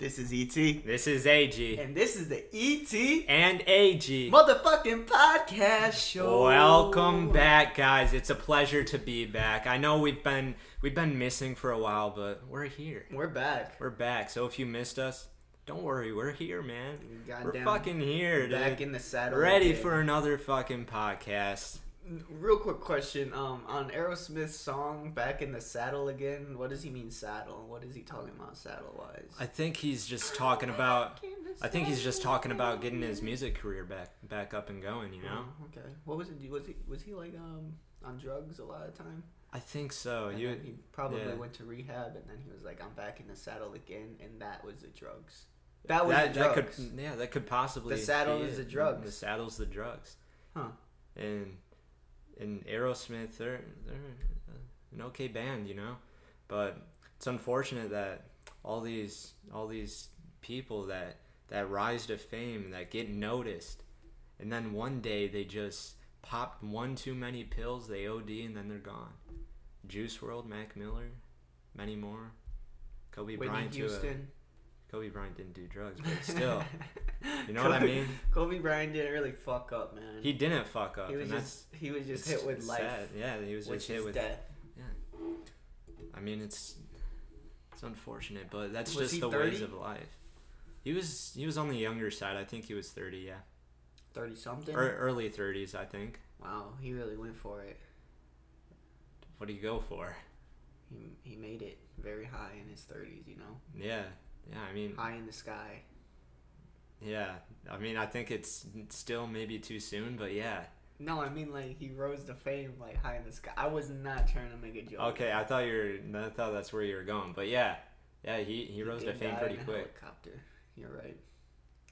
This is ET. This is AG And this is the ET and AG. motherfucking podcast show. Welcome back, guys. It's a pleasure to be back. I know we've been we've been missing for a while, but we're here. We're back. We're back. So if you missed us, don't worry. We're here, man. Goddamn we're fucking here, dude. back in the saddle. Ready for another fucking podcast. Real quick question. Um, on Aerosmith's song "Back in the Saddle Again," what does he mean saddle? What is he talking about saddle wise? I think he's just talking about. I think he's just talking about getting his music career back back up and going. You know. Oh, okay. What was it? Was he was he like um on drugs a lot of time? I think so. And You. he probably yeah. went to rehab, and then he was like, "I'm back in the saddle again," and that was the drugs. That was that, the that drugs. could yeah that could possibly The saddle is it. the drugs. the saddle's the drugs Huh. and and Aerosmith they're they're an okay band you know? But it's unfortunate that all these all these people that that rise to fame that get noticed and then one day they just pop one too many pills they OD and then they're gone. Juice WRLD Mac Miller many more. Kobe Whitney Bryant to a, Houston. Kobe Bryant didn't do drugs, but still, you know what I mean. Kobe Bryant didn't really fuck up, man. He didn't fuck up, He was just he was just hit with life, sad. Yeah, he was just hit with. death. Yeah, I mean, it's it's unfortunate, but that's Was just he the ways of life. He was he was on the younger side. I think he was thirty. Yeah, Thirty something. or early thirties. I think. wow, he really went for it. What do you go for? He he made it very high in his thirties. You know, Yeah, yeah. I mean, high in the sky. yeah. I mean, I think it's still maybe too soon, but yeah. No, I mean like he rose to fame like high in the sky. I was not trying to make a joke. Okay, I thought you were. I thought that's where you were going, but yeah, yeah. He he rose to fame pretty quick. Helicopter. You're right.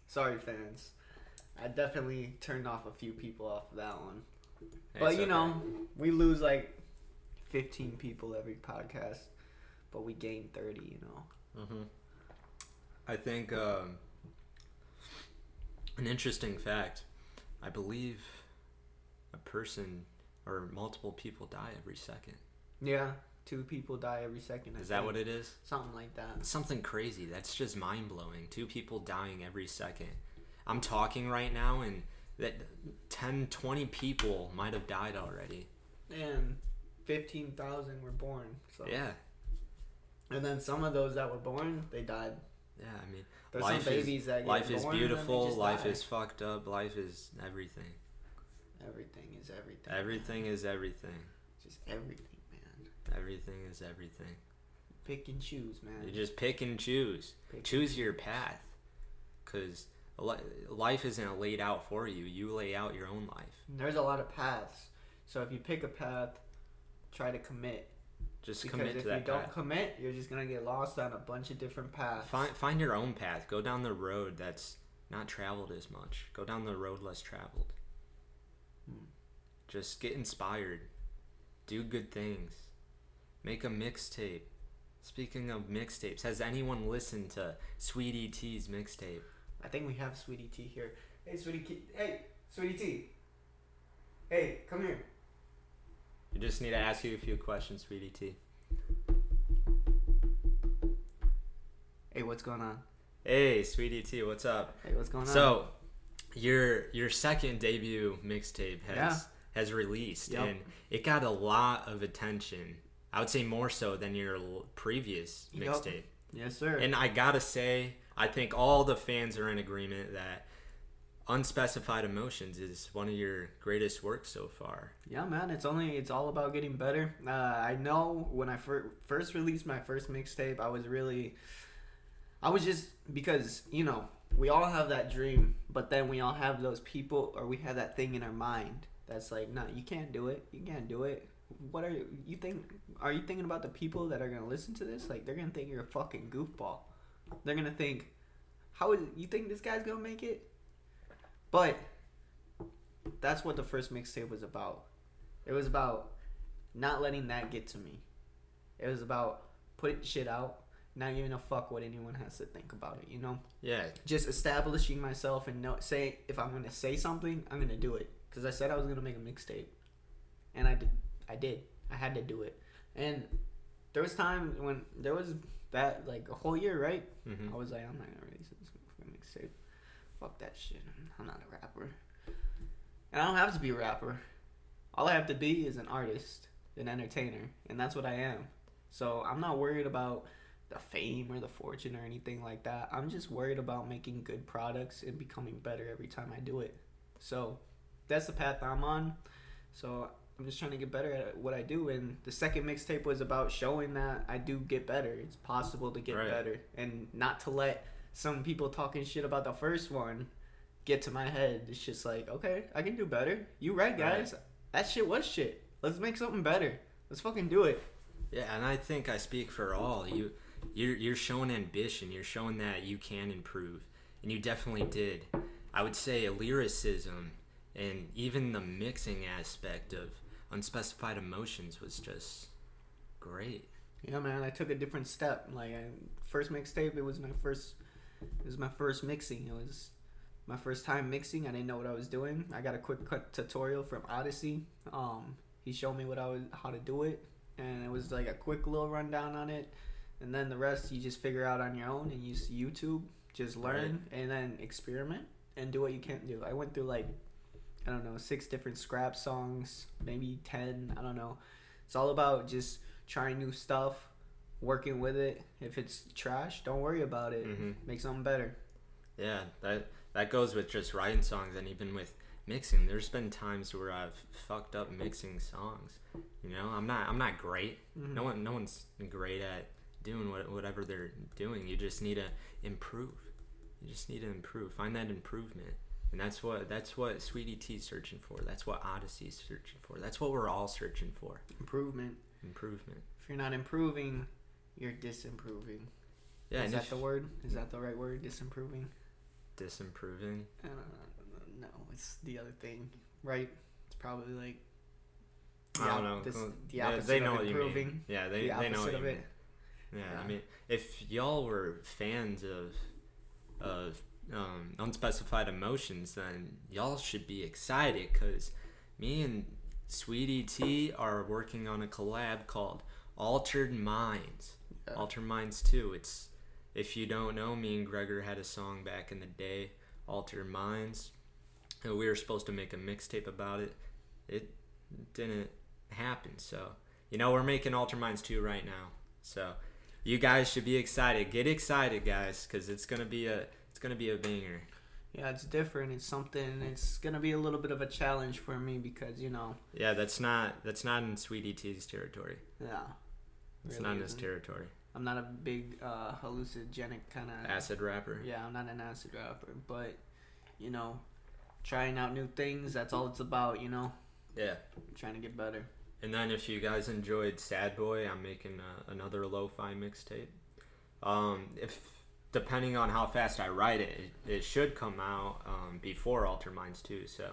Sorry, fans. I definitely turned off a few people off of that one. but It's you okay. know, we lose like 15 people every podcast, but we gain 30. You know. hmm I think um, an interesting fact. I believe a person or multiple people die every second. Yeah, two people die every second. I Is that think. what it is? Something like that. Something crazy. That's just mind blowing. Two people dying every second. I'm talking right now, and that 10, 20 people might have died already. And 15,000 were born. So. Yeah, And then some of those that were born, they died. Yeah. I mean, There's life some babies is that get life is born and then they beautiful. Life die. is fucked up. Life is everything. Everything is everything. Everything is everything. Just everything, man. Everything is everything. Pick and choose, man. You just pick and choose. Pick choose your path, because life isn't laid out for you. You lay out your own life. There's a lot of paths. So if you pick a path, try to commit. Just Because commit if to that If you don't path. commit, you're just gonna get lost on a bunch of different paths. Find find your own path. Go down the road that's not traveled as much. Go down the road less traveled. Hmm. Just get inspired. Do good things. Make a mixtape. Speaking of mixtapes, has anyone listened to Sweetie T's mixtape? I think we have Sweetie T here. Hey, Sweetie T. Hey, Sweetie T. Hey, come here. You just need to ask you a few questions, Sweetie T. Hey, what's going on? Hey, Sweetie T, what's up? Hey, what's going on? So, your your second debut mixtape has Yeah. has released, Yep. and it got a lot of attention. I would say more so than your previous mixtape. yes, sir. And I gotta say, I think all the fans are in agreement that Unspecified Emotions is one of your greatest works so far. Yeah, man, it's only it's all about getting better. Uh, I know when I fir- first released my first mixtape, I was really, I was just because you know we all have that dream, but then we all have those people or we have that thing in our mind that's like, no, you can't do it. You can't do it. What are you, you think? Are you thinking about the people that are gonna listen to this? Like they're gonna think you're a fucking goofball. They're gonna think, how is you think this guy's gonna make it? But that's what the first mixtape was about. It was about not letting that get to me. It was about putting shit out, not giving a fuck what anyone has to think about it. You know, Yeah, just establishing myself and know, say if I'm gonna say something, I'm gonna do it. Cause I said I was gonna make a mixtape, and I did. I did. I had to do it. And there was time when there was that like a whole year, right? hmm I was like, I'm not gonna release this mixtape. Fuck that shit. I'm not a rapper. And I don't have to be a rapper. All I have to be is an artist, an entertainer, and that's what I am. So I'm not worried about the fame or the fortune or anything like that. I'm just worried about making good products and becoming better every time I do it. So that's the path I'm on. So I'm just trying to get better at what I do. And the second mixtape was about showing that I do get better. It's possible to get Right. better and not to let some people talking shit about the first one get to my head. It's just like, okay, I can do better. You right, guys. That shit was shit. Let's make something better. Let's fucking do it. Yeah, and I think I speak for all you. You're you're showing ambition. You're showing that you can improve, and you definitely did. I would say lyricism and even the mixing aspect of unspecified emotions was just great. Yeah, man. I took a different step. Like, I, first mixtape, it was my first. It was my first mixing. It was my first time mixing. I didn't know what I was doing. I got a quick cut tutorial from Odyssey. Um, he showed me what I was how to do it, and it was like a quick little rundown on it. And then the rest you just figure out on your own and use YouTube. Just learn and then experiment and do what you can't do. I went through like I don't know six different scrap songs, maybe ten. I don't know. It's all about just trying new stuff, working with it. If it's trash, don't worry about it. hmm Make something better. Yeah, that that goes with just writing songs and even with mixing. There's been times where I've fucked up mixing songs. You know, I'm not I'm not great. Mhm. No one no one's great at doing what, whatever they're doing. You just need to improve. You just need to improve. Find that improvement. And that's what that's what Sweetie T's searching for. That's what Odyssey's searching for. That's what we're all searching for. improvement. Improvement. If you're not improving, you're disimproving. Yeah, is that the word? Is that the right word? Disimproving? disimproving. Uh, no, it's the other thing, right? It's probably like I don't know. this- the they- opposite they know of what you improving. mean. Yeah, they, the they know what of you it. mean. Yeah, Yeah. I mean, if y'all were fans of of um, unspecified emotions, then y'all should be excited because me and Sweetie T are working on a collab called Altered Minds. Yeah. Altered Minds 2. It's if you don't know, me and Gregor had a song back in the day, Alter Minds. And we were supposed to make a mixtape about it. It didn't happen. So, you know, we're making Alter Minds 2 right now. So, you guys should be excited. Get excited, guys, because it's gonna be a it's gonna be a banger. Yeah, it's different. It's something. It's gonna be a little bit of a challenge for me because you know, Yeah, that's not that's not in Sweetie T's territory. yeah, It's really not in his territory. I'm not a big uh, hallucinogenic kind of Acid rapper. Yeah, I'm not an acid rapper, but you know, trying out new things. That's all it's about. You know, Yeah. trying to get better. And then if you guys enjoyed Sad Boy, I'm making uh, another lo-fi mixtape. Um, if depending on how fast I write it, it, it should come out um, before Alter Minds too. So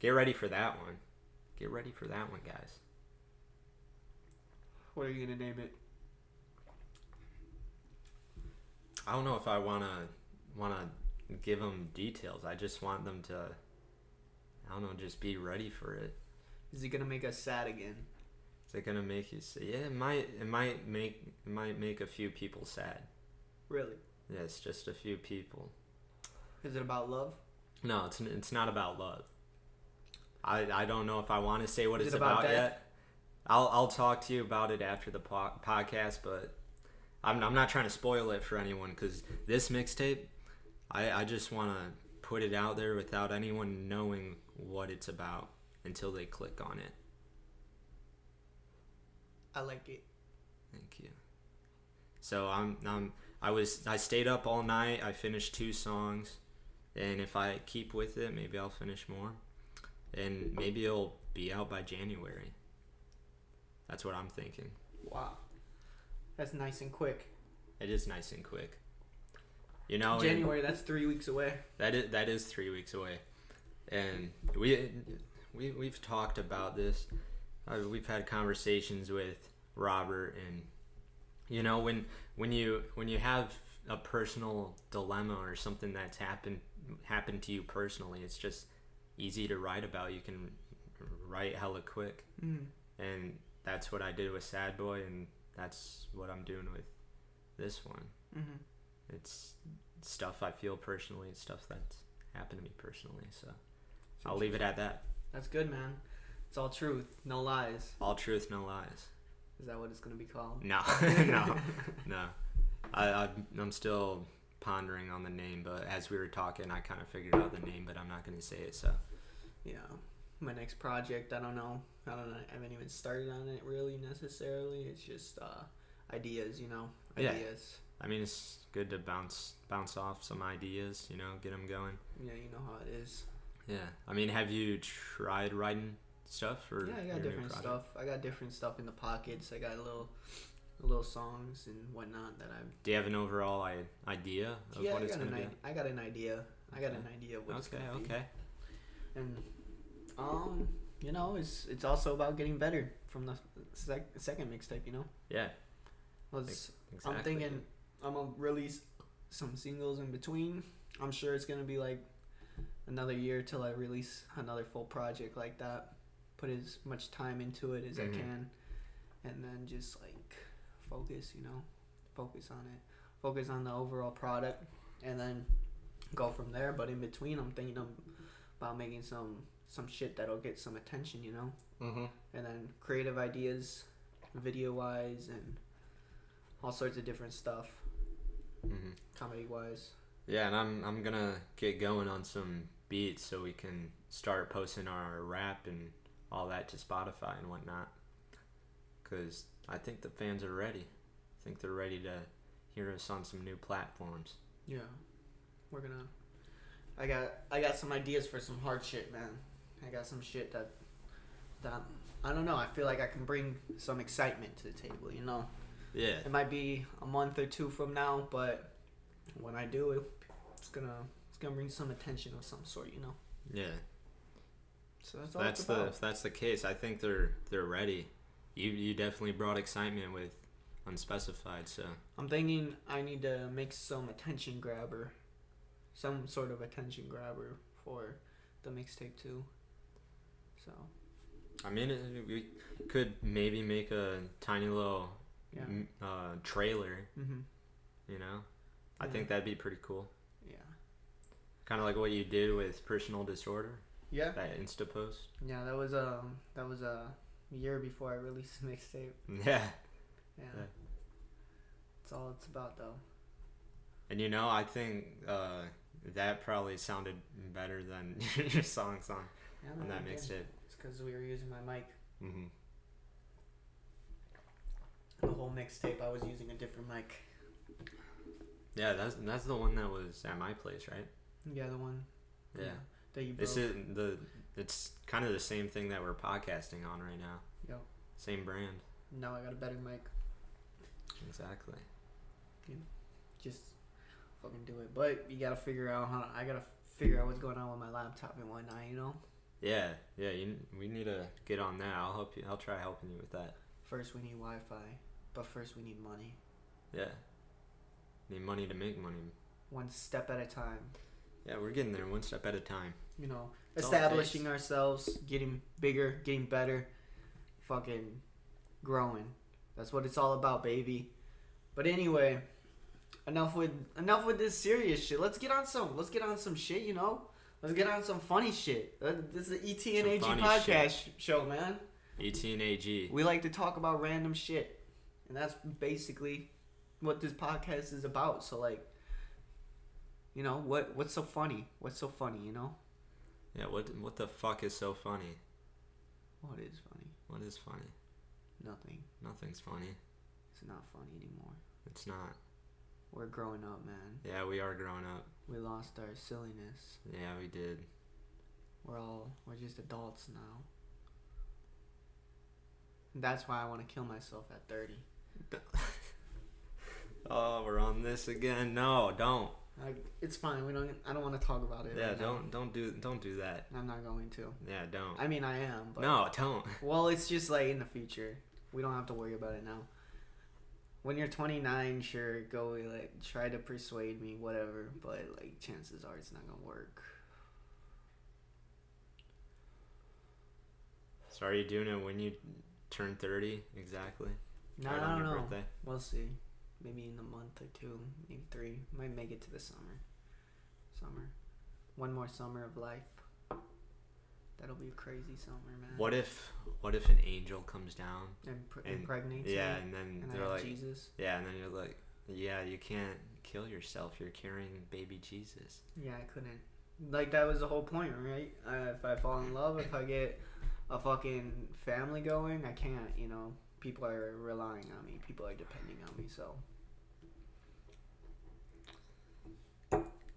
get ready for that one. Get ready for that one, guys. What are you gonna name it? I don't know if I wanna wanna give them details. I just want them to. I don't know, just be ready for it. Is it gonna make us sad again? Is it gonna make you say? Yeah, it might. It might make. It might make a few people sad. Really? Yes, just a few people. Is it about love? No, it's it's not about love. I I don't know if I want to say what Is it's it about about, yet. I'll I'll talk to you about it after the po- podcast, but I'm I'm not trying to spoil it for anyone because this mixtape, I I just want to put it out there without anyone knowing what it's about until they click on it. I like it. Thank you. So I'm I'm I was I stayed up all night. I finished two songs, and if I keep with it, maybe I'll finish more, and maybe it'll be out by January. That's what I'm thinking. Wow, that's nice and quick. It is nice and quick. You know, January. That's three weeks away. that is that is three weeks away, and we we we've talked about this. Uh, we've had conversations with Robert, and you know when when you when you have a personal dilemma or something that's happened happened to you personally, it's just easy to write about. You can write hella quick, Mm. and that's what I did with Sad Boy, and that's what I'm doing with this one. Mm-hmm. It's stuff I feel personally. It's stuff that's happened to me personally. So I'll leave it at that. That's good, man. It's all truth, no lies. All truth, no lies. Is that what it's gonna be called? No, no, no. I, I I'm still pondering on the name, but as we were talking, I kind of figured out the name, but I'm not gonna say it. So Yeah. My next project, I don't know. I don't know. I haven't even started on it really necessarily. It's just uh, ideas, you know. Yeah. Ideas. I mean, it's good to bounce bounce off some ideas, you know, get them going. Yeah, you know how it is. Yeah. I mean, have you tried writing stuff or? yeah, I got different stuff. I got different stuff in the pockets. I got a little, little songs and whatnot that I'm. Do you have an overall I- idea of yeah, what I it's an gonna be? I got an idea. I got Okay. an idea of what it's Okay, gonna be. okay. And um, you know, it's it's also about getting better from the sec- second mixtape. You know, Yeah, was exactly. I'm thinking I'm gonna release some singles in between. I'm sure it's gonna be like another year till I release another full project like that. Put as much time into it as Mhm. I can, and then just like focus. You know, focus on it. Focus on the overall product, and then go from there. But in between, I'm thinking of, about making some some shit that'll get some attention. You know Mm-hmm. and then creative ideas, video wise, and all sorts of different stuff, Mm-hmm. comedy wise. Yeah, and I'm I'm gonna get going on some beats so we can start posting our rap and all that to Spotify and whatnot. Cause I think the fans are ready. I think they're ready to hear us on some new platforms. Yeah, we're gonna. I got I got some ideas for some hard shit, man. I got some shit that that I don't know. I feel like I can bring some excitement to the table. You know, Yeah. it might be a month or two from now, but when I do it, it's gonna it's gonna bring some attention of some sort. You know. Yeah. So that's all that's the if that's the case, I think they're they're ready. You you definitely brought excitement with unspecified, so I'm thinking I need to make some attention grabber, some sort of attention grabber for the mixtape too. So I mean it, we could maybe make a tiny little yeah, uh, trailer, mm-hmm. you know. I Yeah. think that'd be pretty cool. yeah, Kind of like what you did with personal disorder, yeah, that Insta post. yeah. That was um that was a year before I released the mixtape. Yeah. Yeah, Yeah. that's all it's about though. And you know, I think uh, that probably sounded better than your songs on, Yeah, on that mixtape. It's because we were using my mic. Mm-hmm. The whole mixtape, I was using a different mic. Yeah, that's that's the one that was at my place, right? Yeah, the one. Yeah. That you broke. This is the it's kind of the same thing that we're podcasting on right now. Yo. Same brand. now I got a better mic. Exactly. just fucking do it. But you gotta figure out how To, I gotta figure out what's going on with my laptop and whatnot. You know, Yeah, yeah. You, we need to get on that. I'll help you. I'll try helping you with that. first we need Wi-Fi, but first we need money. Yeah. Need money to make money. One step at a time. Yeah, we're getting there one step at a time. You know, That's all it establishing ourselves, getting bigger, getting better, fucking growing. That's what it's all about, baby. But anyway, enough with enough with this serious shit. Let's get on some. Let's get on some shit. You know. Let's get on some funny shit. Uh, This is the ET and AG podcast sh- show, man. ET and AG. We like to talk about random shit, and that's basically what this podcast is about. So like, you know, what what's so funny? What's so funny? You know, Yeah. What what the fuck is so funny? what is funny? What is funny? Nothing. Nothing's funny. It's not funny anymore. It's not. We're growing up, man. Yeah, we are growing up. We lost our silliness. Yeah, we did. We're all we're just adults now. And that's why I want to kill myself at thirty. Oh, we're on this again. No, don't. Like, it's fine. We don't. I don't want to talk about it. Yeah, right don't don't do don't do that. I'm not going to. Yeah, don't. I mean, I am. But No, don't. Well, it's just like in the future. We don't have to worry about it now. When you're 29, sure, go like try to persuade me, whatever. But like, chances are it's not gonna work. So are you doing it when you turn thirty exactly? No, Right on your know. birthday. We'll see. maybe in a month or two, maybe three. Might make it to the summer. Summer. One more summer of life. That'll be a crazy summer, man. What if what if an angel comes down? And pr- and- impregnates Yeah, and then and they're like, Jesus. yeah, and then you're like, yeah, you can't kill yourself. You're carrying baby Jesus. Yeah, I couldn't. Like that was the whole point, right? Uh, if I fall in love, if I get a fucking family going, I can't. You know, people are relying on me. People are depending on me. So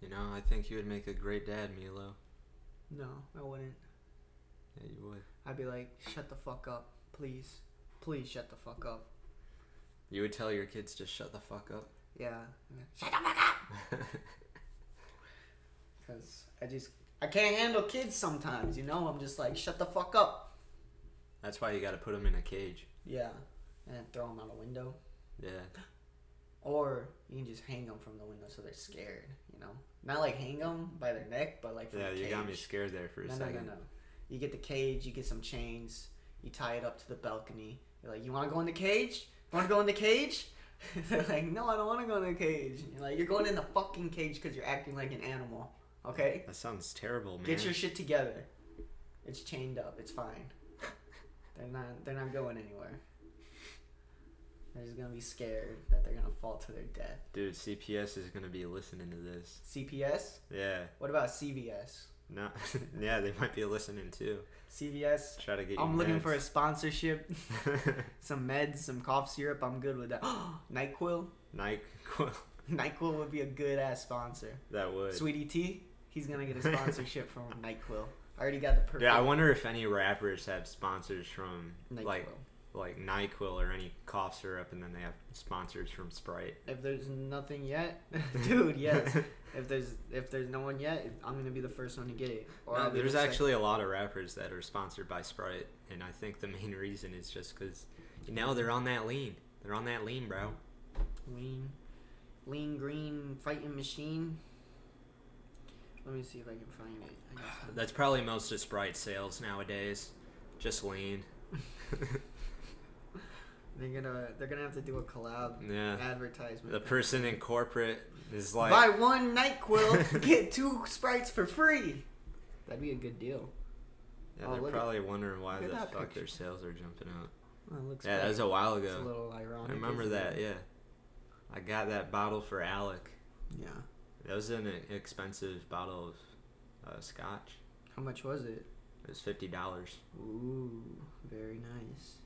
You know, I think you would make a great dad, Milo. no, I wouldn't. Yeah, you would. I'd be like, shut the fuck up, please, please shut the fuck up. You would tell your kids to shut the fuck up. Yeah, shut the fuck up. Cause I just I can't handle kids sometimes. You know, I'm just like, shut the fuck up. That's why you got to put them in a cage. Yeah, and then throw them out a window. Yeah. Or you can just hang them from the window so they're scared, you know? Not like hang them by their neck, but like Yeah, you cage. got me scared there for a no, no, second. no, no. You get the cage, you get some chains, you tie it up to the balcony. You're like, you want to go in the cage? Want to go in the cage? they're like, no, I don't want to go in the cage. You're like, you're going in the fucking cage because you're acting like an animal, okay? That sounds terrible, man. Get your shit together. It's chained up. It's fine. they're not. They're not going anywhere. They're just gonna be scared that they're gonna fall to their death. Dude, CPS is gonna be listening to this. CPS. Yeah. What about CVS? No. yeah, they might be listening too. CVS. Try to get. I'm looking meds. for a sponsorship. some meds, some cough syrup. I'm good with that. Nyquil. Nyquil. Nyquil would be a good ass sponsor. that would. Sweetie T. He's gonna get a sponsorship from Nyquil. I already got the perfect. Yeah, I wonder if any rappers have sponsors from Nyquil. like like Nyquil or any cough syrup, and then they have sponsors from Sprite. If there's nothing yet, dude, yes. If there's if there's no one yet, I'm gonna be the first one to get it. No, there's the actually a lot of rappers that are sponsored by Sprite, and I think the main reason is just because you know they're on that lean. They're on that lean, bro. lean, lean green fighting machine. Let me see if I can find it. I guess That's probably most of Sprite sales nowadays. Just lean. They're gonna they're gonna have to do a collab Yeah. advertisement. The person in corporate is like, buy one Nyquil, get two sprites for free. That'd be a good deal. yeah, Oh, they're look at- probably wondering why the fuck picture. their sales are jumping up. It looks Yeah, that was a while It's a ago. little ironic. I remember that. it? Yeah, I got that bottle for Alec. Yeah. That was an expensive bottle of uh, scotch. How much was it? It was fifty dollars. Ooh, very nice.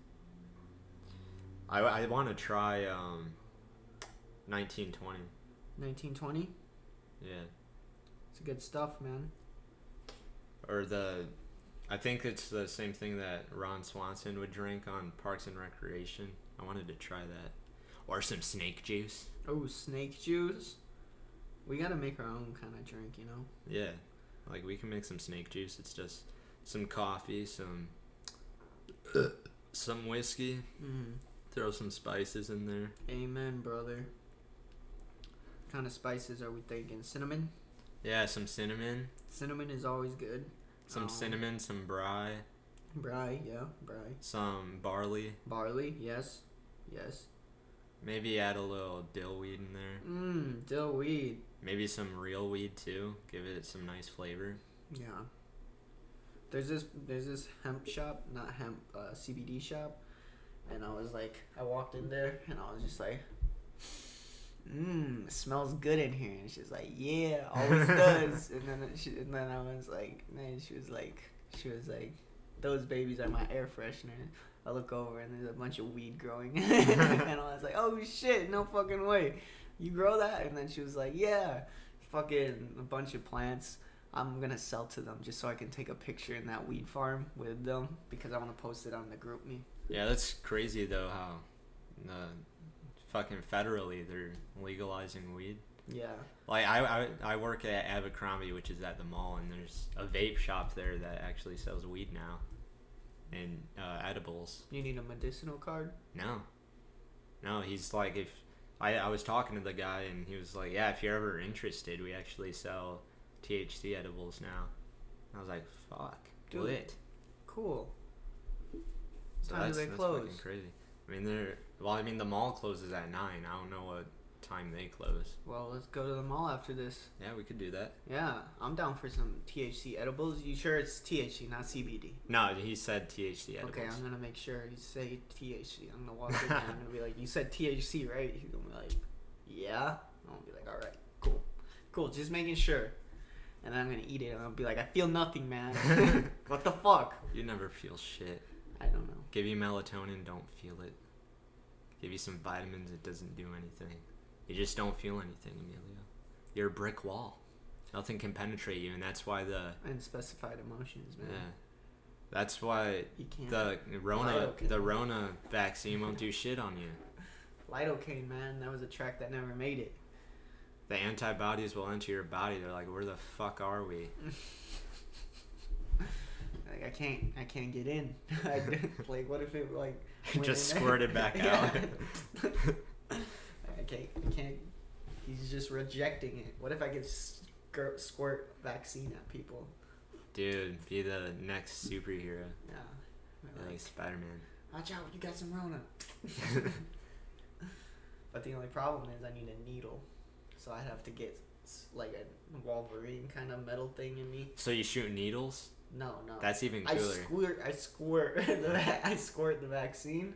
I, I want to try um, nineteen twenty. 1920. Yeah, It's good stuff, man. or the. I think it's the same thing that Ron Swanson would drink on Parks and Recreation. I wanted to try that, or some snake juice. Oh, snake juice. We gotta make our own kind of drink, you know. Yeah, like we can make some snake juice. It's just some coffee, some some whiskey. Mm. Throw some spices in there. Amen, brother. What kind of spices are we thinking? Cinnamon. Yeah, some cinnamon, Cinnamon is always good. some Um, cinnamon, some brie, Bry, yeah, bry. some barley. Barley, yes, yes. Maybe add a little dill weed in there. Mmm, dill weed. Maybe some real weed too. Give it some nice flavor. Yeah. There's this there's this hemp shop, not hemp, uh, CBD shop, and I was like, I walked in there and I was just like, mmm, smells good in here, and she's like, yeah, always does. and then she, and then I was like, then she was like, she was like, those babies are my air freshener. I look over and there's a bunch of weed growing, and I was like, oh shit, no fucking way, you grow that? And then she was like, yeah, fucking a bunch of plants. I'm gonna sell to them just so I can take a picture in that weed farm with them because I want to post it on the GroupMe. Yeah, that's crazy though. How, uh, fucking federally they're legalizing weed. Yeah. Like I, I, I work at Abercrombie, which is at the mall, and there's a vape shop there that actually sells weed now, and uh, edibles. You need a medicinal card. No, no, he's like if I, I was talking to the guy and he was like, yeah, if you're ever interested, we actually sell THC edibles now. I was like, fuck, do it. Cool. Time do that's, they that's close? fucking crazy. I mean, they're Well, I mean, the mall closes at nine. I don't know what time they close. Well, let's go to the mall after this. Yeah, we could do that. Yeah, I'm down for some THC edibles. You sure it's THC, not CBD? No, he said THC edibles. Okay, I'm gonna make sure you say THC. I'm gonna walk in there. Gonna be like, "You said THC, right?" He's gonna be like, "Yeah." I'm gonna be like, "All right, cool, cool." Just making sure. And then I'm gonna eat it, and I'll be like, "I feel nothing, man. what the fuck?" You never feel shit. I don't know. Give you melatonin, don't feel it. Give you some vitamins, it doesn't do anything. You just don't feel anything, Emilio. You're a brick wall. Nothing can penetrate you, and that's why the Unspecified emotions, man. yeah, that's why the Rona Lidocaine. the Rona vaccine won't do shit on you. Lidocaine, man. That was a track that never made it. The antibodies will enter your body. They're like, where the fuck are we? Like I can't, I can't get in. like, what if it like Just in there? squirt it back out. I can't, I can't. He's just rejecting it. What if I could squirt, squirt vaccine at people? Dude, be the next superhero. Yeah. Like Like, Spider Man. watch out, you got some Rona. but the only problem is I need a needle, so I'd have to get s- like a Wolverine kind of metal thing in me. So you shoot needles? No, no. That's even cooler. I squirt, I squirt, the, I squirt the vaccine,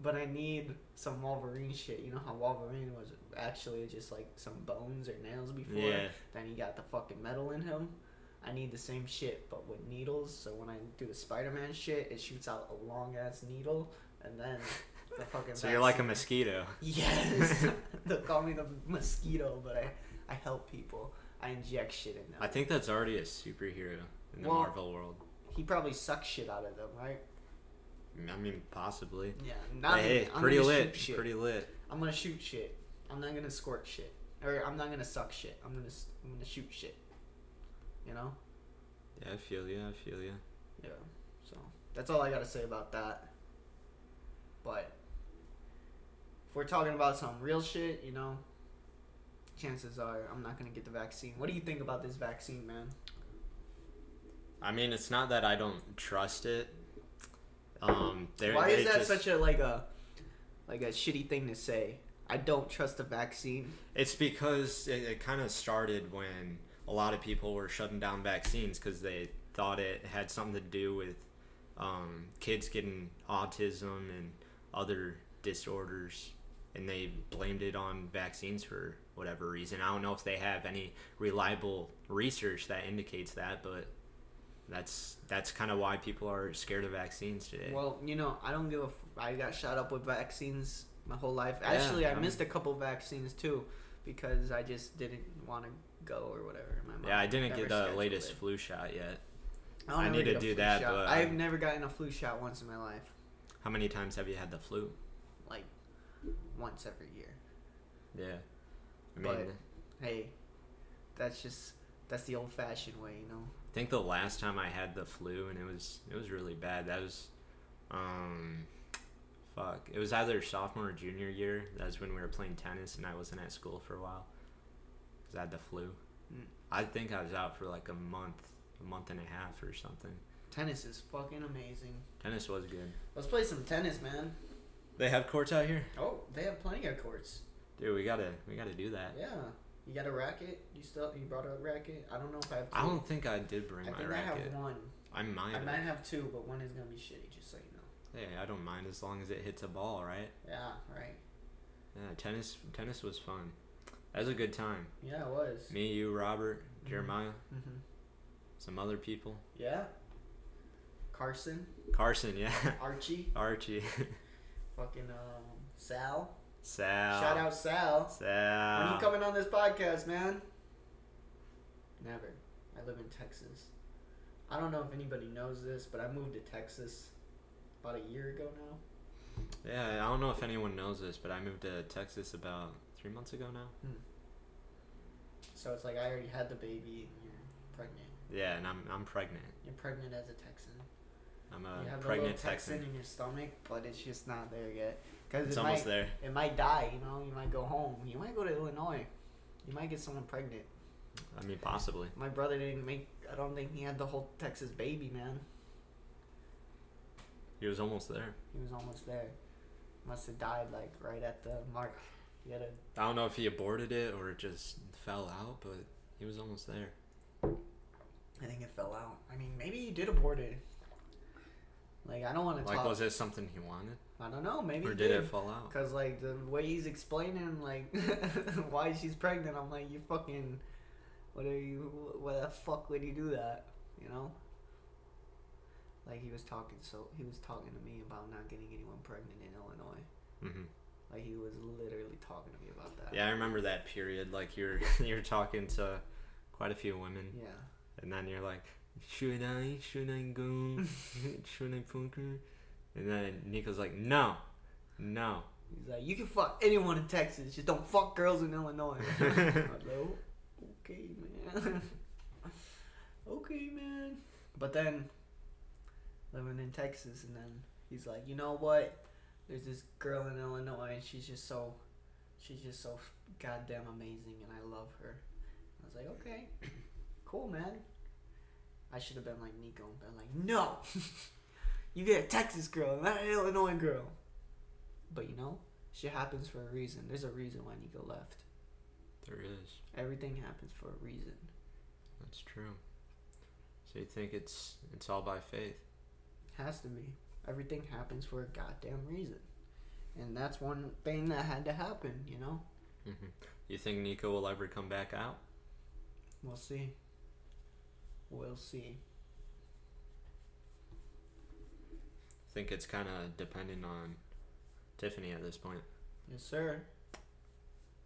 but I need some Wolverine shit. You know how Wolverine was actually just like some bones or nails before. Yeah. Then he got the fucking metal in him. I need the same shit, but with needles. So when I do the Spider-Man shit, it shoots out a long ass needle, and then the fucking. So you're like a mosquito. Yes, they call me the mosquito, but I I help people. I inject shit in them. I think that's already a superhero in the Well- Marvel world. he probably sucks shit out of them, right? Mm, I mean, possibly. Yeah, not But hey, I'm pretty lit. Pretty lit. I'm gonna shoot shit. I'm not gonna squirt shit, or I'm not gonna suck shit. I'm gonna I'm gonna shoot shit. You know? Yeah, I feel you. I feel you. Yeah. So that's all I gotta say about that. But if we're talking about some real shit, you know, chances are I'm not gonna get the vaccine. What do you think about this vaccine, man? I mean, it's not that I don't trust it. Um, Why is that just- such a like a like a shitty thing to say? I don't trust the vaccine. It's because it, it kind of started when a lot of people were shutting down vaccines because they thought it had something to do with um, kids getting autism and other disorders, and they blamed it on vaccines for whatever reason. I don't know if they have any reliable research that indicates that, but that's that's kind of why people are scared of vaccines today. Well, you know, I don't give a. F- I got shot up with vaccines my whole life. Yeah, Actually, I I'm- missed a couple vaccines too, because I just didn't want to go or whatever. My mom yeah, I didn't get the latest it. flu shot yet. I, I need to do that. Shot. But I've never gotten a flu shot once in my life, How many times have you had the flu? like once every year. Yeah. I mean, But- Hey, that's just that's the old-fashioned way, you know. I think the last time I had the flu and it was it was really bad. That was um fuck. It was either sophomore or junior year. That's when we were playing tennis and I wasn't at school for a while. Cuz I had the flu. Mm. I think I was out for like a month, a month and a half or something. Tennis is fucking amazing. Tennis was good. Let's play some tennis, man. They have courts out here? Oh, they have plenty of courts. Dude, we got to we got to do that. Yeah. You got a racket? You still you brought a racket? I don't know if I have two. I don't think I did bring I my think racket. I think I have one. I might. I have. might have two, but one is gonna be shitty, just so you know. Hey, I don't mind as long as it hits a ball, right? Yeah, right. Yeah, tennis tennis was fun. That was a good time. Yeah, it was. Me, you, Robert, Jeremiah, Mm-hmm. some other people. Yeah. Carson, Carson, yeah. Archie, Archie. fucking um, Sal. Sal. Shout out Sal. Sal. When you coming on this podcast, man? Never. I live in Texas. I don't know if anybody knows this, but I moved to Texas about a year ago now. Yeah, I don't know if anyone knows this, but I moved to Texas about three months ago now. Hmm. So it's like I already had the baby and you're pregnant. Yeah, and I'm I'm pregnant. You're pregnant as a Texan. I'm you a have a pregnant little Texan, Texan. in your stomach, but it's just not there yet. Because It's it almost might, there. it might die. You know, you might go home. You might go to Illinois. You might get someone pregnant. I mean, possibly. My brother didn't make. I don't think he had the whole Texas baby, man. He was almost there. He was almost there. must have died like right at the mark. He had a I don't know if he aborted it or it just fell out, but he was almost there. I think it fell out. I mean, maybe he did abort it. Like I don't want to talk. Like, talk. was it something he wanted, I don't know. Maybe or he did did. it fall out? Cause like the way he's explaining like why she's pregnant, I'm like, you fucking, what are you? Why the fuck would you do that? You know. Like he was talking so he was talking to me about not getting anyone pregnant in Illinois. hmm Like he was literally talking to me about that. Yeah, I remember that period. Like you're you're talking to quite a few women, Yeah. and then you're like, should I? Should I go? should I fuck her? And then Nico's like, no, no. He's like, you can fuck anyone in Texas, just don't fuck girls in Illinois. I was like, "Oh, okay, man. okay, man. But then, living in Texas, and then he's like, you know what? There's this girl in Illinois, and she's just so, she's just so goddamn amazing, and I love her. I was like, okay, cool, man. I should have been like Nico and been like, no, you get a Texas girl, and not an Illinois girl. But you know, shit happens for a reason. There's a reason why Nico left. There is. Everything happens for a reason. That's true. So you think it's it's all by faith? Has to be. Everything happens for a goddamn reason. And that's one thing that had to happen, you know? hmm You think Nico will ever come back out? We'll see. We'll see. I think it's kind of dependent on Tiffany at this point. Yes, sir.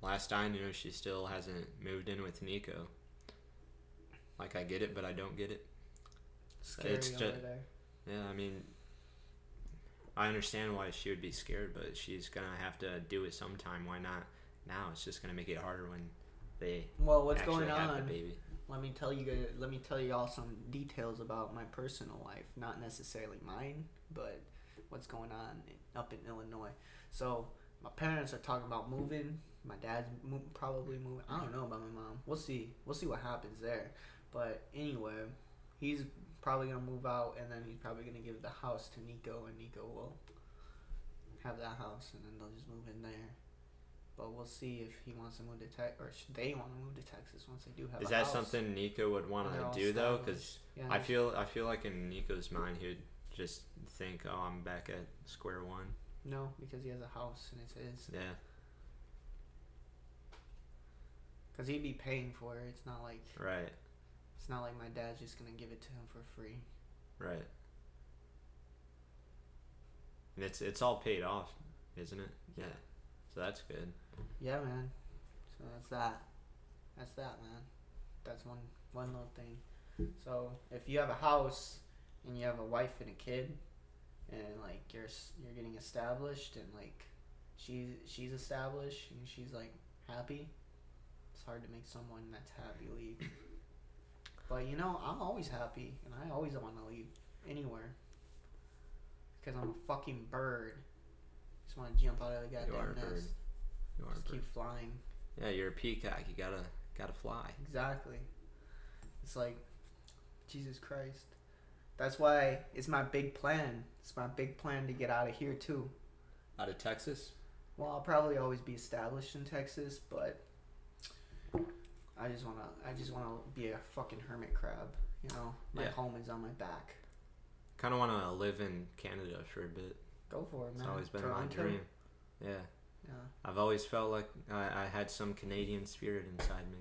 Last I knew, she still hasn't moved in with Nico. Like I get it, but I don't get it. Scary It's over ju- there. Yeah, I mean, I understand why she would be scared, but she's gonna have to do it sometime. Why not now? It's just gonna make it harder when they Well, what's going on? baby. Let me tell you let me tell you all some details about my personal life, not necessarily mine, but what's going on up in Illinois. So, my parents are talking about moving. My dad's mo- probably moving. I don't know about my mom. We'll see. We'll see what happens there. But anyway, he's probably gonna move out, and then he's probably gonna give the house to Nico, and Nico will have that house, and then they'll just move in there. But we'll see if he wants to move to Texas, or they want to move to Texas once they do have. Is that house. something Nico would want And they're all to do though? Because Yeah, I feel I feel like in Nico's mind he would just think, "Oh, I'm back at square one." no, because he has a house and it's his. Yeah, Because he'd be paying for it. It's not like right, it's not like my dad's just gonna give it to him for free. right. And it's it's all paid off, isn't it? Yeah. So that's good. Yeah, man. So that's that. That's that, man. That's one one little thing. So if you have a house and you have a wife and a kid, and like you're you're getting established and like she's she's established and she's like happy, it's hard to make someone that's happy leave. But you know, I'm always happy and I always want to leave anywhere. Because I'm a fucking bird. Just want to jump out of the goddamn You are a nest. bird. You are Just a bird. keep flying. Yeah, you're a peacock. You gotta gotta fly. Exactly. It's like Jesus Christ. That's why it's my big plan. It's my big plan to get out of here too. Out of Texas. Well, I'll probably always be established in Texas, but I just wanna I just wanna be a fucking hermit crab. You know, my Yeah. home is on my back. Kind of want to live in Canada for a bit. Go for it, man. It's always been Toronto? my dream. Yeah, Yeah. I've always felt like I, I had some Canadian spirit inside me.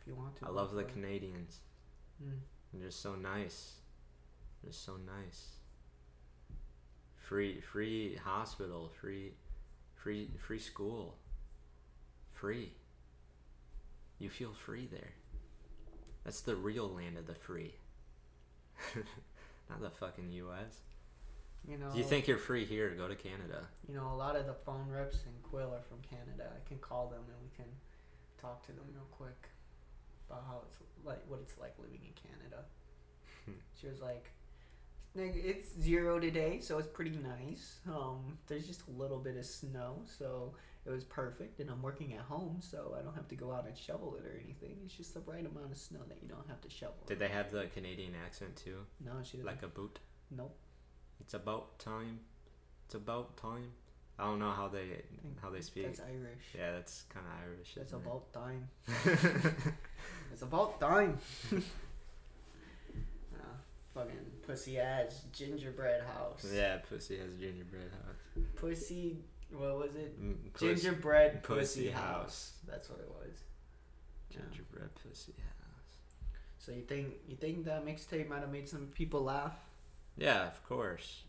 If you want to. I love the it. Canadians. Mm. They're just so nice. They're so nice. Free, free hospital, free, free, free school. Free. You feel free there. That's the real land of the free. Not the fucking U.S. You know. You think you're free here, go to Canada. You know, a lot of the phone reps in Quill are from Canada. I can call them and we can talk to them real quick about how it's like, what it's like living in Canada. she was like, "Nigga, it's zero today, so it's pretty nice. Um, there's just a little bit of snow, so it was perfect. And I'm working at home, so I don't have to go out and shovel it or anything. It's just the right amount of snow that you don't have to shovel. Did they have the Canadian accent too? No, she didn't. Like a boot? nope. It's about time. It's about time. I don't know how they how they speak. That's Irish. Yeah, that's kind of Irish. That's isn't it? about time. It's about time. uh, fucking pussy ass gingerbread house. yeah, pussy has gingerbread house. Pussy. What was it? Mm, puss- Gingerbread pussy pussy, house. house. That's what it was. Yeah. gingerbread pussy house. So you think you think that mixtape might have made some people laugh? Yeah, of course.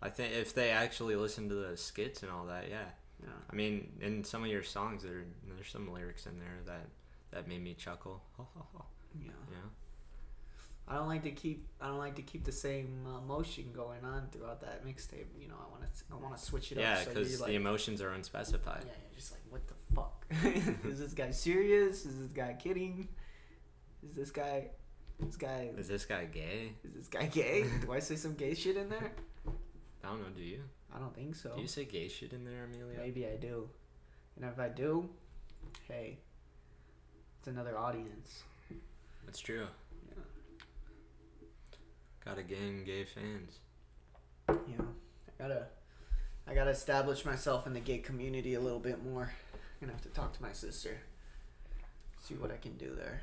I think if they actually listen to the skits and all that, yeah. Yeah. I mean, in some of your songs, there there's some lyrics in there that that made me chuckle. Yeah. yeah. I don't like to keep I don't like to keep the same uh, motion going on throughout that mixtape. You know, I want to I want to switch it Yeah, up. so because the like, emotions are unspecified. yeah, you're just like, what the fuck? is this guy serious? Is this guy kidding? Is this guy this guy Is this guy gay? is this guy gay? Do I say some gay shit in there? I don't know. Do you? I don't think so. Do you say gay shit in there, Emilio? Maybe I do. And if I do, hey, it's another audience. That's true. Yeah. Got a gang gay fans. Yeah. I gotta I gotta establish myself in the gay community a little bit more. I'm gonna have to talk to my sister. See what I can do there.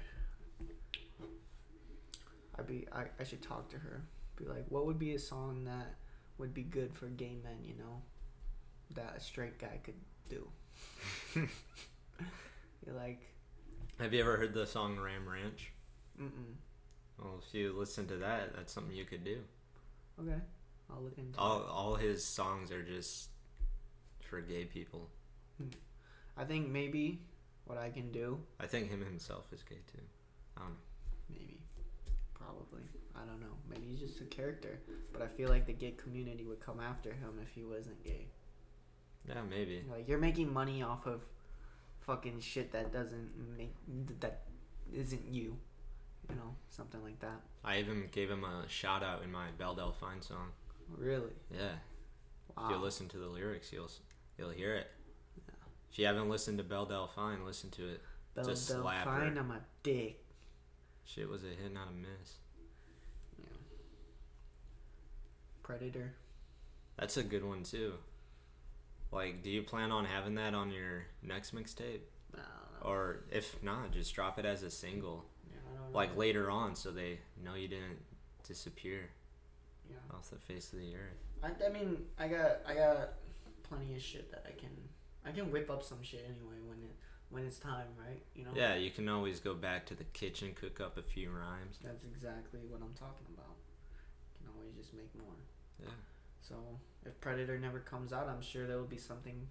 I'd be I, I should talk to her. Be like, what would be a song that would be good for gay men, you know? That a straight guy could do. You're like, Have you ever heard the song Ram Ranch? mm mm. Well, if you listen to that, that's something you could do. Okay. I'll look into All it. all his songs are just for gay people. I think maybe what I can do I think him himself is gay too. I don't know. Maybe. Probably. I don't know. Maybe he's just a character. But I feel like the gay community would come after him if he wasn't gay. Yeah, maybe. Like you're making money off of fucking shit that doesn't make that isn't you. You know, something like that. I even gave him a shout out in my Belle Delphine song. Really? Yeah. Wow. If you listen to the lyrics, you'll s- you'll hear it. Yeah. If you haven't listened to Belle Delphine, listen to it. Bell Just slap fine her. on my dick. Shit was a hit, not a miss. Yeah. Predator. That's a good one too. Like, do you plan on having that on your next mixtape? I. Or if not, just drop it as a single, Yeah, I don't know. like later on, so they know you didn't disappear Yeah. off the face of the earth. I, I mean, I got I got plenty of shit that I can I can whip up some shit anyway when it when it's time, right? You know. Yeah, you can always go back to the kitchen, cook up a few rhymes. That's exactly what I'm talking about. You can always just make more. Yeah. So if Predator never comes out, I'm sure there will be something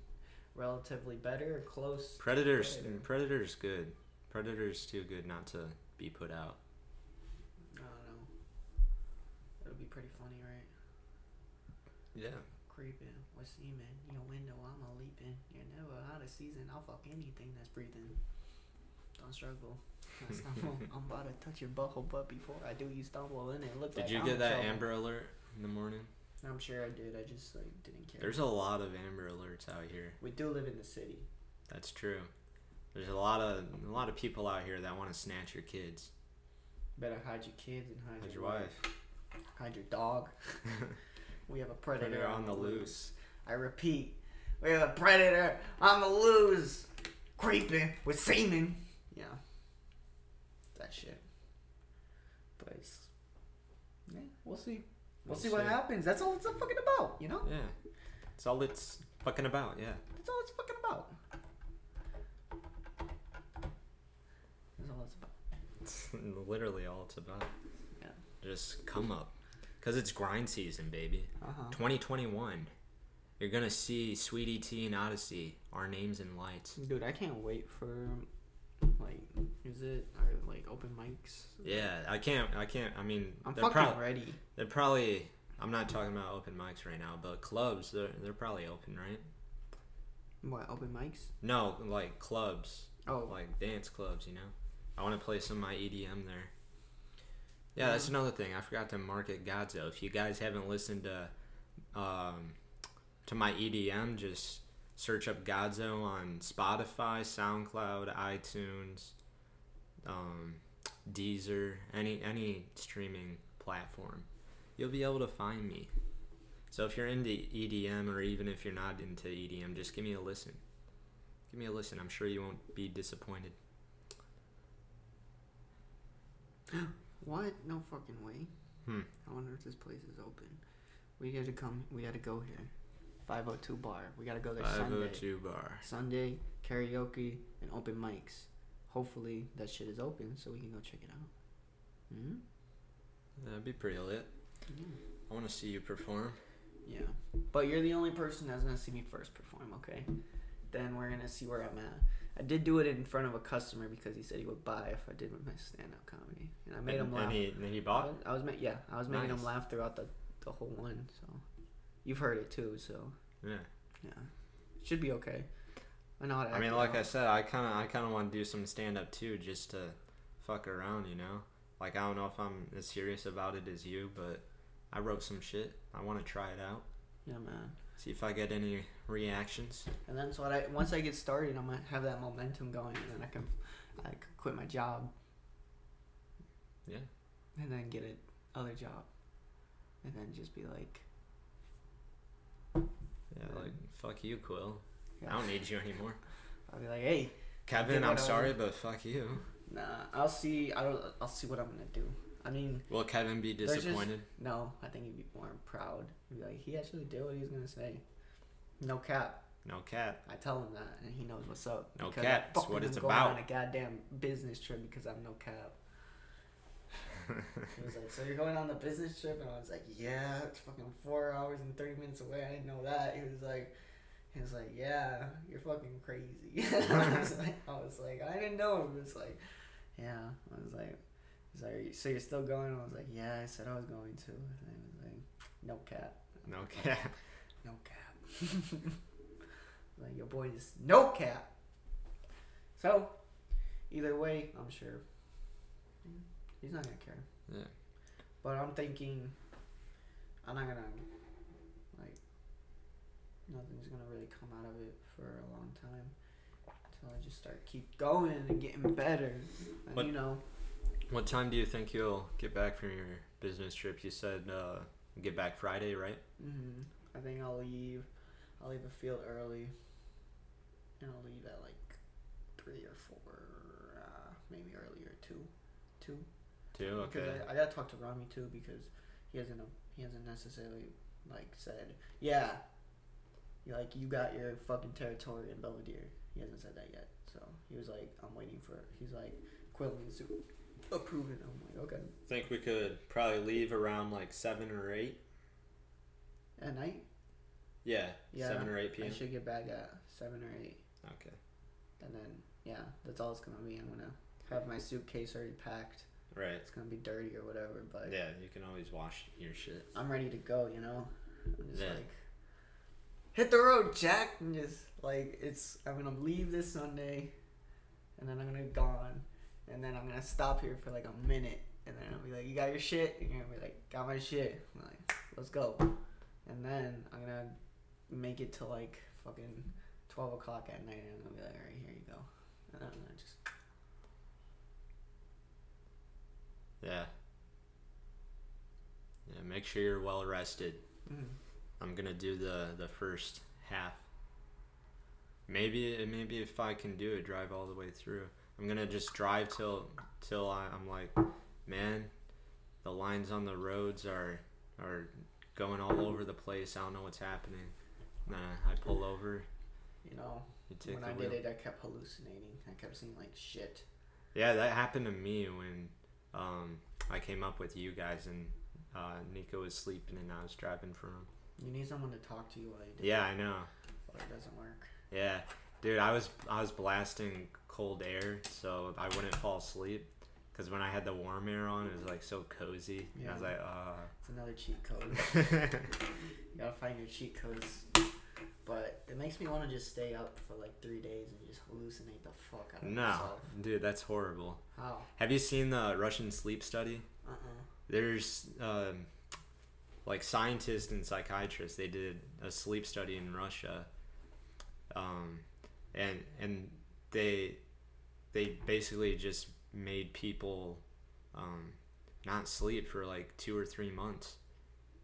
relatively better or close. to Predators, Predator. Predator's good. Predator's too good not to be put out. I don't know. It'll be pretty funny, right? Yeah. Creeping, what's seeming? Your window, I'm a leaping. You're never out of season. I'll fuck anything that's breathing. Don't struggle. Don't. I'm about to touch your butthole, but before I do, you stumble in it. Look Did like you get that trouble. Amber Alert in the morning? I'm sure I did. I just like didn't care. There's a lot of Amber Alerts out here. we do live in the city. That's true. There's a lot of a lot of people out here that want to snatch your kids. Better hide your kids and hide, How's your, your wife? Hide your dog. we have a predator, Predator on the loose. I repeat, we have a predator on the loose, creeping with semen. Yeah, that shit. But it's, yeah, we'll see. We'll We'll see what happens. That's all it's fucking about, you know. Yeah. That's all it's fucking about, yeah. That's all it's fucking about. That's all it's about. It's literally all it's about. Yeah. Just come up. Because it's grind season, baby. Uh huh. 2021. You're going to see Sweetie T and Odyssey, Our Names in Lights. Dude, I can't wait for like, is it are like open mics? Yeah, I can't, I can't, I mean, I'm they're, fucking prob- ready. they're probably, I'm not talking about open mics right now, but clubs, they're, they're probably open, right? What open mics? No, like clubs. Oh, like dance clubs, you know. I want to play some of my EDM there. Yeah, that's another thing. I forgot to market Godzo. If you guys haven't listened to um, to my EDM, just search up Godzo on Spotify, SoundCloud, iTunes, um, Deezer, any any streaming platform. You'll be able to find me. So if you're into EDM or even if you're not into EDM, just give me a listen. Give me a listen. I'm sure you won't be disappointed. What? No fucking way. Hmm. I wonder if this place is open. We gotta come. We gotta go here. 502 bar. We gotta go there Sunday. 502 bar. Sunday karaoke and open mics. Hopefully that shit is open so we can go check it out. Hmm. That'd be pretty lit. I want to see you perform. Yeah. But you're the only person that's gonna see me first perform. Okay. Then we're gonna see where I'm at. I did do it in front of a customer because he said he would buy if I did with my stand-up comedy, and I made and, him laugh. And he, and he I bought? was, I was ma- yeah, I was making Nice. him laugh throughout the the whole one. So you've heard it too. So Yeah. yeah, should be okay. I know. I mean, like out. I said, I kind of, I kind of want to do some stand up too, just to fuck around, you know. Like I don't know if I'm as serious about it as you, but I wrote some shit. I want to try it out, Yeah, man. see if I get any reactions. And that's what I once I get started, I'm gonna have that momentum going, and then I can, I can quit my job Yeah. and then get a other job, and then just be like, Then- like fuck you, Quill. yeah. I don't need you anymore. I'll be like, hey, Kevin, I'm sorry, but fuck you. nah, I'll see. I don't. I'll see what I'm gonna do. I mean, Will Kevin be There's just- disappointed? no. I think he'd be more proud. He'd be like, he actually did what he was gonna say. No cap. No cap. I tell him that, and he knows what's up. No cap, fucking what it's going about. On a goddamn business trip because I'm no cap. He was like, "So you're going on the business trip?" And I was like, "Yeah, it's fucking four hours and thirty minutes away. I didn't know that." He was like, "He was like, yeah, you're fucking crazy." I was like, "I was like, I didn't know." He was like, "Yeah." I was like, "He's like, so you're still going?" I was like, "Yeah." I said I was going to. And he was like, "No cap." No cap. No cap. like your boy is no cap. So, either way, I'm sure he's not gonna care. Yeah. But I'm thinking, I'm not gonna like nothing's gonna really come out of it for a long time until I just start keep going and getting better. And But- you know, What time do you think you'll get back from your business trip? You said uh, get back Friday, right? hmm I think I'll leave. I'll leave the field early, and I'll leave at like three or four, uh, maybe earlier two, two. Two. Because Okay. I, I gotta talk to Rami too because he hasn't he hasn't necessarily like said yeah, you like you got your fucking territory in Belvidere. He hasn't said that yet. So he was like, I'm waiting for. He's like, Quill needs to approve it. I'm like, okay. Think we could probably leave around like seven or eight. At night, Yeah. Yeah, Seven or eight p.m. I should get back at seven or eight. Okay. And then, yeah, that's all it's gonna be. I'm gonna have my suitcase already packed. Right. It's gonna be dirty or whatever, but Yeah, you can always wash your shit. I'm ready to go. You know, I'm just Yeah. like hit the road, Jack, and just like it's. I'm gonna leave this Sunday, and then I'm gonna be gone, and then I'm gonna stop here for like a minute, and then I'll be like, "You got your shit?" And you're gonna be like, "Got my shit." I'm like, "Let's go," and then I'm gonna make it to like fucking twelve o'clock at night, and I'm gonna be like, "All right, here you go," and then I'm gonna just Yeah. Yeah. Make sure you're well rested. mm, I'm gonna do the the first half. Maybe maybe if I can do it, drive all the way through. I'm gonna just drive till till I, I'm like, man, the lines on the roads are are going all over the place. I don't know what's happening. Nah, I pull over. you know. You when I wheel. did it, I kept hallucinating. I kept seeing like shit. Yeah, that happened to me when um, I came up with you guys and uh, Nico was sleeping and I was driving for him. You need someone to talk to you while you do Yeah, I know. it, or it doesn't work. Yeah, dude, I was I was blasting cold air so I wouldn't fall asleep. Cause when I had the warm air on, it was like so cozy. And I was like, uh. It's another cheat code. you gotta find your cheat codes. But it makes me want to just stay up for like three days and just hallucinate the fuck out of no, myself. dude, that's horrible. How? Have you seen the Russian sleep study? Uh uh There's um, like scientists and psychiatrists. They did a sleep study in Russia, um, and and they they basically just made people um, not sleep for like two or three months,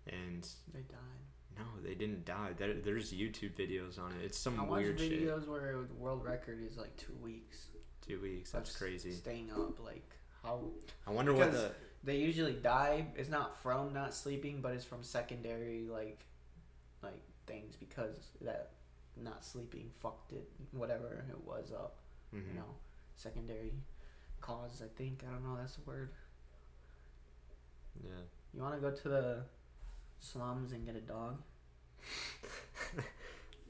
and They died. No, they didn't die. There, there's YouTube videos on it. It's some I weird shit. videos where the world record is like two weeks. Two weeks. That's crazy. Staying up, like how I wonder what the. they usually die. It's not from not sleeping, but it's from secondary like, like things because that not sleeping fucked it. Whatever it was up, mhm. you know, secondary cause. I think I don't know. That's the word. Yeah. You want to go to the slums and get a dog?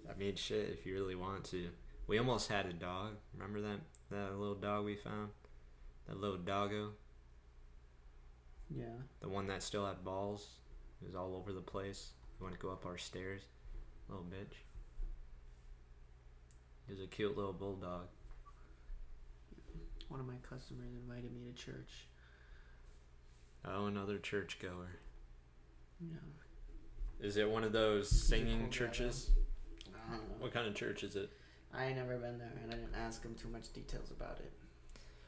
I mean, shit. If you really want to, we almost had a dog. Remember that that little dog we found? That little doggo. Yeah. The one that still had balls. It was all over the place. He wanted to go up our stairs. Little bitch. He was a cute little bulldog. One of my customers invited me to church. Oh, another churchgoer. Yeah. Is it one of those singing churches? I don't know. What kind of church is it? I ain't never been there, and I didn't ask him too much details about it.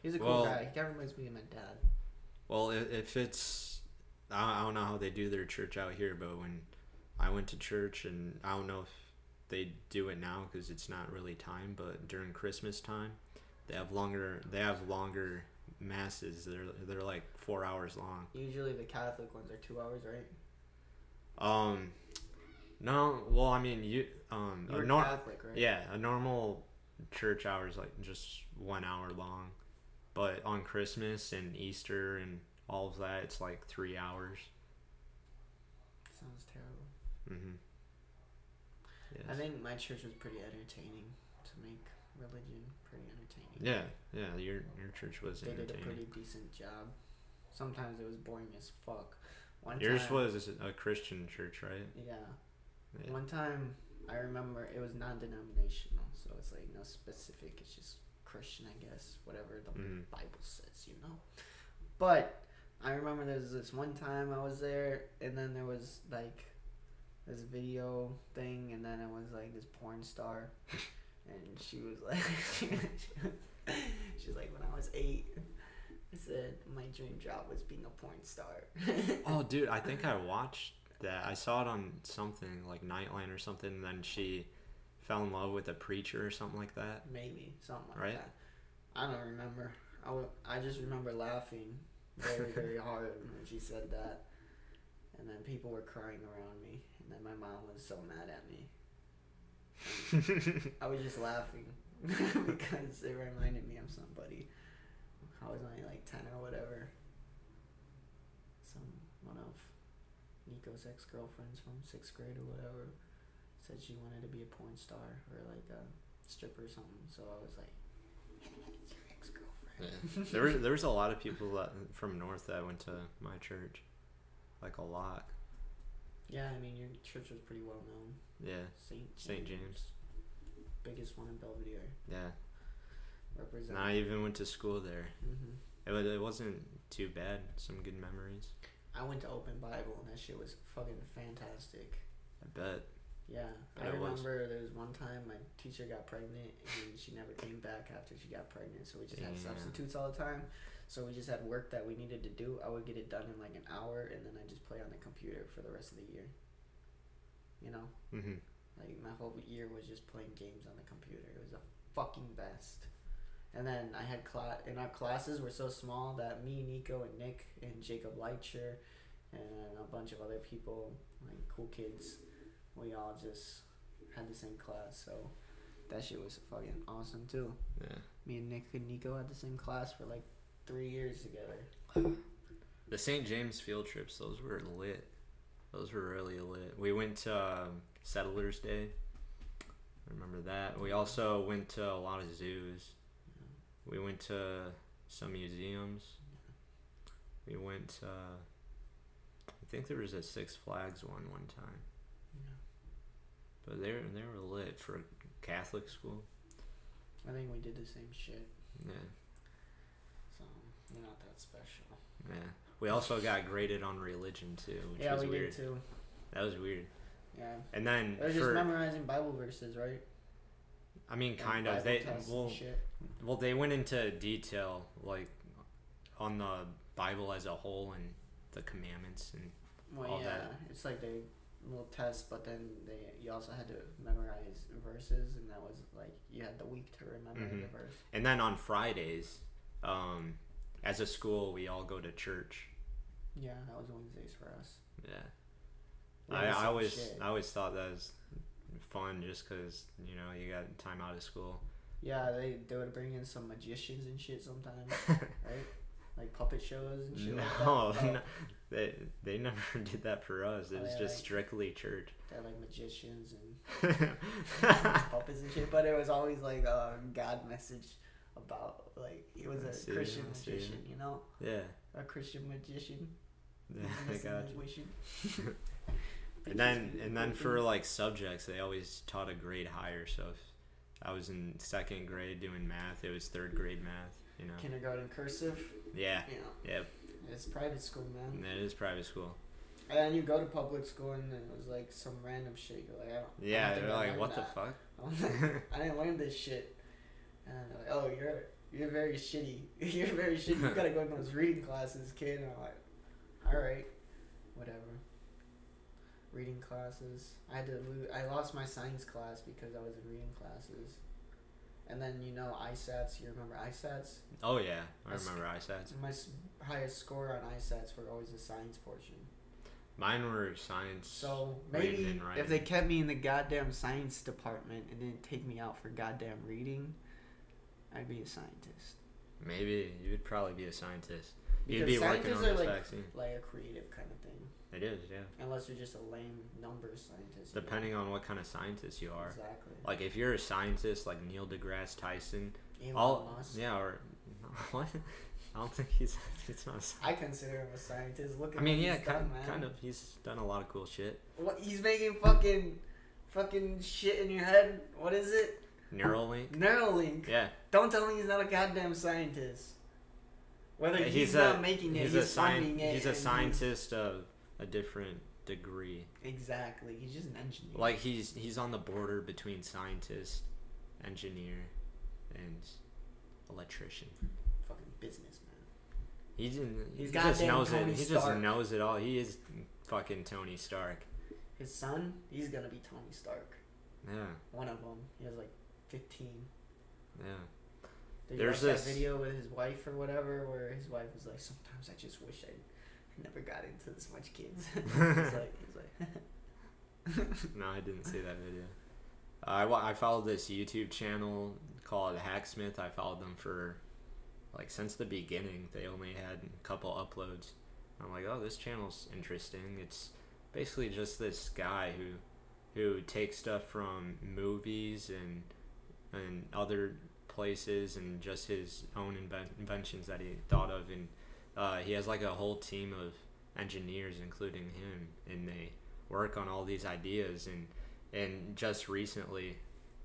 He's a cool Well- guy. He kind of reminds me of my dad. Well, i- if it's, I I don't know how they do their church out here, but when I went to church, and I don't know if they do it now because it's not really time, but during Christmas time, they have longer. They have longer masses. They're they're like four hours long. Usually the Catholic ones are two hours, right? Um, no, well, I mean you um a You're nor- Catholic, right? Yeah, a normal church hour is like just one hour long, but on Christmas and Easter and all of that, it's like three hours. Sounds terrible. Mm-hmm. Yes. I think my church was pretty entertaining to make religion pretty entertaining. Yeah, yeah. Your your church was They did a pretty decent job. Sometimes it was boring as fuck. One Yours time, was a Christian church, right? Yeah. Yeah. One time, I remember it was non-denominational, so it's like no specific. It's just Christian, I guess, whatever the Mhm. Bible says, you know. But I remember there was this one time I was there, and then there was like this video thing, and then it was like this porn star, and she was like, she was like, when I was eight, I said my dream job was being a porn star. Oh, dude, I think I watched that. I saw it on something like Nightline or something. And then she fell in love with a preacher or something like that. Maybe something like Right? that. I don't remember. I, w- I just remember laughing very very hard when she said that, and then people were crying around me, and then my mom was so mad at me. I was just laughing because it reminded me of somebody. I was only like ten or whatever. Some one of Nico's ex girlfriends from sixth grade or whatever said she wanted to be a porn star or like a stripper or something. So I was like, "It's your ex girlfriend." Yeah. there was there was a lot of people that, from North that went to my church, like a lot. Yeah, I mean your church was pretty well known. Yeah, Saint St. James. biggest one in Belvidere. yeah. Represent. And I even went to school there. hmm It was, it wasn't too bad. Some good memories. I went to Open Bible and that shit was fucking fantastic. I bet. Yeah, Yeah, I it was. remember there was one time my teacher got pregnant and she never came back after she got pregnant, so we just had substitutes all the time. So we just had work that we needed to do. I would get it done in like an hour, and then I just play on the computer for the rest of the year. You know, hmm like my whole year was just playing games on the computer. It was the fucking best. And then I had class, and our classes were so small that me, Nico, and Nick, and Jacob Lightshire, and a bunch of other people, like cool kids, we all just had the same class. So that shit was fucking awesome too. Yeah. Me and Nick and Nico had the same class for like three years together. The St. James field trips, those were lit. Those were really lit. We went to um, Settlers Day. Remember that? We also went to a lot of zoos. We went to some museums. We went to, I think there was a Six Flags one one time. Yeah. But they were, they were lit for Catholic school. I think we did the same shit. Yeah. So you're not that special. Yeah. We also got graded on religion too, which yeah, was we weird. did too. That was weird. Yeah. And then It was just memorizing Bible verses, right? I mean, kind of. They well, shit. well, they went into detail like on the Bible as a whole and the commandments and Well, all yeah, that. it's like they little test, but then they you also had to memorize verses, and that was like you had the week to remember Mhm. the verse. And then on Fridays, um, as a school, we all go to church. Yeah, that was Wednesdays for us. Yeah. I, I always shit. I always thought that was fun just because you know you got time out of school. Yeah, they they would bring in some magicians and shit sometimes, right? Like puppet shows and shit like that. No, Oh, no, they they never did that for us. It Oh, was just like- strictly church. They're like magicians and puppets and shit, but it was always like a God message about like he was a see, Christian magician, you know, yeah, a Christian magician. yeah, I got you. And then and then for like subjects, they always taught a grade higher. So if I was in second grade doing math, it was third grade math. You know. kindergarten cursive, Yeah, you know, yeah, it's private school, man. that is private school. And then you go to public school and it was like some random shit. You're like, I don't. I Yeah, don't they're like, what the fuck? I didn't learn this shit. And they're like, oh, you're you're very shitty. you're very shitty. You gotta go to those reading classes, kid. And I'm like, all right, whatever. Reading classes. I had to lose. I lost my science class because I was in reading classes. And then you know ISATs. You remember ISATs? Oh yeah, I remember ISATs. My s- highest score on ISATs were always the science portion. Mine were science. So reading maybe if they kept me in the goddamn science department and didn't take me out for goddamn reading, I'd be a scientist. Maybe you would probably be a scientist. You'd Because be working scientists on are this like vaccine. like a creative kind of thing. It is, yeah. Unless you're just a lame numbers scientist. you know? Depending on what kind of scientist you are. Exactly. Like if you're a scientist like Neil deGrasse Tyson, Elon all Musk. yeah, or what? I don't think he's It's not. A, I consider him a scientist. Look at I mean, yeah, he's kind done, man. kind of. He's done a lot of cool shit. What he's making fucking fucking shit in your head. What is it? Neuralink. Neuralink. Yeah, Don't tell me he's not a goddamn scientist. Whether he's, he's not a making it, he's he's, a funding it. He's a scientist of a different degree. Exactly. He's just an engineer. Like he's he's on the border between scientist, engineer, and electrician. fucking businessman. He didn't. He's he just knows Tony it. He just knows it all. He is fucking Tony Stark. His son, he's gonna be Tony Stark. Yeah, One of them. He has like fifteen. yeah. Did There's you watch this- that video with his wife or whatever, where his wife was like, "Sometimes I just wish I never got into this much kids." he's like, he's like, No, I didn't see that video. I, wa- I followed this YouTube channel called Hacksmith. I followed them for like since the beginning. They only had a couple uploads. I'm like, oh, this channel's interesting. It's basically just this guy who who takes stuff from movies and and other places and just his own inven- inventions that he thought of and uh, he has like a whole team of engineers including him and they work on all these ideas and and just recently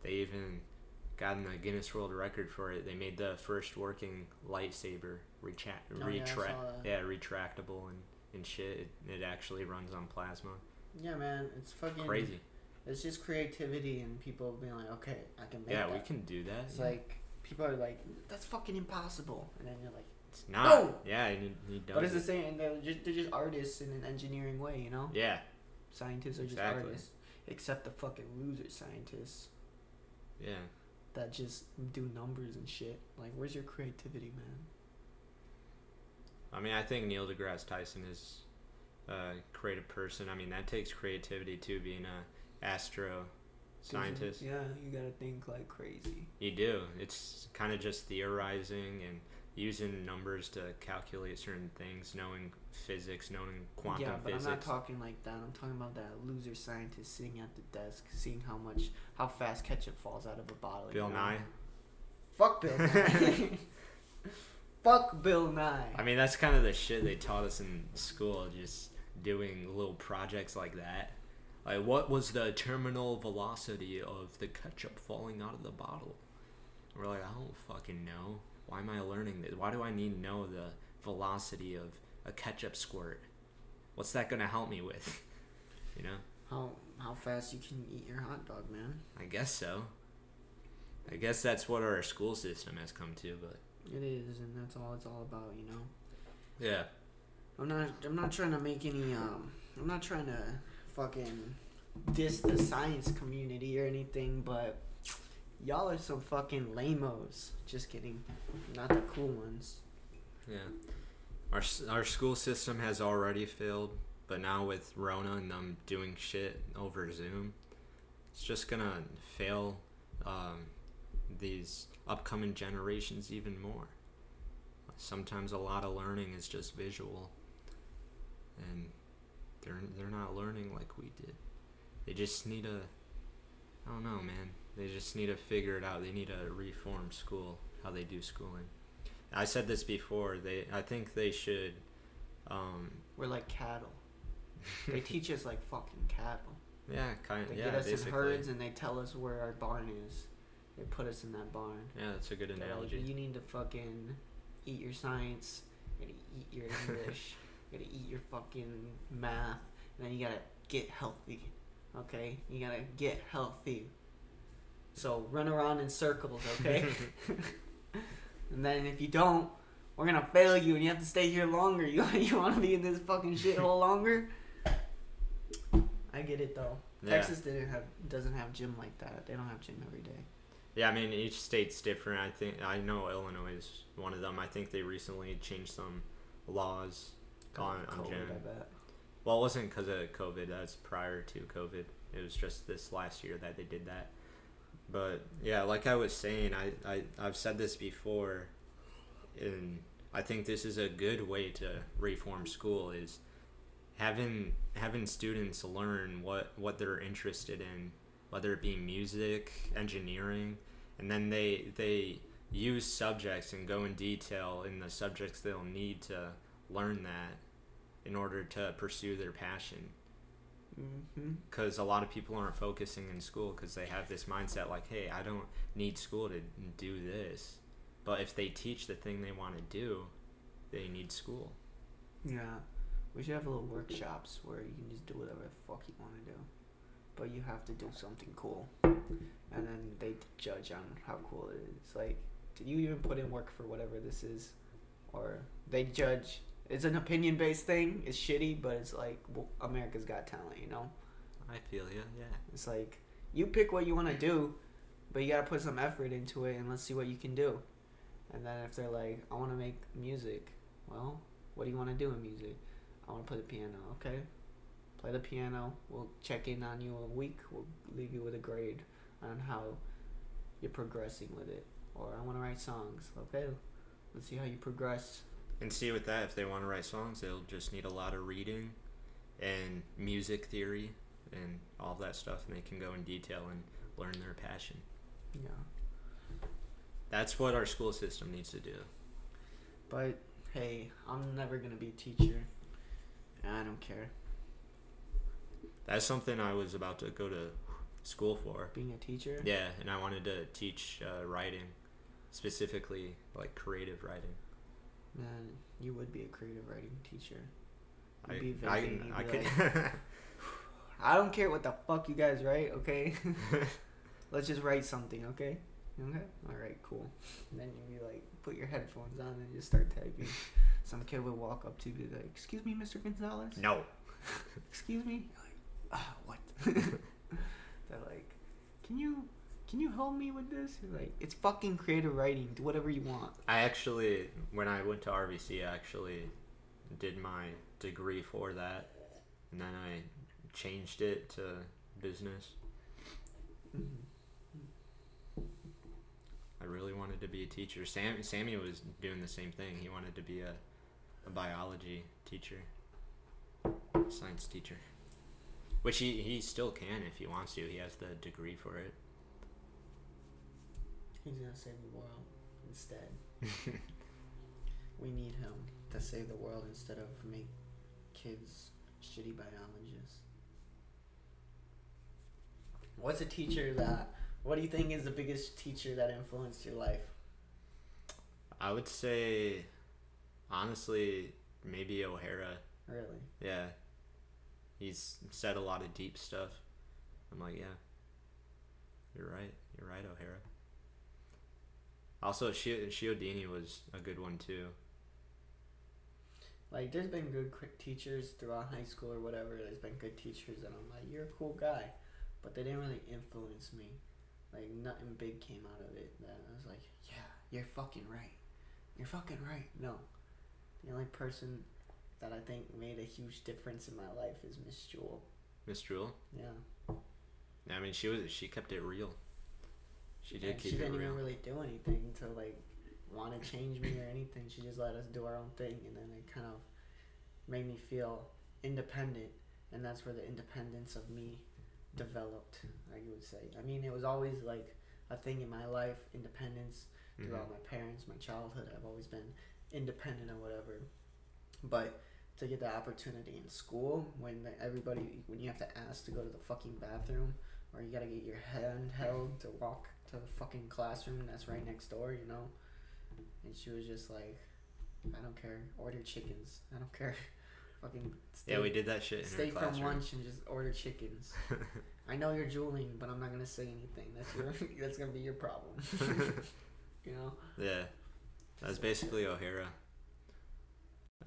they even gotten the Guinness World Record for it. They made the first working lightsaber retract Oh, yeah, retract yeah retractable and and shit. It, it actually runs on plasma. "Yeah, man, it's fucking Crazy. It's just creativity and people being like, "Okay, I can make Yeah, that." we can do that. It's yeah. like people are like, "That's fucking impossible," and then you're like, it's not. No! Yeah, and he, he does. "But it's the same." And they're just, they're just artists in an engineering way, you know. Yeah, Scientists are just artists, except the fucking loser scientists yeah. that just do numbers and shit. Like, where's your creativity, man? I mean, I think Neil deGrasse Tyson is a creative person. I mean, that takes creativity too, being a astro scientist. Yeah, you gotta think like crazy. You do. It's kind of just theorizing and using numbers to calculate certain things, knowing physics, knowing quantum yeah, but physics. I'm not talking like that. I'm talking about that loser scientist sitting at the desk, seeing how much, how fast ketchup falls out of a bottle. Bill you know? Nye. Fuck Bill Nye. Fuck Bill Nye. I mean, that's kind of the shit they taught us in school, just doing little projects like that. Like, what was the terminal velocity of the ketchup falling out of the bottle? We're like, I don't fucking know. Why am I learning this? Why do I need to know the velocity of a ketchup squirt? What's that gonna help me with? You know? how how fast you can eat your hot dog, man? I guess so. I guess that's what our school system has come to, but It is, and that's all it's all about, you know. yeah. I'm not I'm not trying to make any um I'm not trying to fucking diss the science community or anything, but y'all are some fucking lamos. Just kidding, not the cool ones. Yeah. Our our school system has already failed, but now with Rona and them doing shit over Zoom, it's just gonna fail um, these upcoming generations even more. Sometimes a lot of learning is just visual, and they're they're not learning like we did. They just need to. I don't know, man. They just need to figure it out. They need to reform school, how they do schooling. I said this before. They, I think they should. Um, We're like cattle. They teach us like fucking cattle. yeah, kind They of. Yeah, get us basically. in herds and they tell us where our barn is. They put us in that barn. Yeah, that's a good They're like, analogy. you need to fucking eat your science. Gotta eat your English. you gotta eat your fucking math. And then you gotta get healthy. Okay? You gotta get healthy. So run around in circles, okay? and then if you don't, we're gonna fail you and you have to stay here longer. You, you wanna be in this fucking shithole longer? I get it though. Yeah. Texas didn't have doesn't have gym like that. They don't have gym every day. Yeah, I mean each state's different. I think I know Illinois is one of them. I think they recently changed some laws on, oh, on COVID, gym. I bet. Well, it wasn't because of COVID. That's prior to COVID. It was just this last year that they did that. But yeah, like I was saying, I, I I've said this before, and I think this is a good way to reform school is having having students learn what what they're interested in, whether it be music, engineering, and then they they use subjects and go in detail in the subjects they'll need to learn that in order to pursue their passion Mm-hmm. because a lot of people aren't focusing in school because they have this mindset like hey i don't need school to do this but if they teach the thing they want to do they need school Yeah, we should have a little workshops where you can just do whatever the fuck you want to do, but you have to do something cool, and then they judge on how cool it is. Like, did you even put in work for whatever this is, or they judge? It's an opinion based thing. It's shitty, but it's like well, America's Got Talent, you know. i feel you yeah It's like you pick what you want to do, but you gotta put some effort into it, and let's see what you can do. And then if they're like, I want to make music, well, what do you want to do in music? I want to play the piano. Okay, play the piano. We'll check in on you a week. We'll leave you with a grade on how you're progressing with it. Or I want to write songs. Okay, let's see how you progress. And see with that if they want to write songs they'll just need a lot of reading and music theory and all that stuff and they can go in detail and learn their passion Yeah. that's what our school system needs to do But hey, I'm never gonna be a teacher. I don't care. that's something i was about to go to school for Being a teacher. Yeah, and I wanted to teach uh, writing, specifically like creative writing. Man, you would be a creative writing teacher. I You'd be I, vaping, you'd I be could. like, I don't care what the fuck you guys write, okay? Let's just write something, okay? Okay? Alright, cool. And then you'd be like, put your headphones on and just start typing. Some kid would walk up to you and be like, Excuse me, Mr. Gonzalez? no. Excuse me? You're like, ah, what? They're like, Can you can you help me with this? You're like, it's fucking creative writing. Do whatever you want. I actually, when I went to RVC, I actually did my degree for that, and then I changed it to business. I really wanted to be a teacher. Sam, Sammy was doing the same thing. He wanted to be a, a biology teacher, science teacher. Which he, he still can if he wants to. He has the degree for it. He's gonna save the world instead. we need him to save the world instead of make kids shitty biologists. What's a teacher that? What do you think is the biggest teacher that influenced your life? I would say, honestly, maybe O'Hara. Really? Yeah. He's said a lot of deep stuff. I'm like, yeah. You're right. You're right, O'Hara. Also, Shio- Shiodini was a good one too. Like, there's been good teachers throughout high school or whatever. There's been good teachers, and I'm like, you're a cool guy, but they didn't really influence me. Like, nothing big came out of it. That I was like, yeah, you're fucking right. You're fucking right. No, the only person that I think made a huge difference in my life is Miss Jewel. Miss Jewel. Yeah, I mean, she was she kept it real. She did She didn't even really do anything to like want to change me or anything. She just let us do our own thing, and then it kind of made me feel independent, and that's where the independence of me developed. I would say. I mean, it was always like a thing in my life, independence throughout mm-hmm. my parents, my childhood. I've always been independent or whatever. But to get the opportunity in school, when the, everybody, when you have to ask to go to the fucking bathroom, or you gotta get your hand held to walk to the fucking classroom that's right next door, you know. And she was just like, I don't care. Order chickens. I don't care. fucking stay, Yeah, we did that shit in stay from classroom. lunch and just order chickens. I know you're drooling, but I'm not gonna say anything. That's your that's gonna be your problem. you know. Yeah, that's basically O'Hara.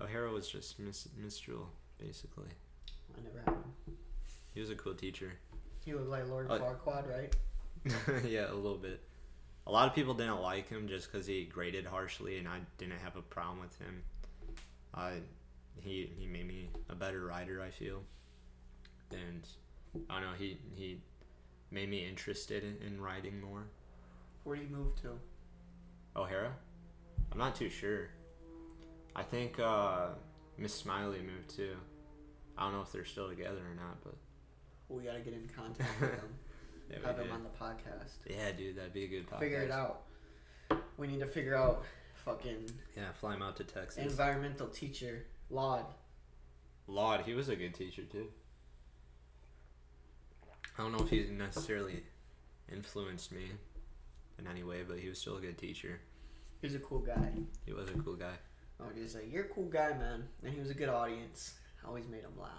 O'Hara was just Miss Miss Jewel, basically. I never had him. He was a cool teacher. He looked like Lord Oh. Farquaad, right? yeah, a little bit. A lot of people didn't like him just because he graded harshly, and I didn't have a problem with him. I he he made me a better writer. I feel, and I don't know he he made me interested in, in writing more. Where do you move to? O'Hara, I'm not too sure. I think uh, Miss Smiley moved too. I don't know if they're still together or not, but We gotta get in contact with them. Yeah, have them did. on the podcast. Yeah, dude, that'd be a good podcast. Figure it out. We need to figure out fucking Yeah, fly him out to Texas. environmental teacher Laud. Laud, he was a good teacher too. I don't know if he necessarily influenced me in any way, but he was still a good teacher. He was a cool guy. He was a cool guy. I was just like, you're a cool guy, man. And he was a good audience. I always made him laugh.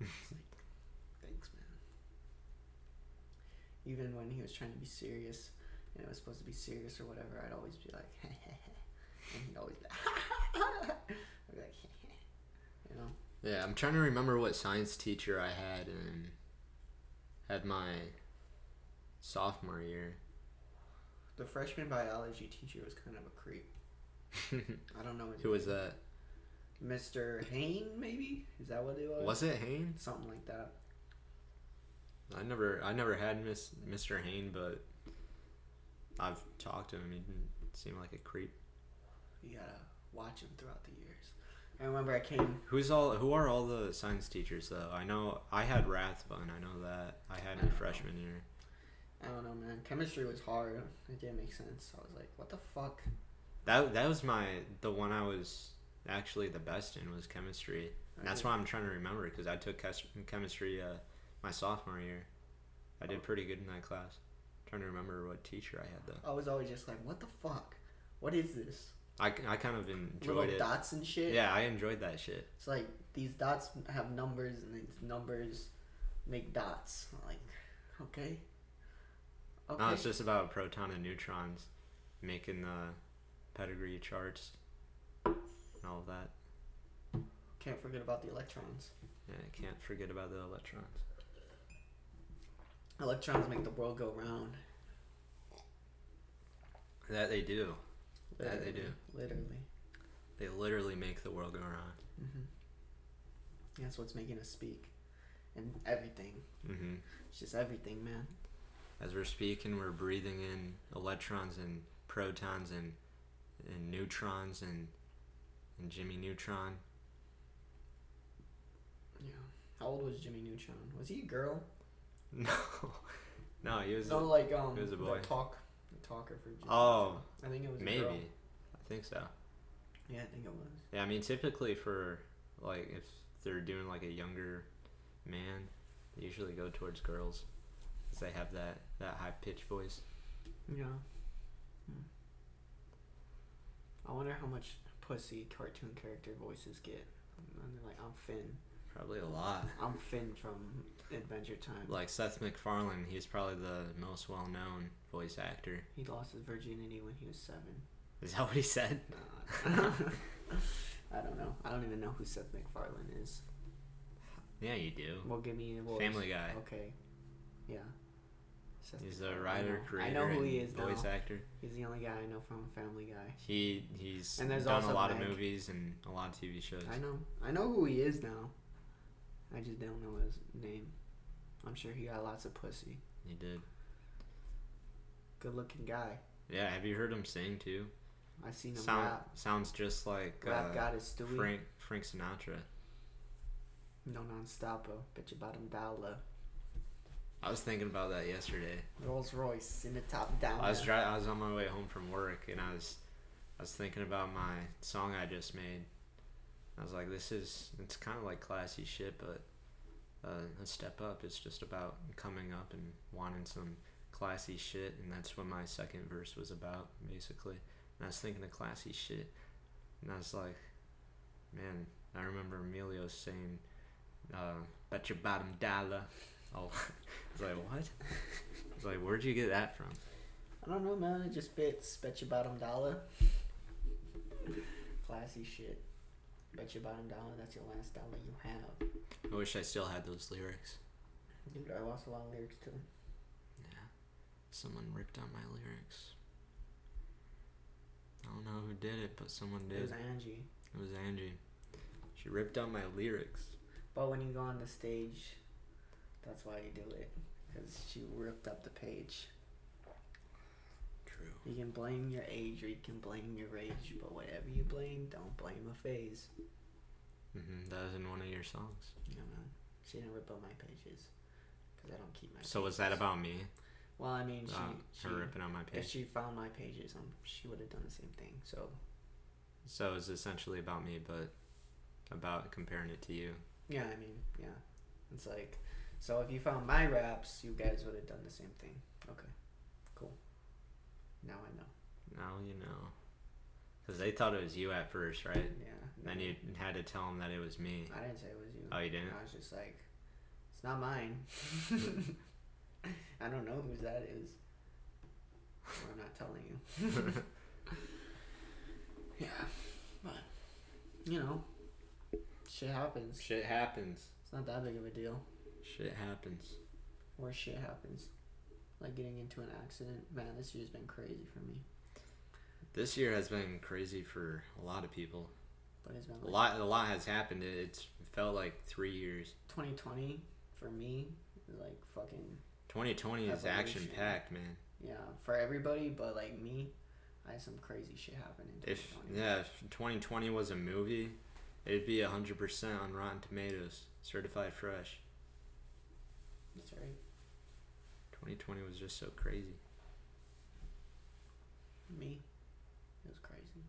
It's like, Thanks, man. Even when he was trying to be serious, and it was supposed to be serious or whatever, I'd always be like, and he'd always be like, I'd be like, you know. Yeah, I'm trying to remember what science teacher I had in had my sophomore year. The freshman biology teacher was kind of a creep. I don't know Who was name. that? Mr. Hain, maybe? Is that what it was? Was it Hain? Something like that. I never I never had Miss Mr. Hain, but I've talked to him. He didn't seem like a creep. You gotta watch him throughout the years. I remember I came. Who's all? Who are all the science teachers though? I know I had Rathbun. I know that I had I my don't know. freshman year. I don't know, man. Chemistry was hard. It didn't make sense. I was like, what the fuck? That that was my the one I was actually the best in was chemistry. That's why I'm trying to remember because I took chemistry uh, my sophomore year. I did oh. pretty good in that class. trying to remember what teacher I had though. I was always just like, what the fuck? What is this? I, I kind of enjoyed Little it. dots and shit. Yeah, I enjoyed that shit. It's like these dots have numbers, and these numbers make dots. I'm like, okay. Okay. No, it's just about proton and neutrons, making the pedigree charts, and all of that. Can't forget about the electrons. Yeah, can't forget about the electrons. Electrons make the world go round. That they do. That they do. Literally. They literally make the world go around. hmm That's what's making us speak. And everything. hmm It's just everything, man. As we're speaking, we're breathing in electrons and protons and and neutrons and and Jimmy Neutron. Yeah. How old was Jimmy Neutron? Was he a girl? No, no, he was No, a, like um, he was a the boy. talk, the talker for Jimmy. Oh, I think it was a maybe. I think so. Yeah, I think it was. Yeah, I mean, typically for like if they're doing like a younger man, they usually go towards girls, girls, 'cause they have that that high pitched voice. Yeah. Hmm. I wonder how much pussy cartoon character voices get. And they're like, I'm Finn. Probably a lot. I'm Finn from Adventure Time. Like Seth MacFarlane, he's probably the most well known voice actor. He lost his virginity when he was seven. Is that what he said? I don't know. I don't even know who Seth MacFarlane is. Yeah, you do. Well, give me a voice. Family Guy. Okay. Yeah. Seth He's a writer, creator, I know who he is now. voice actor. He's the only guy I know from Family Guy. He he's And there's done a lot Meg. of movies and a lot of TV shows. I know. I know who he is now. I just don't know his name. I'm sure he got lots of pussy. He did. Good looking guy. Yeah, have you heard him sing too? I seen him Sound, rap. sounds just like Rap uh, goddess Stewie. Frank Frank Sinatra. No non-stopper. Bet your bottom dollar. I was thinking about that yesterday. Rolls Royce in the top down. I was dri- I was on my way home from work and I was I was thinking about my song I just made. I was like, this is it's kind of like classy shit, but uh, a step up. It's just about coming up and wanting some classy shit, and that's what my second verse was about, basically. And I was thinking of classy shit, and I was like, man, I remember Emilio saying, uh, "Bet your bottom dollar." Oh, I was like, what? I was like, where'd you get that from? I don't know, man. It just fits. Bet your bottom dollar. Classy shit. Bet your bottom dollar. That's your last dollar you have. I wish I still had those lyrics. Dude, I lost a lot of lyrics too. Yeah. Someone ripped out my lyrics. I don't know who did it, but someone did. It was Angie. It was Angie. She ripped out my lyrics. But when you go on the stage, that's why you do it. Because she ripped up the page. True. You can blame your age or you can blame your rage, but whatever you blame, don't blame a phase. Mm-hmm. That was in one of your songs. You know. She didn't rip up my pages. Because I don't keep my So was that about me? Well, I mean, she, Um, she her ripping out my if she found my pages, um, she would have done the same thing. So, So it's essentially about me, but about comparing it to you. yeah, I mean, yeah. It's like, so if you found my raps, you guys would have done the same thing. Okay. Now I know. Now you know. Because they thought it was you at first, right? Yeah. Then you had to tell them that it was me. I didn't say it was you. Oh, you didn't? I was just like, it's not mine. I don't know whose that is. I'm not telling you. yeah, but you know, shit happens. Shit happens. It's not that big of a deal. Shit happens. Or shit happens, like getting into an accident. Man, this year's been crazy for me. This year has been crazy for a lot of people. But it's been A lot, a lot has happened. It- It's felt like three years. 2020 for me is like fucking 2020 is action packed, man. yeah for everybody. But like me, I had some crazy shit happen in If yeah, if 2020 was a movie, it'd be hundred percent on Rotten Tomatoes, certified fresh. That's right. 2020 was just so crazy. Me, it was crazy.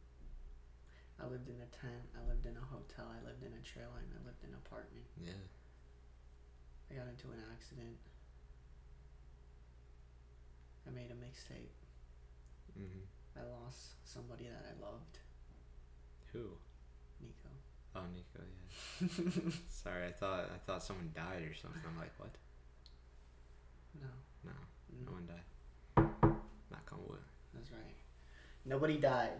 I lived in a tent. I lived in a hotel. I lived in a trailer, and I lived in an apartment. Yeah. I got into an accident. I made a mixtape. hmm I lost somebody that I loved, Who? Nico. Oh, Nico. Yeah. Sorry, I thought I thought someone died or something. I'm like, what? No, No, mm, one died. Knock on wood. that's right. Nobody died.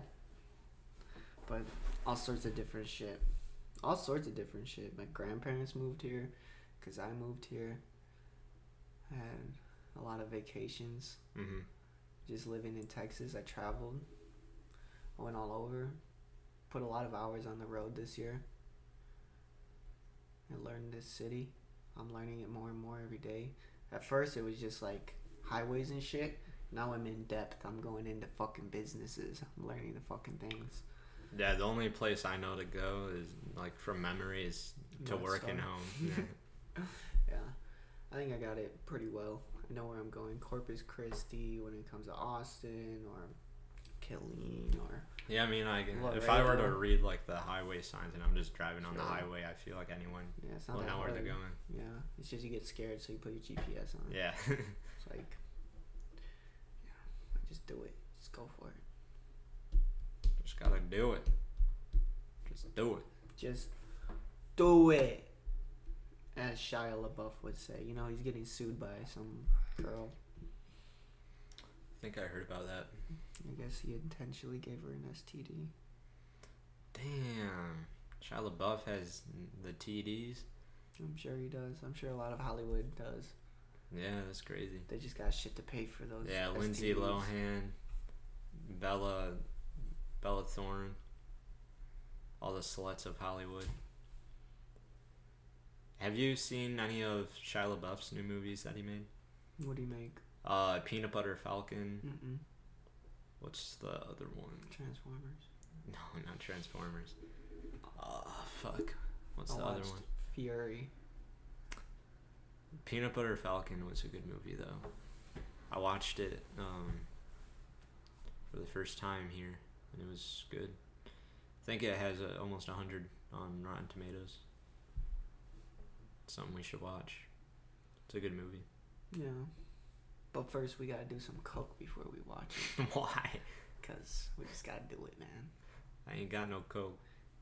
But all sorts of different shit. All sorts of different shit. My grandparents moved here, cause I moved here. I had a lot of vacations. hmm just living in Texas, I traveled. I went all over. Put a lot of hours on the road this year. I learned this city. I'm learning it more and more every day. At first, it was just like highways and shit. Now I'm in depth. I'm going into fucking businesses. I'm learning the fucking things. Yeah, the only place I know to go is like from memory is to North work and home. Yeah. Yeah, I think I got it pretty well. I know where I'm going. Corpus Christi when it comes to Austin or Killeen or Yeah, I mean, I like if I were to read like the highway signs and I'm just driving on the highway, I feel like anyone yeah, will know where they're going. Yeah, it's just you get scared, so you put your GPS on. Yeah. Like, yeah, I just do it. Just go for it. just gotta do it. Just do it. Just do it. As Shia LaBeouf would say. You know, he's getting sued by some girl. I think I heard about that. I guess he intentionally gave her an STD. Damn. Shia LaBeouf has the TDs. I'm sure he does. I'm sure a lot of Hollywood does. Yeah, that's crazy. They just got shit to pay for those. Yeah, Lindsay Lohan, Bella, Bella Thorne, all the sluts of Hollywood. Have you seen any of Shia LaBeouf's new movies that he made? What do you make? Uh, Peanut Butter Falcon. Mm-mm. What's the other one? Transformers. No, not Transformers. Uh, fuck. What's I the other one? Fury. Peanut Butter Falcon was a good movie though. I watched it um, for the first time here, and it was good. I think it has a, almost hundred on Rotten Tomatoes. Something we should watch. It's a good movie. Yeah. But first, we gotta do some coke before we watch it, Why? cause we just gotta do it, man. I ain't got no coke.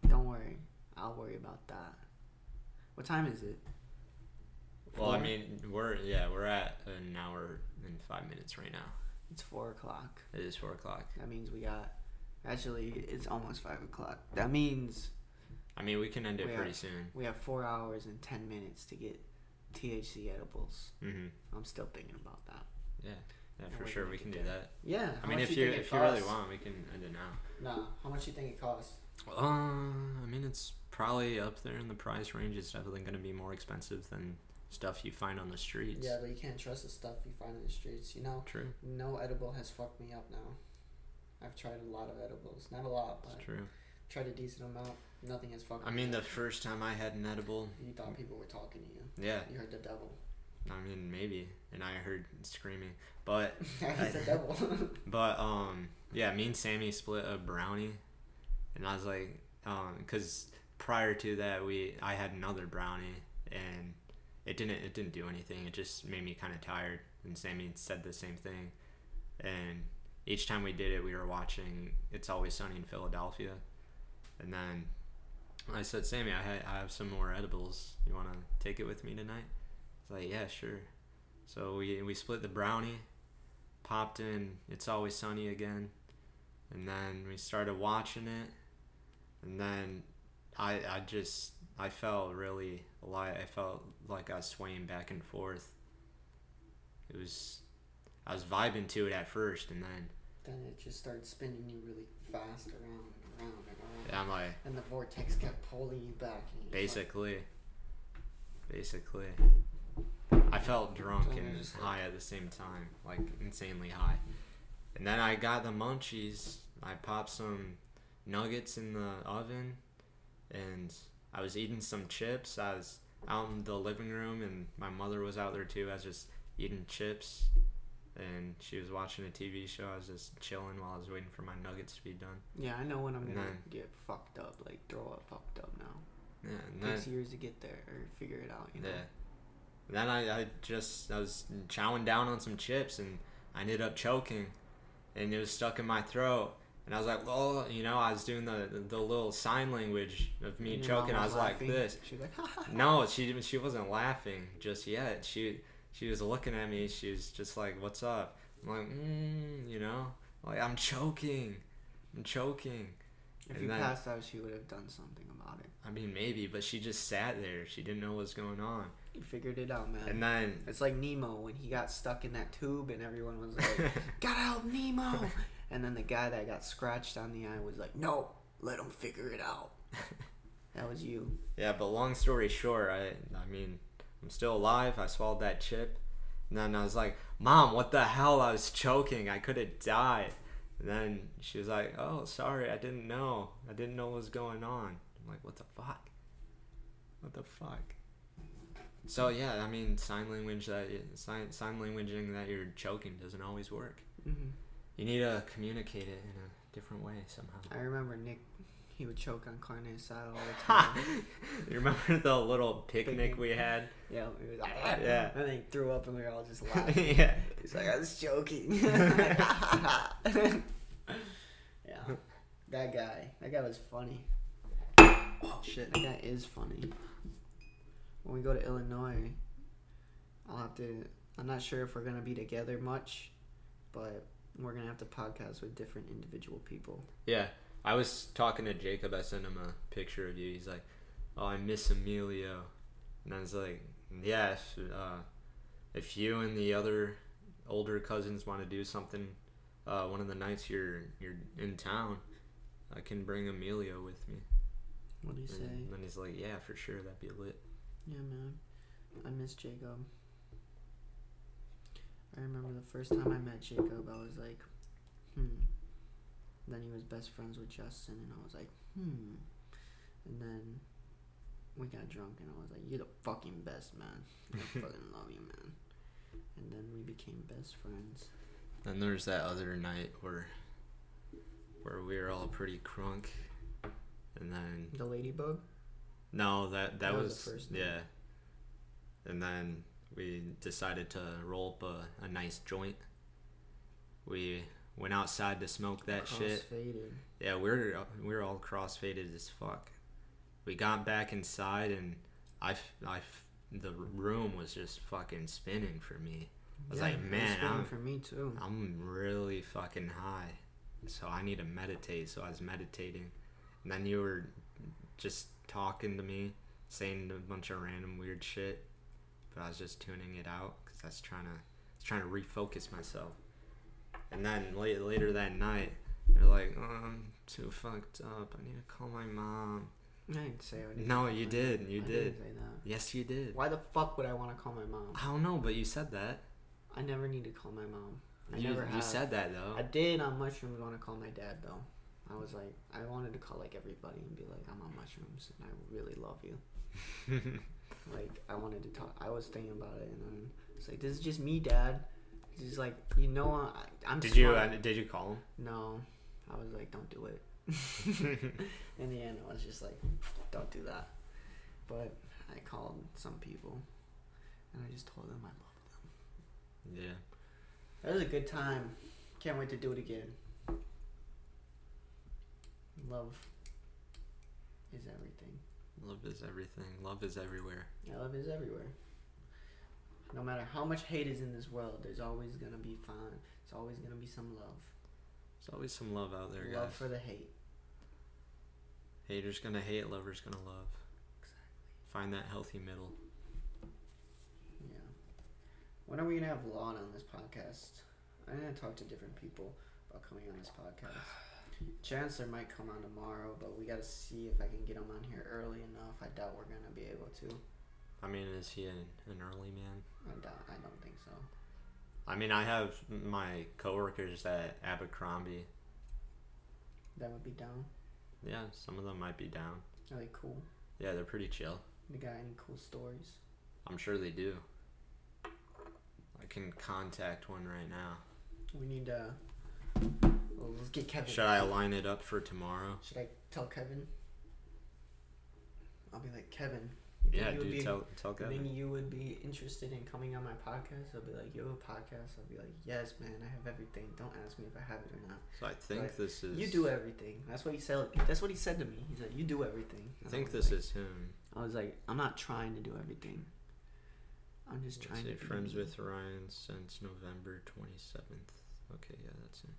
Don't worry, I'll worry about that. What time is it? Well, I mean, we're yeah, we're at an hour and five minutes right now. It's four o'clock. It is four o'clock. That means we got. Actually, it's almost five o'clock. That means I mean, we can end it pretty are- soon. we have four hours and ten minutes to get THC edibles. hmm I'm still thinking about that. Yeah, yeah, And for sure we can do there. that. Yeah. I mean, if you if you really want, we can end it now. No. How much do you think it costs? Uh, I mean, it's probably up there in the price range. It's definitely going to be more expensive than stuff you find on the streets. Yeah, but you can't trust the stuff you find in the streets. You know, True. no edible has fucked me up now. I've tried a lot of edibles. Not a lot, but It's true. tried a decent amount. Nothing has fucked I me mean, the first time I had an edible, You thought people were talking to you. yeah, You heard the devil. I mean, maybe, and I heard screaming, but He's the devil. But um, yeah, me and Sammy split a brownie, and I was like, um, because prior to that, we I had another brownie, and it didn't it didn't do anything. It just made me kind of tired. And Sammy said the same thing, and each time we did it, we were watching It's Always Sunny in Philadelphia, and then I said, Sammy, I ha- I have some more edibles. You want to take it with me tonight? He's like, yeah, sure. So we we split the brownie popped in It's Always Sunny again, and then we started watching it, and then I I just I felt really light. I felt like I was swaying back and forth. It was I was vibing to it at first, and then then it just started spinning you really fast around and around and around. I'm like And the vortex kept pulling you back. And you just like- basically, basically, I felt drunk and high at the same time, like insanely high. And then I got the munchies. I popped some nuggets in the oven, and I was eating some chips. I was out in the living room, and my mother was out there too. I was just eating chips, and she was watching a TV show. I was just chilling while I was waiting for my nuggets to be done. Yeah, I know when I'm And gonna then- get fucked up, like throw up fucked up now. Yeah, and It takes years to get there or figure it out, you know. Yeah. Then I, I just I was chowing down on some chips and I ended up choking, and it was stuck in my throat. And I was like, well, you know, I was doing the the, little sign language of me And your choking. mom I was like this. She was like, ha ha. ha. No, she she wasn't laughing just yet. She she was looking at me. She was just like, "What's up?" I'm like, mm, you know, like I'm choking, I'm choking. If And you then- passed out, she would have done something about it. I mean, maybe, but she just sat there. She didn't know what was going on. You figured it out, man. And then it's like Nemo when he got stuck in that tube and everyone was like, "Gotta help Nemo!" and then the guy that got scratched on the eye was like, "No, let him figure it out." that was you. Yeah, but long story short, I I mean, I'm still alive. I swallowed that chip. And then I was like, "Mom, what the hell? I was choking. I could have died." And then she was like, "Oh, sorry. I didn't know. I didn't know what was going on." I'm like, "What the fuck? What the fuck?" So yeah, I mean, sign language that sign sign languaging that you're choking doesn't always work. hmm You need to communicate it in a different way somehow. I remember Nick. He would choke on carne asada all the time. you remember the little picnic Picnic. we had? yeah, he was like, Yeah. And then he threw up, and we were all just laughing. yeah. He's like, I was joking. yeah, that guy. That guy was funny. Oh shit. That guy is funny. When we go to Illinois, I'll have to. I'm not sure if we're gonna be together much, but we're gonna have to podcast with different individual people. Yeah. I was talking to Jacob. I sent him a picture of you. He's like, "Oh, I miss Emilio," and I was like, "Yeah, if, uh, if you and the other older cousins want to do something, uh, one of the nights you're you're in town, I can bring Emilio with me." What do you say? And then he's like, "Yeah, for sure, that'd be lit." Yeah, man. I miss Jacob. I remember the first time I met Jacob, I was like, hmm. Then he was best friends with Justin, and I was like, hmm. And then we got drunk, and I was like, you're the fucking best, man. I fucking love you, man. And then we became best friends. Then there's that other night where where we were all pretty crunk, and then The ladybug? no, that that, That was was, the first yeah. And then we decided to roll up a, a nice joint. We went outside to smoke that shit. Yeah, we we're we we're all crossfaded as fuck. We got back inside and I, I the room was just fucking spinning for me. I was like, man, I'm- for me too. I'm really fucking high, so I need to meditate. So I was meditating, and then you were just talking to me, saying a bunch of random weird shit, but I was just tuning it out because I was trying to, was trying to refocus myself. And then later, later that night, they're like, oh, "I'm too fucked up. I need to call my mom." I didn't say didn't No, you did. You I did. didn't say that. Yes, you did. Why the fuck would I want to call my mom? I don't know, but you said that. I never need to call my mom. I you, never you said that though. I did on mushrooms want to call my dad though. I was like, I wanted to call like everybody and be like, I'm on mushrooms and I really love you. Like I wanted to talk. I was thinking about it and then it's like, this is just me, dad. He's like, you know, I, I'm. did you? Uh, did you call him? No, I was like, don't do it. In the end, I was just like, don't do that. But I called some people and I just told them I love them. Yeah. That was a good time. Can't wait to do it again. Love is everything. Love is everything. Love is everywhere. Yeah, love is everywhere. No matter how much hate is in this world, there's always gonna be fun. There's always gonna be some love. There's always some love out there, guys. love guys. for the hate. Haters gonna hate, lovers gonna love. Exactly. Find that healthy middle. Yeah. When are we gonna have Lon on this podcast? I'm gonna talk to different people about coming on this podcast. Chancellor might come on tomorrow, but we gotta see if I can get him on here early enough. I doubt we're gonna be able to. I mean, is he an, an early man? I doubt. I don't think so. I mean, I have my coworkers at Abercrombie. That would be down. Yeah, some of them might be down. Are they cool? Yeah, they're pretty chill. They got any cool stories? I'm sure they do. I can contact one right now. We need to. Well, let's get Kevin. Should I line it up for tomorrow? Should I tell Kevin? I'll be like Kevin. Yeah, dude, be- tell tell Kevin. you would be interested in coming on my podcast? I'll be like, you have a podcast? I'll be like, yes, man, I have everything. Don't ask me if I have it or not. So I think Right. this is. You do everything. That's what he said. That's what he said to me. He said, you do everything. I think this like- is him. I was like, I'm not trying to do everything. I'm just Let's trying see, to. be friends me." with Ryan since November 27th. Okay, yeah, that's him.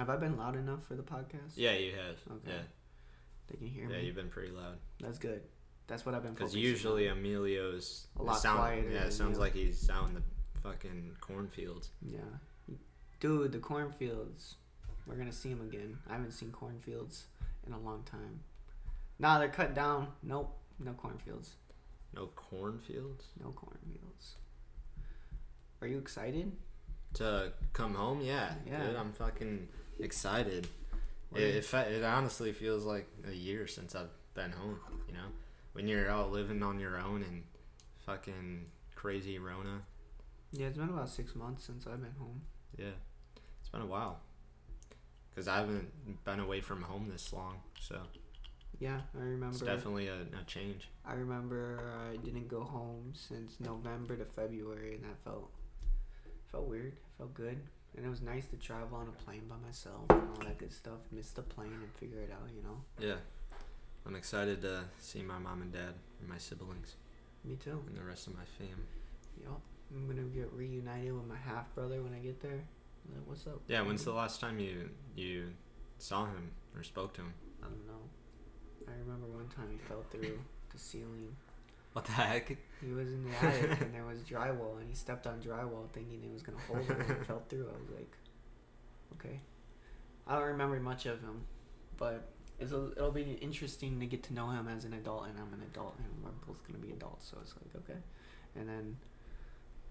Have I been loud enough for the podcast? Yeah, you have. Okay. Yeah, They can hear yeah, me. Yeah, you've been pretty loud. That's good. That's what I've been. Because usually on. Emilio's A lot sound- quieter Yeah, it sounds you. like he's out in the fucking cornfields. Yeah. Dude, the cornfields. We're gonna see him again. I haven't seen cornfields in a long time. Nah, they're cut down. Nope. No cornfields. No cornfields No cornfields. Are you excited? to come home. Yeah, Yeah. dude, I'm fucking excited. It, it, it honestly feels like a year since I've been home. You know, when you're out living on your own and fucking crazy Rona. Yeah, it's been about six months since I've been home. Yeah, it's been a while. Cause I haven't been away from home this long, so Yeah, I remember. it's definitely a, a change. I remember uh, I didn't go home since November to February, and that felt felt weird. Felt good, and it was nice to travel on a plane by myself and all that good stuff. Miss the plane and figure it out, you know. Yeah, I'm excited to see my mom and dad and my siblings Me too. and the rest of my fam. Yup. I'm gonna get reunited with my half brother when I get there. Like, What's up? Yeah, when's the last time you you saw him or spoke to him? I don't know. I remember one time he fell through the ceiling. What the heck? He was in the attic and there was drywall and he stepped on drywall thinking it was gonna hold him and it fell through. I was like, okay. I don't remember much of him, but it'll it'll be interesting to get to know him as an adult and I'm an adult and we're both gonna be adults. So it's like okay, and then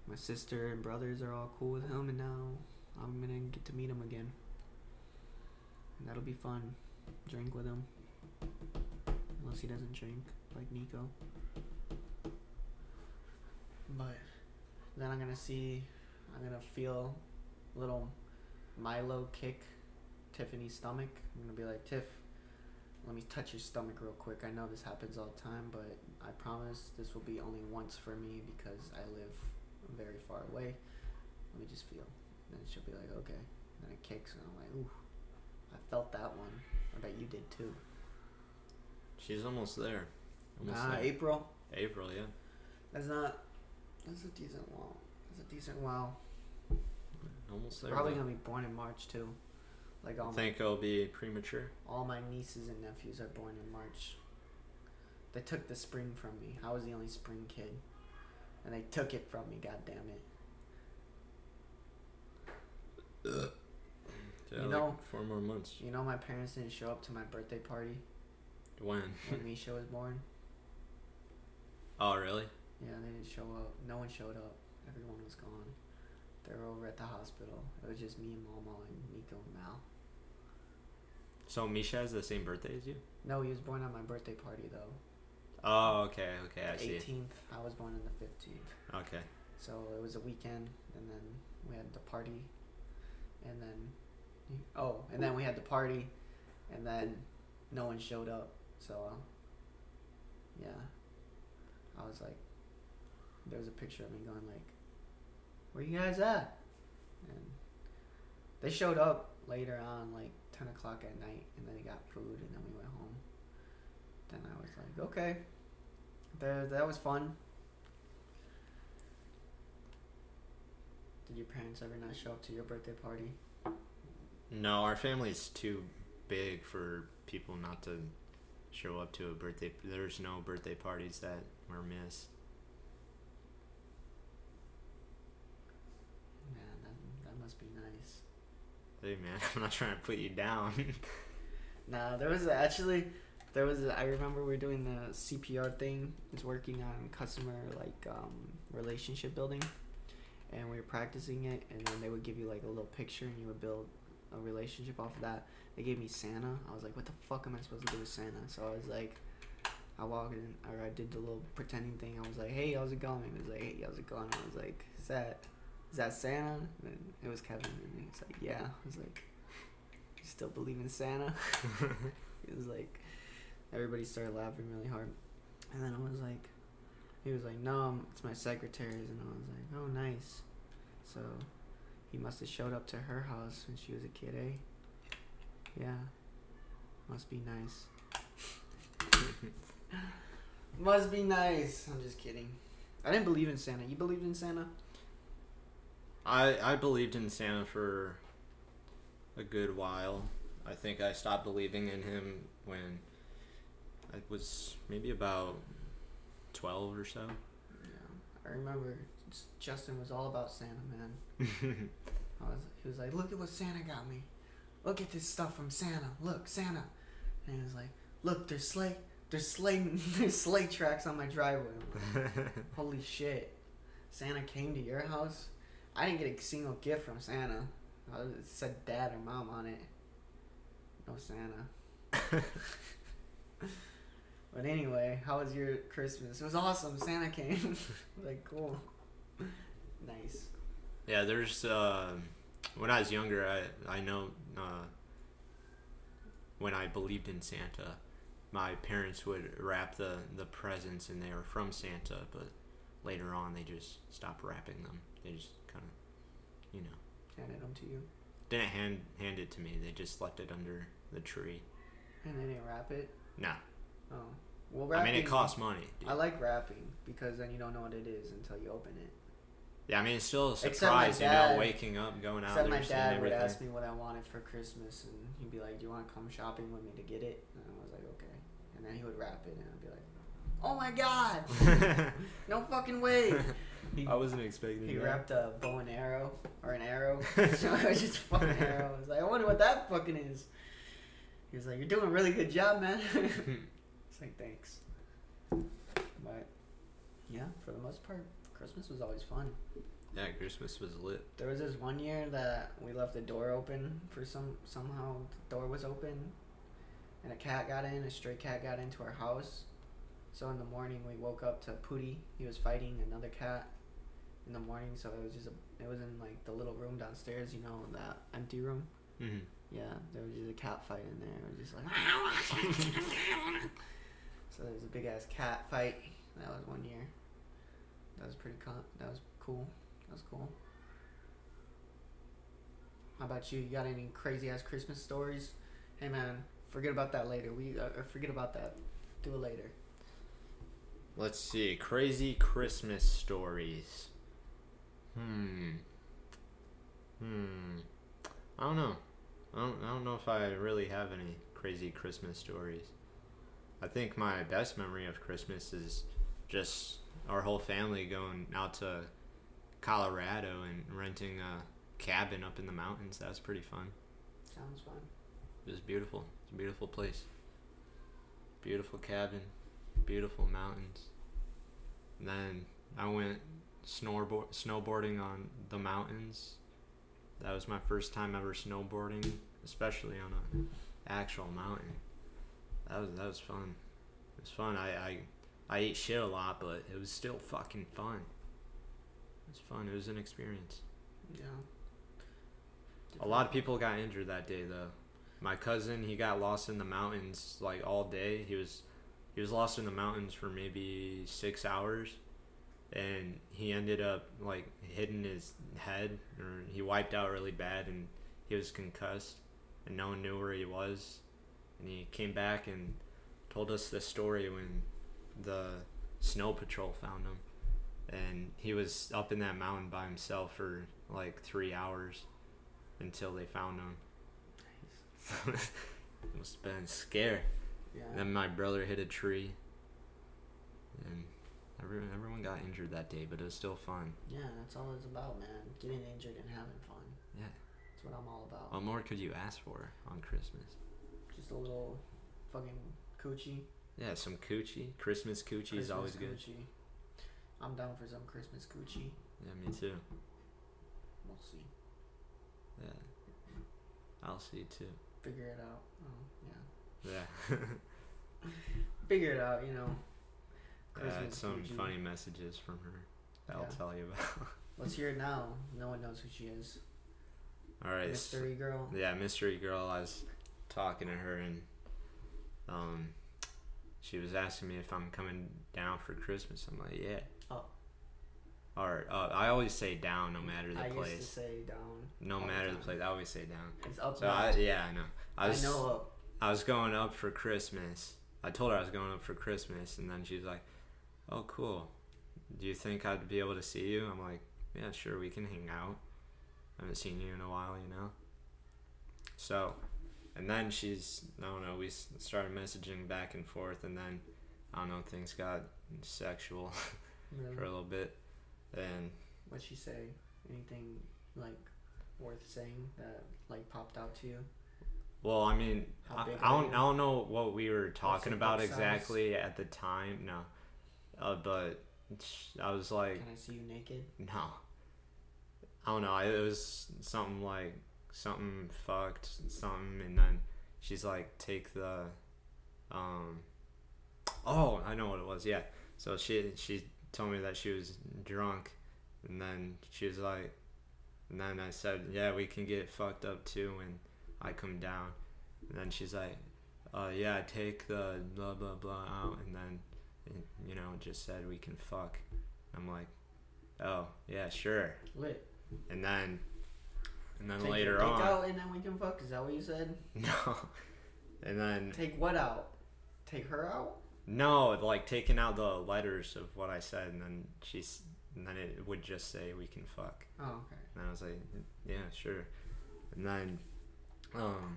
my sister and brothers are all cool with him and now I'm gonna get to meet him again. And that'll be fun. Drink with him. Unless he doesn't drink, like Nico. But then I'm gonna see, I'm gonna feel a little Milo kick Tiffany's stomach. I'm gonna be like, Tiff, let me touch your stomach real quick. I know this happens all the time, but I promise this will be only once for me because I live very far away. Let me just feel. then she'll be like, okay. And then it kicks, and I'm like, ooh, I felt that one. I bet you did too. She's almost there. Almost Ah, there. April. April, yeah. That's not. That's a decent wow. That's a decent wow. Almost there. Probably though. gonna be born in March too. Like all I my, think it'll be premature. all my nieces and nephews are born in March. They took the spring from me. I was the only spring kid, and they took it from me. God damn it! Yeah, You like know- four more months. You know, my parents didn't show up to my birthday party When? when Misha was born. Oh, really? Yeah, they didn't show up. No one showed up. Everyone was gone. They were over at the hospital. It was just me and Mama and Nico and Mal. So Misha has the same birthday as you? No, he was born on my birthday party though. Oh, okay, okay, I The see. 18th. I was born on the 15th. Okay. So it was a weekend, and then we had the party, and then, oh, and then we had the party, and then no one showed up. So, uh, yeah, I was like, there was a picture of me going like, "Where you guys at?" And they showed up later on, like ten o'clock at night, and then they got food, and then we went home. Then I was like, okay, there, that was fun. Did your parents ever not show up to your birthday party? No, our family's too big for people not to show up to a birthday. There's no birthday parties that were missed. Man, that, that must be nice. Hey man, I'm not trying to put you down. Nah, there was actually, there was. I remember we are doing the CPR thing. It's working on customer like um, relationship building, and we were practicing it. And then they would give you like a little picture, and you would build a relationship off of that. They gave me Santa. I was like, what the fuck am I supposed to do with Santa? So I was like, I walked in, or I did the little pretending thing. I was like, hey, how's it going? It was like, hey, how's it going? I was like, that, is that Santa? And it was Kevin, and he's like, yeah. I was like, you still believe in Santa? It was like everybody started laughing really hard, and then I was like, he was like, no, it's my secretary's, and I was like, oh, nice. So he must have showed up to her house when she was a kid, eh? Yeah, must be nice. must be nice. I'm just kidding. I didn't believe in Santa. You believed in Santa? I I believed in Santa for a good while. I think I stopped believing in him when I was maybe about twelve or so. Yeah, I remember Justin was all about Santa, man. I was, he was like, look at what Santa got me. Look at this stuff from Santa. Look, Santa. And he was like, look, there's sleigh, there's sleigh, there's sleigh tracks on my driveway. Like, Holy shit. Santa came to your house? I didn't get a single gift from Santa. It said dad or mom on it. No Santa. but anyway, how was your Christmas? It was awesome. Santa came. like, cool. Nice. yeah, there's uh, when I was younger, I I know uh, when I believed in Santa, my parents would wrap the the presents and they were from Santa, but later on they just stopped wrapping them. They just kind of, you know, Handed them to you. didn't hand hand it to me. They just left it under the tree. And they didn't wrap it? Nah, Oh. Well, I wrapping. mean it costs money. dude. I like wrapping because then you don't know what it is until you open it. Yeah, I mean it's still a surprise, my you know, waking up, going out Except there, my dad would ask me what I wanted for Christmas, and he'd be like, "Do you want to come shopping with me to get it?" And I was like, "Okay." And then he would wrap it, and I'd be like, "Oh my god, no fucking way!" He, I wasn't expecting he that. wrapped a bow and arrow or an arrow, so it was just fucking arrow. I was like, "I wonder what that fucking is." He was like, "You're doing a really good job, man." it's like thanks, but yeah, for the most part, Christmas was always fun. yeah, Christmas was lit. There was this one year that we left the door open for some somehow the door was open, and a cat got in. A stray cat got into our house. So in the morning we woke up to Pooty. He was fighting another cat. In the morning, so it was just a, it was in like the little room downstairs, you know, that empty room. Mm-hmm. Yeah, there was just a cat fight in there. It was just like. so there was a big ass cat fight. That was one year. That was pretty con. That was cool. That was cool. How about you? You got any crazy ass Christmas stories? Hey man, forget about that later. We uh, forget about that. Do it later. Let's see, crazy Christmas stories. Hmm. Hmm. I don't know. I don't, I don't know if I really have any crazy Christmas stories. I think my best memory of Christmas is just our whole family going out to Colorado and renting a cabin up in the mountains. That was pretty fun. Sounds fun. It was beautiful. It's a beautiful place. Beautiful cabin, beautiful mountains. And then I went snowboard snowboarding on the mountains. That was my first time ever snowboarding, especially on a actual mountain. That was that was fun. It was fun. I I, I ate shit a lot, but it was still fucking fun. It was fun. It was an experience. Yeah. A lot of people got injured that day though. My cousin, he got lost in the mountains like all day. He was he was lost in the mountains for maybe 6 hours and he ended up like hitting his head or he wiped out really bad and he was concussed and no one knew where he was. And he came back and told us the story when the snow patrol found him and he was up in that mountain by himself for like 3 hours until they found him. it must have been scary. Yeah. Then my brother hit a tree, and everyone everyone got injured that day, but it was still fun. Yeah, that's all it's about, man. Getting injured and having fun. Yeah. That's what I'm all about. What more could you ask for on Christmas? Just a little fucking coochie. Yeah, some coochie. Christmas coochie is Christmas always good. coochie. I'm down for some Christmas coochie. Yeah, me too. We'll see. Yeah, I'll see too. Figure it out. Oh, yeah. Yeah. Figure it out, you know. Yeah, Christmas some funny messages from her. that I'll tell you about. Let's hear it now. No one knows who she is. All right. so- Mystery girl. yeah, mystery girl. I was talking to her and um, she was asking me if I'm coming down for Christmas. I'm like, yeah. Oh. Or uh, I always say down, no matter the I place. used to say down. no all the matter the time. place, I always say down. It's up So now. I, yeah, I know. I was I know up. I was going up for Christmas. I told her I was going up for Christmas, and then she was like, "Oh, cool. Do you think I'd be able to see you?" I'm like, "Yeah, sure. We can hang out. I haven't seen you in a while, you know." So, and then she's I don't know. We started messaging back and forth, and then I don't know. Things got sexual Really? for a little bit, and What'd she say? Anything like worth saying that like popped out to you? Well, I mean, I, I don't. I don't know what we were talking about size? exactly at the time. No, uh, but I was like, Can I see you naked? no. I don't know. It was something like something fucked something, and then she's like, take the, um, oh, I know what it was. Yeah. So she she told me that she was drunk, and then she was like, and then I said, yeah, we can get fucked up too And I come down, and then she's like, uh, yeah, take the blah blah blah out, and then, you know, just said we can fuck. I'm like, oh yeah, sure, Lit. and then, and then Take your later dick on, out and then we can fuck. Is that what you said? no, and then Take what out? Take her out? No, like taking out the letters of what I said, and then she's and then it would just say we can fuck. Oh, okay. And I was like, yeah, sure. And then, um,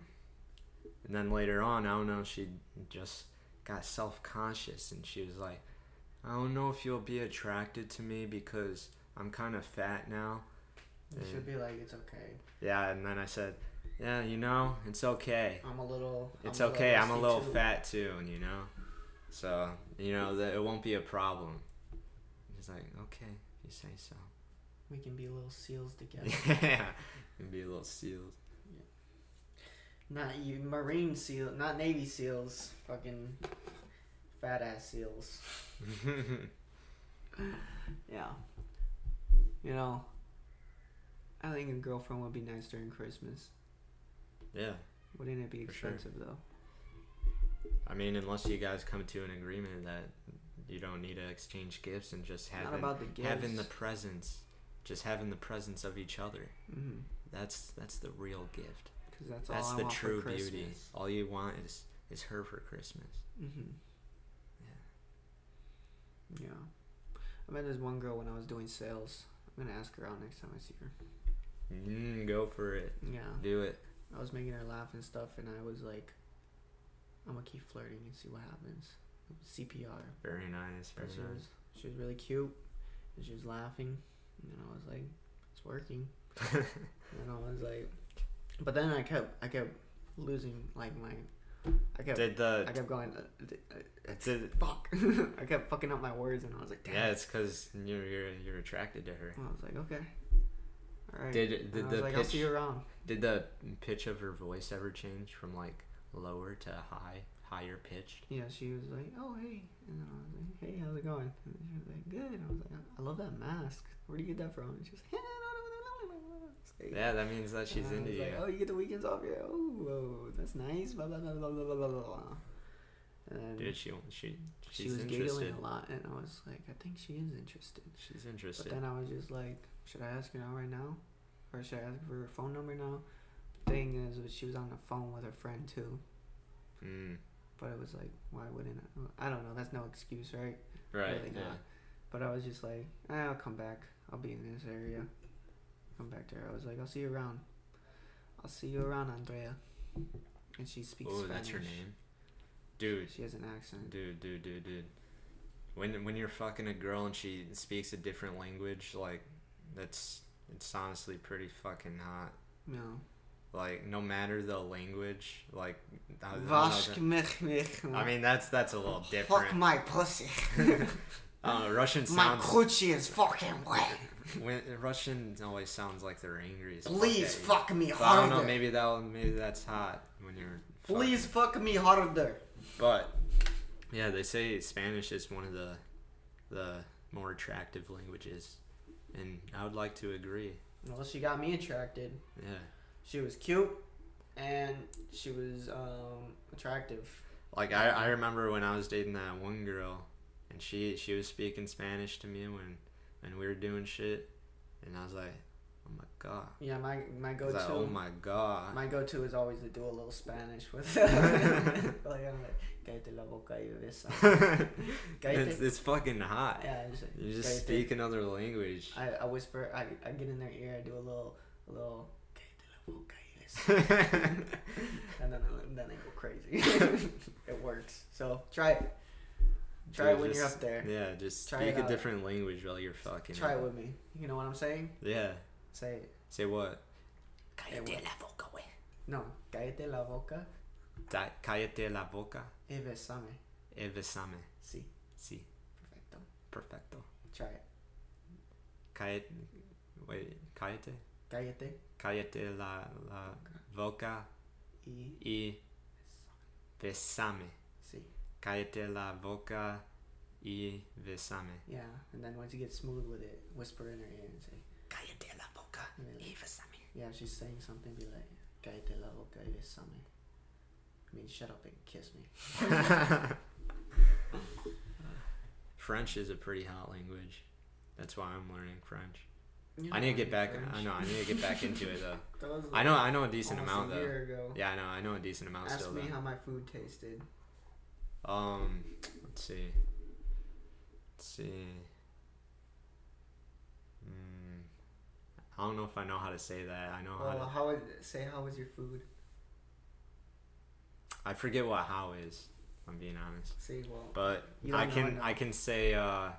and then later on, I don't know, she just got self conscious and she was like, I don't know if you'll be attracted to me because I'm kind of fat now. You Yeah. should be like, it's okay. Yeah, and then I said, yeah, you know, it's okay. I'm a little. It's I'm okay. I'm a little too. fat too, and you know, so you know that it won't be a problem. He's like, okay, if you say so. We can be little seals together. yeah, and be little seals. Not you, Marine seal, not Navy seals. Fucking fat ass seals. Yeah. You know, I think a girlfriend would be nice during Christmas. yeah, Wouldn't it be For sure. expensive though? I mean, unless you guys come to an agreement that you don't need to exchange gifts and just Not having about the gifts. having the presence, just having the presence of each other. Mm-hmm. That's that's the real gift. Because that's, That's all I the want true for beauty. All you want is is her for Christmas. Mm-hmm. Yeah. Yeah. I met this one girl when I was doing sales. I'm gonna ask her out next time I see her. Mm, go for it. Yeah. Do it. I was making her laugh and stuff, and I was like, I'm gonna keep flirting and see what happens. CPR. Very nice. Very she was nice. she was really cute, and she was laughing, and I was like, it's working. and I was like, but then I kept I kept losing like my, I kept Did the I kept going, uh, uh, uh, did fuck. I kept fucking up my words, and I was like, damn. yeah? It's because you're you're you're attracted to her. I was like, okay. All right. Did And did I the like, I'll see pitch you around. did the pitch of her voice ever change from like lower to high higher pitched? Yeah, she was like, oh hey, and then I was like, hey, how's it going? And she was like, good. I was like, I love that mask. Where do you get that from? And she was like, "Hey." Yeah, that means that she's into you. Like, oh, you get the weekends off, yeah. Oh, that's nice. Blah blah blah blah blah blah blah blah. And Dude, she she she was interested. giggling a lot, and I was like, I think she is interested. She's interested. But then I was just like, should I ask her out right now, or should I ask for her phone number now? The thing is, she was on the phone with her friend too, Mm, but it was like, why wouldn't I? I don't know. That's no excuse, right? right. Really yeah. But I was just like, eh, I'll come back. I'll be in this area. Come back to her. I was like, I'll see you around. I'll see you around, Andrea. And she speaks Oh, Spanish. that's her name. Dude, She has an accent. dude, dude, dude, dude. When when you're fucking a girl and she speaks a different language, like that's it's honestly pretty fucking hot. No. Like no matter the language, like I, I don't know Vash that- mich mich. I mean that's that's a little different. Fuck my pussy. Uh, Russian my sounds coochie is fucking wet. When Russian always sounds like they're angry as Please fuck. fuck me. But I don't know. Maybe that maybe that's hot when you're. fucking- Please fuck me harder. But yeah, they say Spanish is one of the the more attractive languages, and I would like to agree. Well, she got me attracted. Yeah, She was cute, and she was um, attractive. like I, I remember when I was dating that one girl, and she she was speaking Spanish to me when when we were doing shit, and I was like, oh my god, Yeah, my my go to. like, oh my god. My go-to is always to do a little Spanish with. like I'm like, cállate la boca y besa. It's, it's fucking hot. Yeah, just, You just cállate. speak another language. I, I whisper. I, I get in their ear. I do a little a little. Cállate la boca and then then I go crazy. it works. So try it. Try Dude, it when you're up there. Yeah, just Try speak a out. different language while you're fucking. Try it with me. You know what I'm saying? Yeah. Say it. Say what? Cállate la boca, güey. No, cállate la boca Da- cállate la boca y besame. e besame. Sí, Sí, perfecto. perfecto. Try it. Cállate. Wait, cállate. Cállate Cállate la, la boca y y besame. sí. Cállate la boca y besame. Yeah, and then once you get smooth with it, whisper in her ear and say, Cállate la boca y besame. yeah, if she's saying something, be like, cállate la boca y besame. I mean, shut up and kiss me. French is a pretty hot language. That's why I'm learning French. You I need to get back. I know. I need to get back into it though. Was I know. I know a decent amount a though. ago. Yeah, I know. I know a decent amount Ask still me though. how my food tasted. Um, let's see. Let's see. I don't know if I know how to say that. I know how. Well, To, how was say how was your food? I forget what how is. I'm being honest. Say well. But I can. I can say uh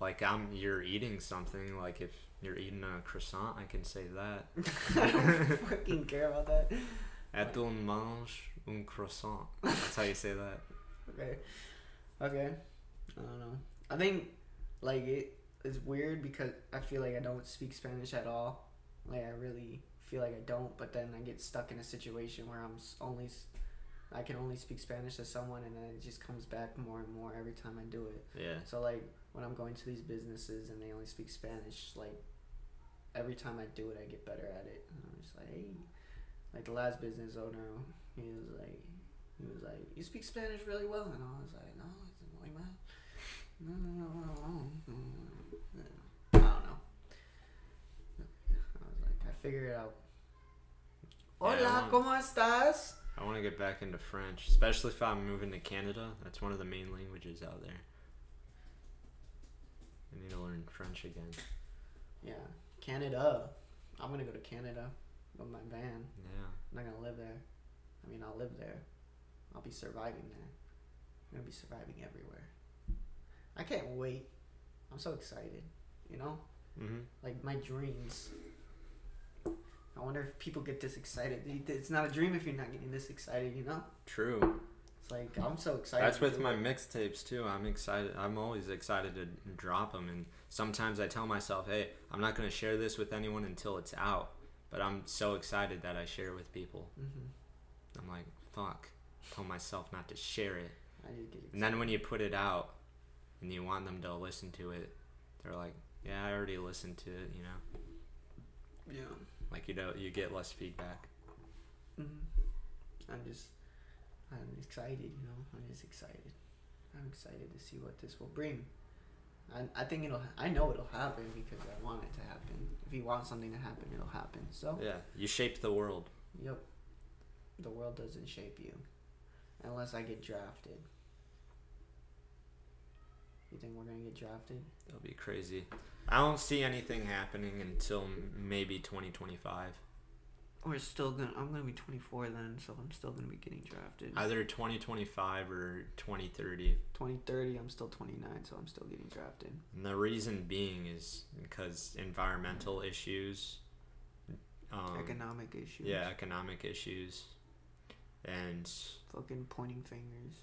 like I'm you're eating something like if you're eating a croissant I can say that. I don't fucking care about that. Et on mange un croissant. That's how you say that. Okay. Okay. I don't know. I think like it is weird because I feel like I don't speak Spanish at all. Like I really feel like I don't, but then I get stuck in a situation where I'm only I can only speak Spanish to someone and then it just comes back more and more every time I do it. Yeah. So like when I'm going to these businesses and they only speak Spanish, like every time I do it, I get better at it. And I'm just like, hey, like the last business owner, he was like, he was like, you speak Spanish really well, and I was like, no, it's muy mal. No, no, no, no, no. I don't know. I was like, I figured it out. Hola, want- ¿cómo estás? I want to get back into French, especially if I'm moving to Canada. That's one of the main languages out there. I need to learn French again. Yeah, Canada. I'm gonna go to Canada with my van. Yeah. I'm not gonna live there. I mean, I'll live there. I'll be surviving there. I'm gonna be surviving everywhere. I can't wait. I'm so excited. You know, Mhm. like my dreams. I wonder if people get this excited. It's not a dream if you're not getting this excited. You know, True. it's like I'm so excited. That's with my mixtapes too. I'm excited. I'm always excited to drop them, and sometimes I tell myself, "Hey, I'm not gonna share this with anyone until it's out." But I'm so excited that I share it with people. Mhm. I'm like, "Fuck!" Tell myself not to share it, I just get and then when you put it out, and you want them to listen to it, they're like, "Yeah, I already listened to it," you know. yeah. Like you know, you get less feedback. Mm-hmm. I'm just, I'm excited, you know. I'm just excited. I'm excited to see what this will bring. I, I think it'll. I know it'll happen because I want it to happen. If you want something to happen, it'll happen. So, Yeah, you shape the world. yep. The world doesn't shape you, unless I get drafted. You think we're gonna get drafted? That'll be crazy. I don't see anything happening until maybe 2025. We're still gonna. I'm gonna be 24 then, so I'm still gonna be getting drafted. Either 2025 or 2030. 2030, I'm still 29, so I'm still getting drafted. And the reason being is because environmental issues, um, Economic issues. yeah, economic issues, and Fucking pointing fingers.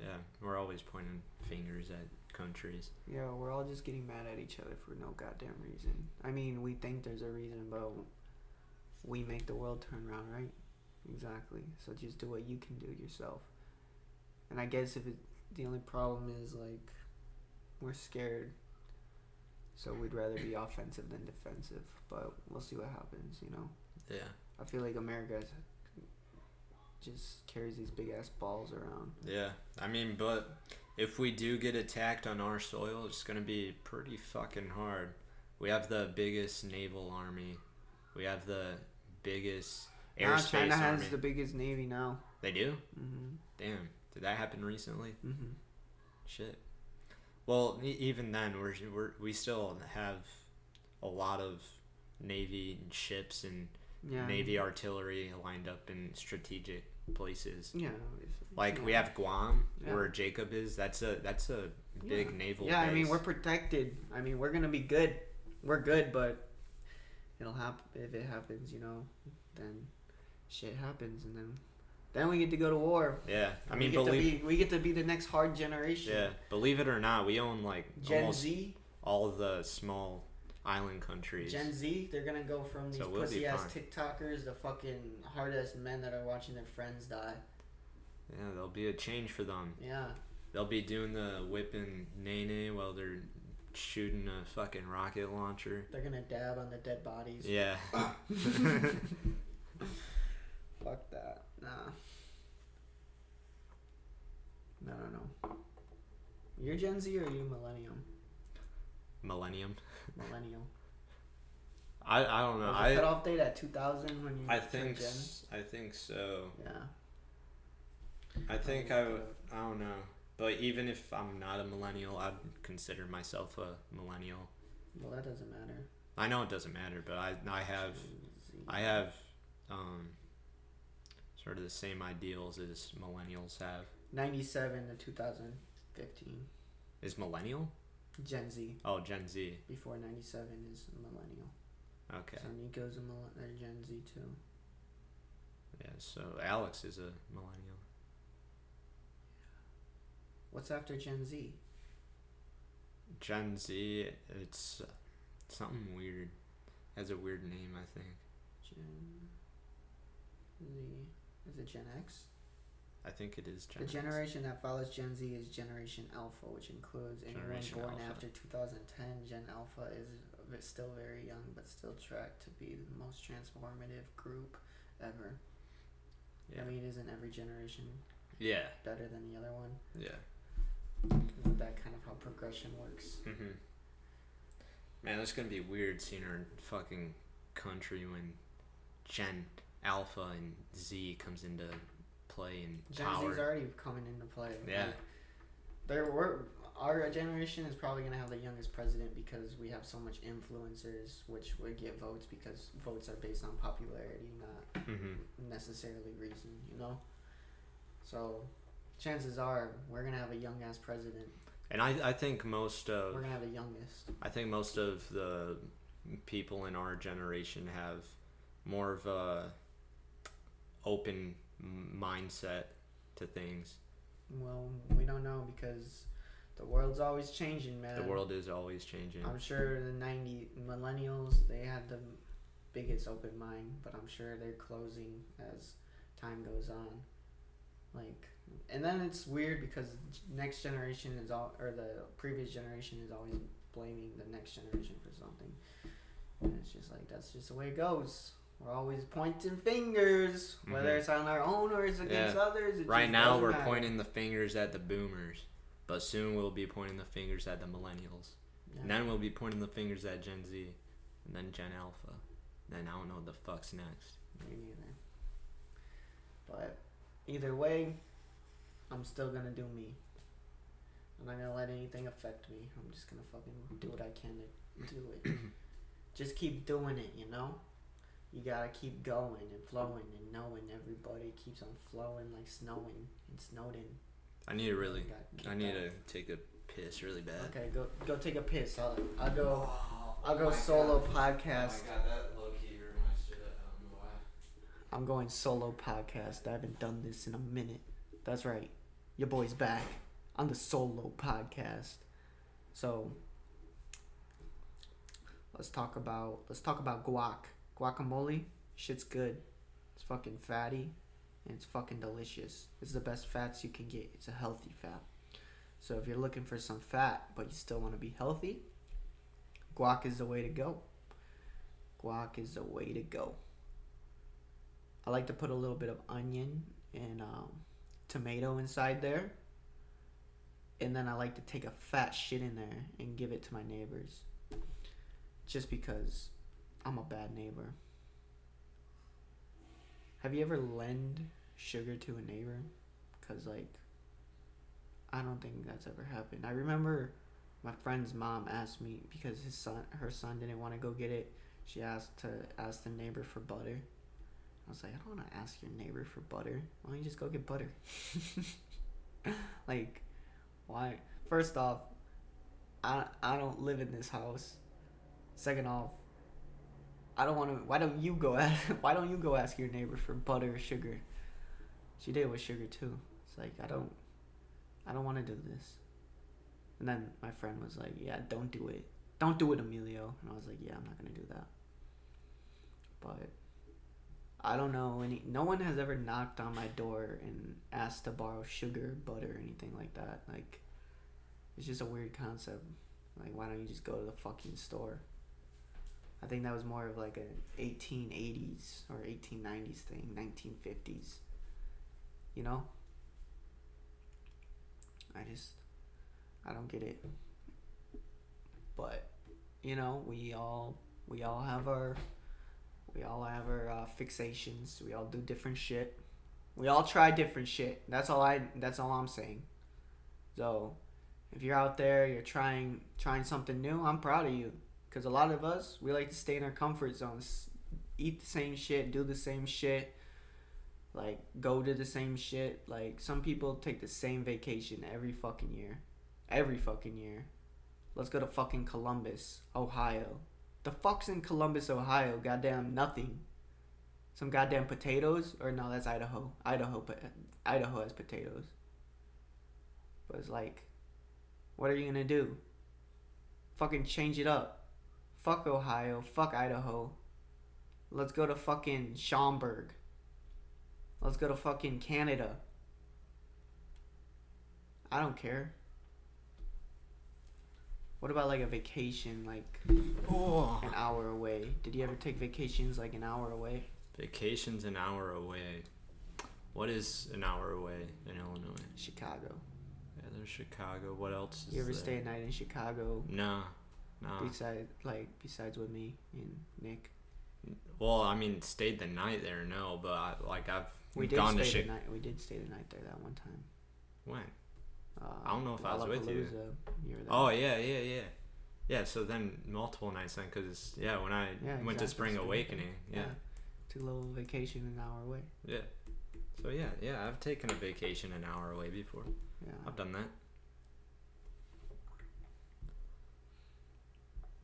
yeah, we're always pointing fingers at countries. Yeah, we're all just getting mad at each other for no goddamn reason. I mean, we think there's a reason, but we make the world turn around, right? Exactly. So just do what you can do yourself. And I guess if it, the only problem is like we're scared, so we'd rather be offensive than defensive. But we'll see what happens. You know, Yeah, I feel like America just carries these big ass balls around. yeah. I mean, but if we do get attacked on our soil, it's gonna be pretty fucking hard. We have the biggest naval army. We have the biggest airspace China army. has the biggest navy now. They do. Mhm. Damn. Did that happen recently? Mhm. Shit. Well, even then, we're, we're we still have a lot of navy ships and Yeah. navy artillery lined up in strategic places. Yeah. Like yeah. we have Guam, Yeah. where Jacob is. That's a that's a big Yeah. naval. Yeah, I mean we're protected. I mean we're gonna be good. We're good, but it'll happen if it happens. You know, then shit happens, and then then we get to go to war. Yeah, I We mean, get believe to be we get to be the next hard generation. yeah, believe it or not, we own like Gen almost Z, all the small island countries. Gen Z, they're gonna go from these So we'll pussy ass. TikTokers to fucking hard ass men that are watching their friends die. yeah, there'll be a change for them. Yeah, They'll be doing the whipping nae nae while they're shooting a fucking rocket launcher. they're gonna dab on the dead bodies. Yeah. Fuck that. Nah. No, no, no. You're Gen Z or are you Millennium? Millennium. Millennial. I, I don't know. Was I cutoff date at 2000 when you I think s- I think so. Yeah. I think I would. I don't know. But even if I'm not a millennial, I'd consider myself a millennial. Well, that doesn't matter. I know it doesn't matter, but I I have Gen Z. I have um sort of the same ideals as millennials have. 97 to 2015. Is millennial? Gen Z. Oh, Gen Z. Before 97 is millennial. Okay. So Nico's a millen- or Gen Z too. Yeah. So Alex is a millennial. What's after Gen Z? Gen Z. It's something weird. Has a weird name, I think. Gen Z. Is it Gen X? I think it is Gen the generation that follows Gen Z is Generation Alpha, which includes anyone born Alpha. after 2010. Gen Alpha is still very young, but still tracked to be the most transformative group ever. Yeah. I mean, isn't every generation Yeah. better than the other one? Yeah. Isn't that kind of how progression works? hmm Man, that's gonna be weird seeing our fucking country when Gen Alpha and Z comes into play and Gen power. Z's already coming into play. Yeah. Like, there were our generation is probably gonna have the youngest president because we have so much influencers, which would get votes because votes are based on popularity, not hmm necessarily reason. You know. So, chances are we're gonna have a young ass president. And I, I think most of We're gonna have the youngest. I think most of the people in our generation have more of a open mindset to things. Well, we don't know because the world's always changing, man. The world is always changing. I'm sure the 90 millennials they had the biggest open mind, but I'm sure they're closing as time goes on. Like, and then it's weird because next generation is all, or the previous generation is always blaming the next generation for something. And it's just like that's just the way it goes. We're always pointing fingers, whether Mhm. it's on our own or it's against Yeah. others. It Right now, we're matter. pointing the fingers at the boomers, but soon we'll be pointing the fingers at the millennials. Yeah. And then we'll be pointing the fingers at Gen Z, and then Gen Alpha. Then I don't know what the fuck's next. Me neither. But either way, I'm still gonna do me. I'm not gonna let anything affect me. I'm just gonna fucking do what I can to do it. just keep doing it, you know? You gotta keep going and flowing and knowing everybody keeps on flowing like snowing and snowden. I need to really, I need out. to take a piss really bad. Okay, go go take a piss. I'll I'll go Oh, I'll go solo podcast. Oh god, that low key my shit. I don't know why. I'm going solo podcast. I haven't done this in a minute. That's right. Your boy's back on the solo podcast. So let's talk about let's talk about guac. Guacamole, shit's good. It's fucking fatty and it's fucking delicious. It's the best fats you can get. It's a healthy fat. So if you're looking for some fat but you still want to be healthy, guac is the way to go. Guac is the way to go. I like to put a little bit of onion and um, tomato inside there. And then I like to take a fat shit in there and give it to my neighbors. Just because I'm a bad neighbor. Have you ever lend sugar to a neighbor? Because, like, I don't think that's ever happened. I remember my friend's mom asked me because his son, her son didn't want to go get it. She asked to ask the neighbor for butter. I was like, I don't want to ask your neighbor for butter. Why don't you just go get butter? like, why? First off, I, I don't live in this house. Second off, I don't want to. Why don't you go ask? Why don't you go ask your neighbor for butter or sugar? She did it with sugar too. It's like I don't, I don't want to do this. And then my friend was like, "Yeah, don't do it. Don't do it, Emilio." And I was like, "Yeah, I'm not gonna do that." But I don't know any. No one has ever knocked on my door and asked to borrow sugar, butter, or anything like that. Like, it's just a weird concept. Like, why don't you just go to the fucking store? I think that was more of like a 1880s or 1890s thing, 1950s. You know? I just, I don't get it. But, you know, we all, we all have our, we all have our uh, fixations. We all do different shit. We all try different shit. That's all I. That's all I'm saying. So, if you're out there, you're trying trying something new. I'm proud of you. Because a lot of us, we like to stay in our comfort zones, eat the same shit, do the same shit, like go to the same shit. Like some people take the same vacation every fucking year, every fucking year. Let's go to fucking Columbus, Ohio. The fuck's in Columbus, Ohio? Goddamn nothing. Some goddamn potatoes, or no, that's Idaho. Idaho, po- Idaho has potatoes. But it's like, what are you gonna do? Fucking change it up. Fuck Ohio. Fuck Idaho. Let's go to fucking Schaumburg. Let's go to fucking Canada. I don't care. What about like a vacation, like Oh. an hour away? Did you ever take vacations like an hour away? Vacation's an hour away. What is an hour away in Illinois? Chicago. Yeah, there's Chicago. What else is You ever there? stay a night in Chicago? No, Besides, like besides with me and Nick, Well, I mean, stayed the night there, no, but I, like I've we did gone stay to the night. We did stay the night there that one time. When? Uh, I don't know if I was with you. You. Oh yeah, yeah, yeah, yeah. So then multiple nights then, cause yeah, when I Yeah, went to Spring. Awakening, yeah, Took a little vacation an hour away. yeah. So yeah, yeah, I've taken a vacation an hour away before. Yeah. I've done that.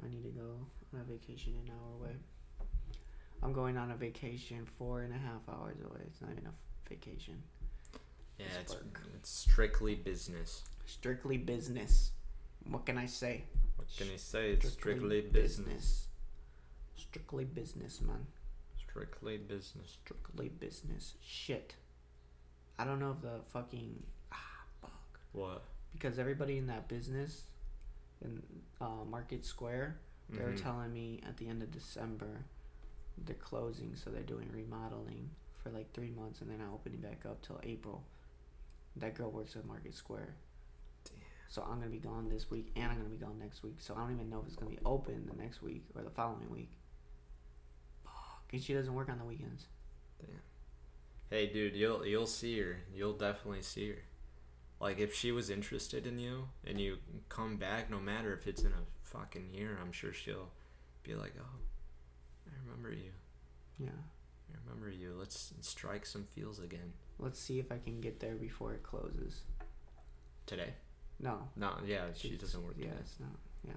I need to go on a vacation an hour away. I'm going on a vacation four and a half hours away. It's not even a f- vacation. Yeah, It's it's it's strictly business. Strictly business. What can I say? What can I say? It's strictly business. Strictly business, man. Strictly business. Strictly business. Shit. I don't know if the fucking ah fuck What? because everybody in that business in uh, Market Square they were Mhm. telling me at the end of December they're closing, so they're doing remodeling for like three months and then not opening back up till April. That girl works at Market Square. Damn. So I'm gonna be gone this week and I'm gonna be gone next week. So I don't even know if it's gonna be open the next week or the following week. Fuck. And she doesn't work on the weekends. Damn. Hey, dude, you'll you'll see her. You'll definitely see her. Like if she was interested in you and you come back, no matter if it's in a fucking year, I'm sure she'll be like, "Oh, I remember you. Yeah. I remember you. Let's strike some feels again Let's see if I can get there before it closes. today." No. No, yeah, she It's- doesn't work Yeah, today. it's not. Yeah.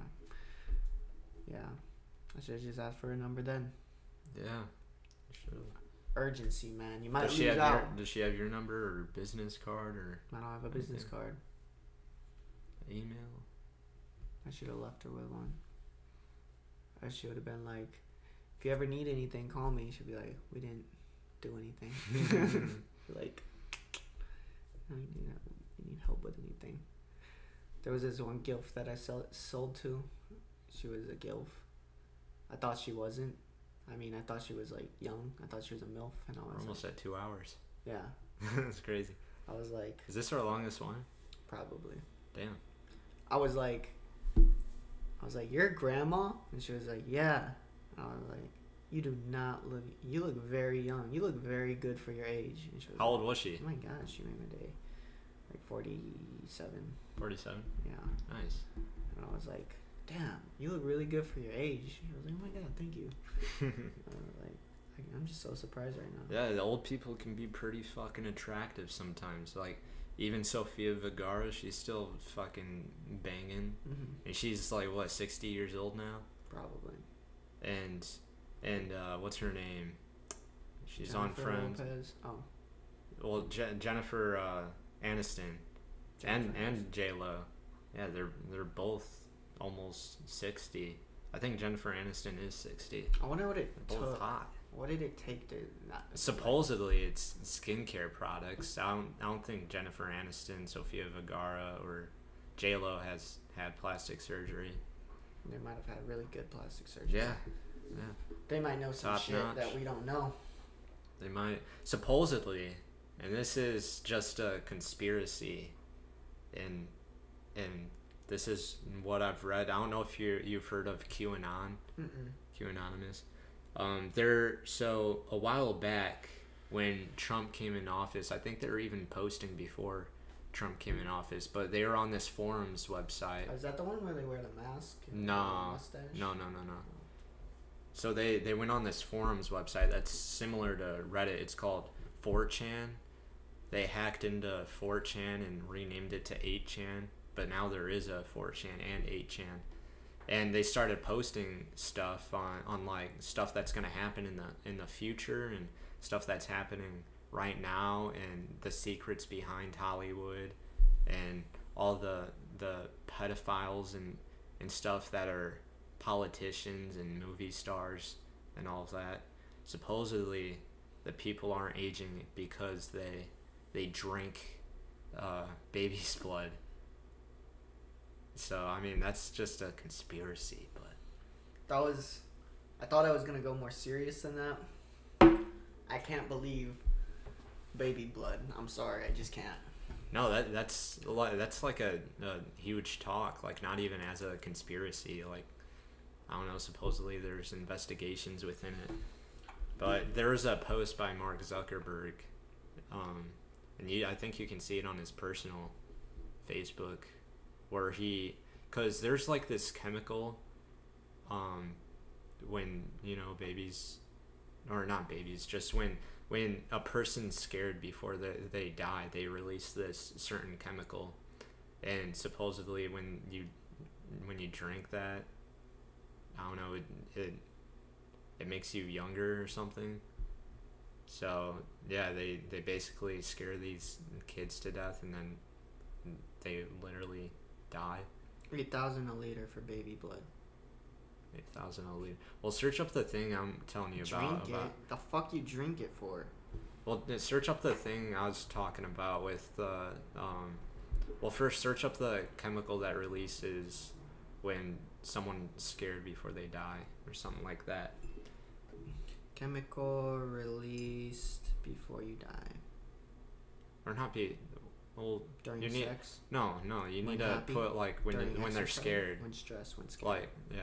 Yeah. I should just asked for a number then. Yeah. Should. Urgency, man. You might Does she lose have out. your Does she have your number or business card or I don't have a business Okay. card. email? I should have left her with one. I should have been like, if you ever need anything, call me. She'd be like, we didn't do anything. like, I need, I need help with anything. There was this one gilf that I sell, sold to. She was a gilf. I thought she wasn't. I mean, I thought she was like young. I thought she was a milf, and I We're was almost like, at two hours. yeah. That's crazy. I was like, Is this our longest one? probably. Damn. I was like, I was like, "Your grandma," and she was like, "Yeah." And I was like, "You do not look. You look very young. You look very good for your age." And she was How like, old was she? Oh my god, she made my day. Like forty-seven. Forty-seven. Yeah. Nice. And I was like, "Damn, you look really good for your age." She was like, "Oh my god, thank you." I like, I- I'm just so surprised right now. Yeah, the old people can be pretty fucking attractive sometimes. Like even Sofia Vergara, she's still fucking banging, hmm and she's like what sixty years old now. Probably. And and uh, what's her name? She's on Jennifer Friends. Lopez. Oh. Well, Je- Jennifer uh, Aniston and Jennifer and J Lo. Yeah, they're they're both almost sixty. I think Jennifer Aniston is sixty. I wonder what it They're both took. hot. What did it take to not? Supposedly, it's skincare products. I don't. I don't think Jennifer Aniston, Sofia Vergara, or J Lo has had plastic surgery. They might have had really good plastic surgery. Yeah, yeah. They might know some Top shit notch. that we don't know. They might supposedly, and this is just a conspiracy, in and this is what I've read. I don't know if you you've heard of QAnon. Mm-mm. QAnonymous. Um, there. So a while back, when Trump came in office, I think they were even posting before Trump came in office, but they were on this forums website. Is that the one where they wear the mask? No, no, no, no, no. So they they went on this forums website that's similar to Reddit. It's called 4chan. They hacked into 4chan and renamed it to 8chan, but now there is a 4chan and 8chan. And they started posting stuff on, on like stuff that's gonna happen in the in the future and stuff that's happening right now and the secrets behind Hollywood and all the the pedophiles and and stuff that are politicians and movie stars and all of that. Supposedly, the people aren't aging because they they drink uh, baby's blood. So I mean that's just a conspiracy, but That was. I thought I was gonna go more serious than that. I can't believe baby blood. I'm sorry, I just can't. no, that that's a lot. That's like a, a huge talk. Like not even as a conspiracy. Like I don't know. Supposedly there's investigations within it, but there was a post by Mark Zuckerberg, um, and you, I think you can see it on his personal Facebook, where he, cause there's like this chemical, um, when you know babies, or not babies, just when when a person's scared before they, they die, they release this certain chemical, and supposedly when you when you drink that, I don't know, it it, it makes you younger or something. So yeah, they they basically scare these kids to death, and then they literally die. Eight thousand a liter for baby blood. Eight thousand a liter. Well, search up the thing I'm telling you drink about. it. about The fuck you drink it for? Well, search up the thing I was talking about with the. Um, well, first search up the chemical that releases when someone's scared before they die, or something like that. Chemical released before you die Or not be. Well, during You need- sex. no, no. You need to happy, put like when you, when they're scared. When stressed. When scared. Like yeah.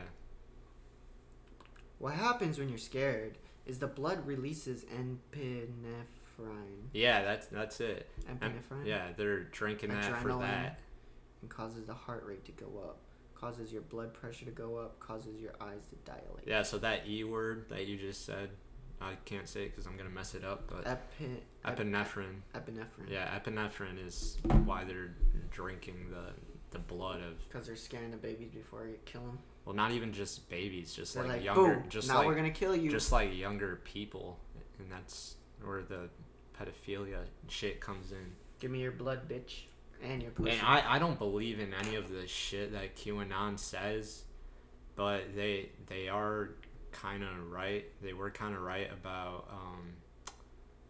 What happens when you're scared is the blood releases epinephrine. Yeah, that's that's it. Epinephrine. yeah, they're drinking that for that. And causes the heart rate to go up. Causes your blood pressure to go up. Causes your eyes to dilate. Yeah, so that E word that you just said, I can't say it because I'm gonna mess it up. But Epi- epinephrine. epinephrine. Yeah, epinephrine is why they're drinking the the blood of Because they're scaring the babies before you kill them. well, not even just babies, just They're like, like, younger, boom, just now like we're gonna kill you. just like younger people, and that's where the pedophilia shit comes in. Give me your blood, bitch, and your pussy. And I, I don't believe in any of the shit that QAnon says, but they they are kind of right. They were kind of right about um,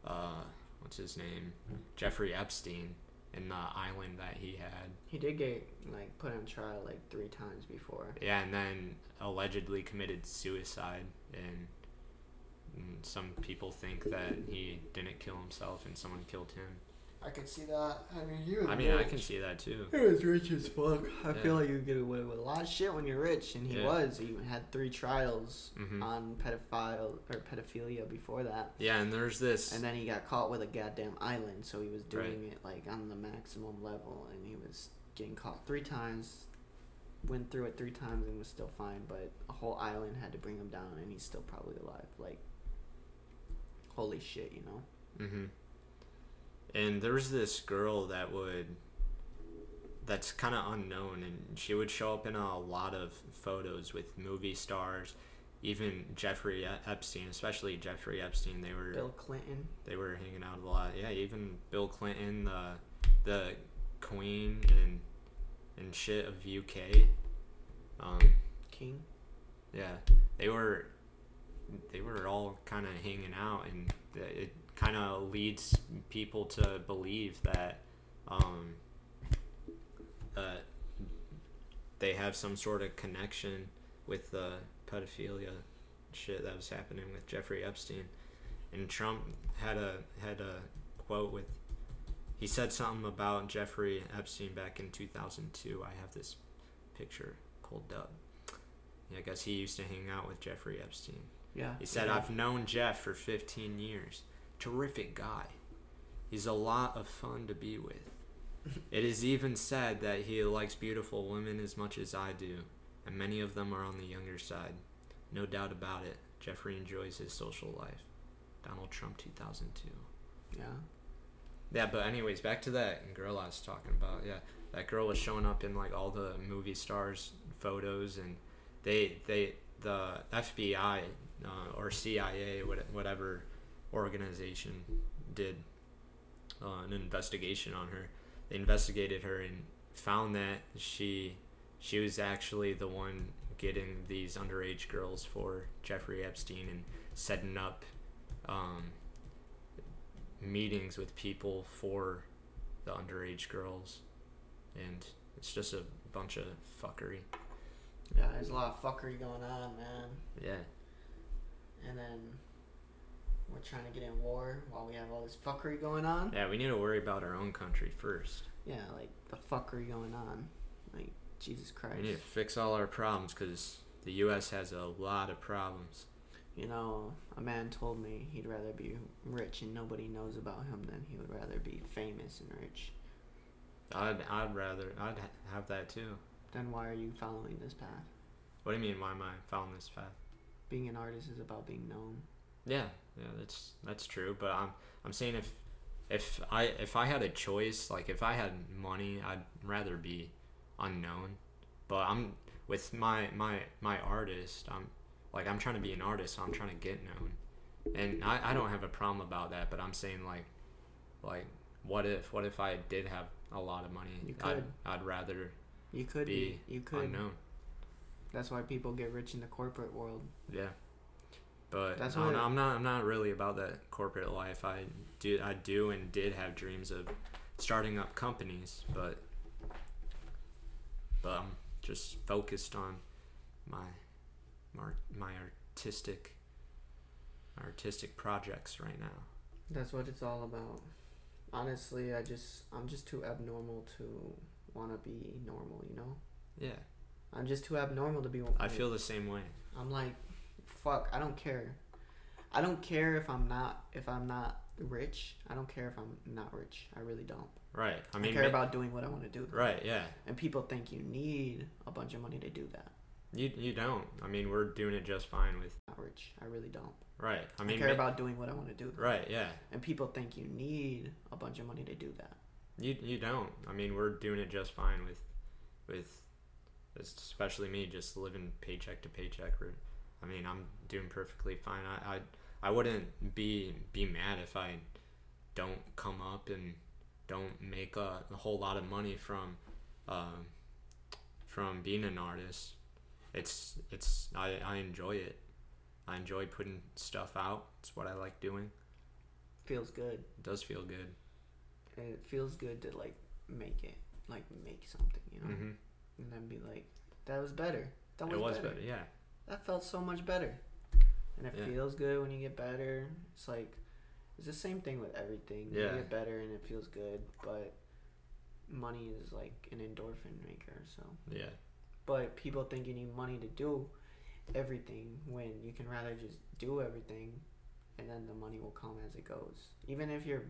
uh, what's his name, Jeffrey Epstein, and the island that he had. he did get like put on trial like three times before. Yeah, and then allegedly committed suicide, and, and some people think that he didn't kill himself and someone killed him. I could see that. I mean, you. I mean, I can see that too. He was rich as fuck. I Yeah. feel like you get away with a lot of shit when you're rich, and he Yeah. was. He had three trials hmm on pedophile or pedophilia before that, Yeah, and there's this. and then he got caught with a goddamn island. So he was doing it like on the maximum level, and he was getting caught three times. Went through it three times and was still fine, but a whole island had to bring him down, and he's still probably alive. Like, holy shit, you know. hmm And there was this girl that would, that's kind of unknown, and she would show up in a lot of photos with movie stars, even Jeffrey Epstein, especially Jeffrey Epstein. They were Bill Clinton. they were hanging out a lot. Yeah, even Bill Clinton, the the Queen and and shit of UK. Um, King. yeah, they were they were all kind of hanging out, and it kind of leads people to believe that um, that they have some sort of connection with the pedophilia shit that was happening with Jeffrey Epstein. And Trump had a had a quote with he said something about Jeffrey Epstein back in 2002. I have this picture pulled up. Yeah, I guess he used to hang out with Jeffrey Epstein. Yeah. He said, yeah. I've known Jeff for 15 years. Terrific guy. He's a lot of fun to be with. It is even said that he likes beautiful women as much as I do, and many of them are on the younger side. No doubt about it. Jeffrey enjoys his social life. Donald Trump 2002. Yeah. Yeah, but anyways, back to that girl I was talking about. Yeah, that girl was showing up in like all the movie stars photos, and they they the FBI uh, or CIA what- whatever organization did uh, an investigation on her. They investigated her and found that she she was actually the one getting these underage girls for Jeffrey Epstein and setting up um, meetings with people for the underage girls, and it's just a bunch of fuckery. Yeah, there's a lot of fuckery going on, man. Yeah, And then trying to get in war while we have all this fuckery going on. yeah, we need to worry about our own country first. Yeah, like the fuckery going on. Like Jesus Christ. We need to fix all our problems because the U.S. has a lot of problems. You know, a man told me he'd rather be rich and nobody knows about him than he would rather be famous and rich. I'd I'd rather I'd ha- have that too. Then why are you following this path? What do you mean? Why am I following this path? Being an artist is about being known. Yeah, yeah, that's that's true. But I'm I'm saying if if I if I had a choice, like if I had money, I'd rather be unknown. But I'm with my my my artist. I'm like I'm trying to be an artist, so I'm trying to get known. And I, I don't have a problem about that. But I'm saying like like what if what if I did have a lot of money? You I'd could. I'd rather You could be. be You could. unknown. That's why people get rich in the corporate world. Yeah. But That's I don't know, I'm not I'm not really about that corporate life. I do I do and did have dreams of starting up companies, but but I'm just focused on my my, my artistic artistic projects right now. That's what it's all about. Honestly, I just I'm just too abnormal to want to be normal, you know? Yeah. I'm just too abnormal to be I feel the same way. I'm like fuck, I don't care. I don't care if I'm not if I'm not rich. I don't care if I'm not rich. I really don't. Right. I I, mean care ma- about doing what I want to do. though. Right, yeah. And people think you need a bunch of money to do that. You you don't. I mean, we're doing it just fine with Not rich. I really don't. Right. I I, mean care ma- about doing what I want to do. though. Right, yeah. And people think you need a bunch of money to do that. You you don't. I mean, we're doing it just fine with, with, especially me, just living paycheck to paycheck. I mean, I'm doing perfectly fine. I, I I wouldn't be be mad if I don't come up and don't make a, a whole lot of money from, um, from being an artist. It's it's I I enjoy it. I enjoy putting stuff out. It's what I like doing. Feels good. It does feel good. And it feels good to like make it, like make something, you know, hmm and then be like, that was better. That was, It was better. better. Yeah. That felt so much better. And it Yeah. feels good when you get better. It's like it's the same thing with everything. Yeah. You get better and it feels good, but money is like an endorphin maker. So, Yeah. but people think you need money to do everything when you can rather just do everything, and then the money will come as it goes. Even if you're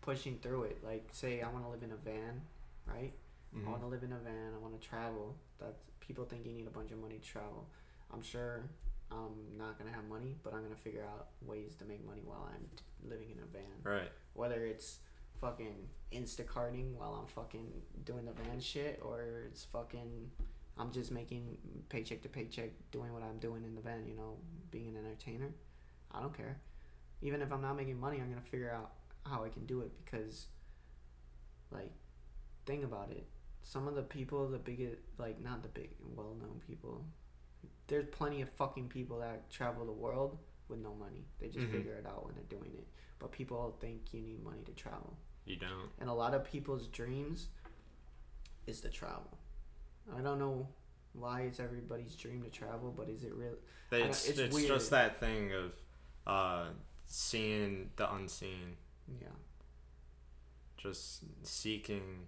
pushing through it, like say I want to live in a van, right? I mm-hmm. want to live in a van. I want to travel. That people think you need a bunch of money to travel. I'm sure I'm not gonna have money, but I'm gonna figure out ways to make money while I'm t- living in a van. Right. Whether it's fucking Instacarting while I'm fucking doing the van shit, or it's fucking I'm just making paycheck to paycheck doing what I'm doing in the van. You know, being an entertainer. I don't care. Even if I'm not making money, I'm gonna figure out how I can do it because, like, think about it some of the people, the biggest, like not the big, well-known people. There's plenty of fucking people that travel the world with no money. They just Mhm. figure it out when they're doing it. But people think you need money to travel, You don't. and a lot of people's dreams is to travel. I don't know why it's everybody's dream to travel, but is it real? It's it's it's, just that thing of uh, seeing the unseen, Yeah, just seeking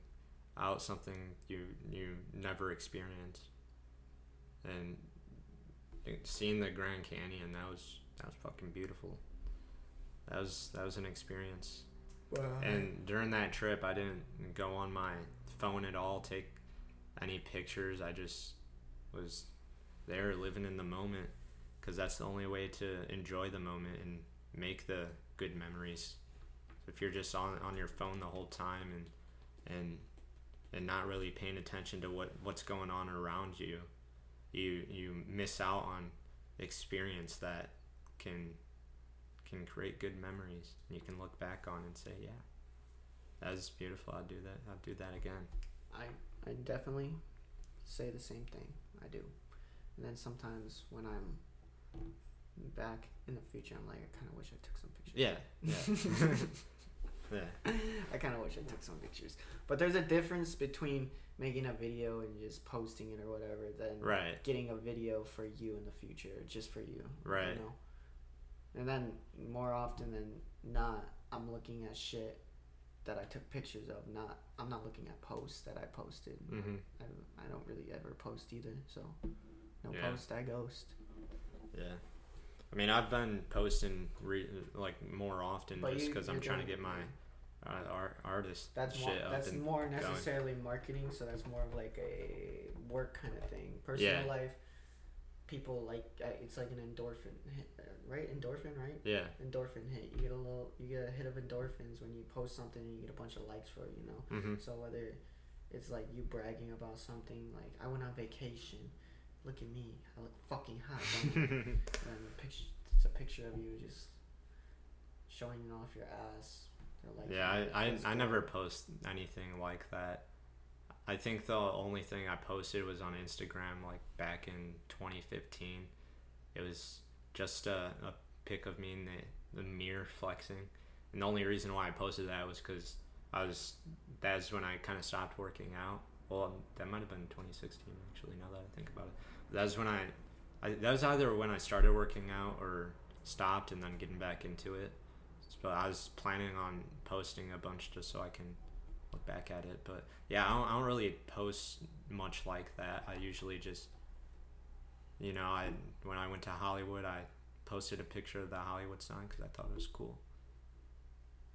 out something you you never experienced, and seeing the Grand Canyon that was that was fucking beautiful. That was that was an experience. Wow. And during that trip, I didn't go on my phone at all, take any pictures. I just was there living in the moment because that's the only way to enjoy the moment and make the good memories. If you're just on on your phone the whole time and and and not really paying attention to what what's going on around you, you you miss out on experience that can can create good memories. and You can look back on and say, yeah, that was beautiful. I'd do that. I'd do that again. I I definitely say the same thing. I do. And then sometimes when I'm back in the future, I'm like, I kind of wish I took some pictures. Yeah. Yeah. yeah. I kind of wish I took some pictures. But there's a difference between making a video and just posting it or whatever than Right. getting a video for you in the future, just for you. Right. You know? And then more often than not, I'm looking at shit that I took pictures of. Not I'm not looking at posts that I posted. Mhm. I, I don't really ever post either. So no Yeah. post, I ghost. Yeah. I mean, I've been posting re- like more often But just because I'm trying to get my uh, art artist That's more that's more going. necessarily marketing. So that's more of like a work kind of thing. Personal Yeah. life, people like uh, it's like an endorphin hit, uh, right? Endorphin, right? Yeah. endorphin hit. You get a little, you get a hit of endorphins when you post something and you get a bunch of likes for it, you know. Mm-hmm. So whether it's like you bragging about something, like I went on vacation, look at me, I look fucking hot, and the picture, it's a picture of you just showing off your ass. Like, yeah, I, I, I never post anything like that. I think the only thing I posted was on Instagram, like back in 2015. It was just a, a pic of me in the, the mirror flexing. And the only reason why I posted that was because I was, that's when I kind of stopped working out. Well, that might have been 2016, actually, now that I think about it. That was when I, I, that was either when I started working out or stopped and then getting back into it. But I was planning on posting a bunch just so I can look back at it. But yeah, I don't, I don't really post much like that. I usually just, you know, I when I went to Hollywood, I posted a picture of the Hollywood sign because I thought it was cool.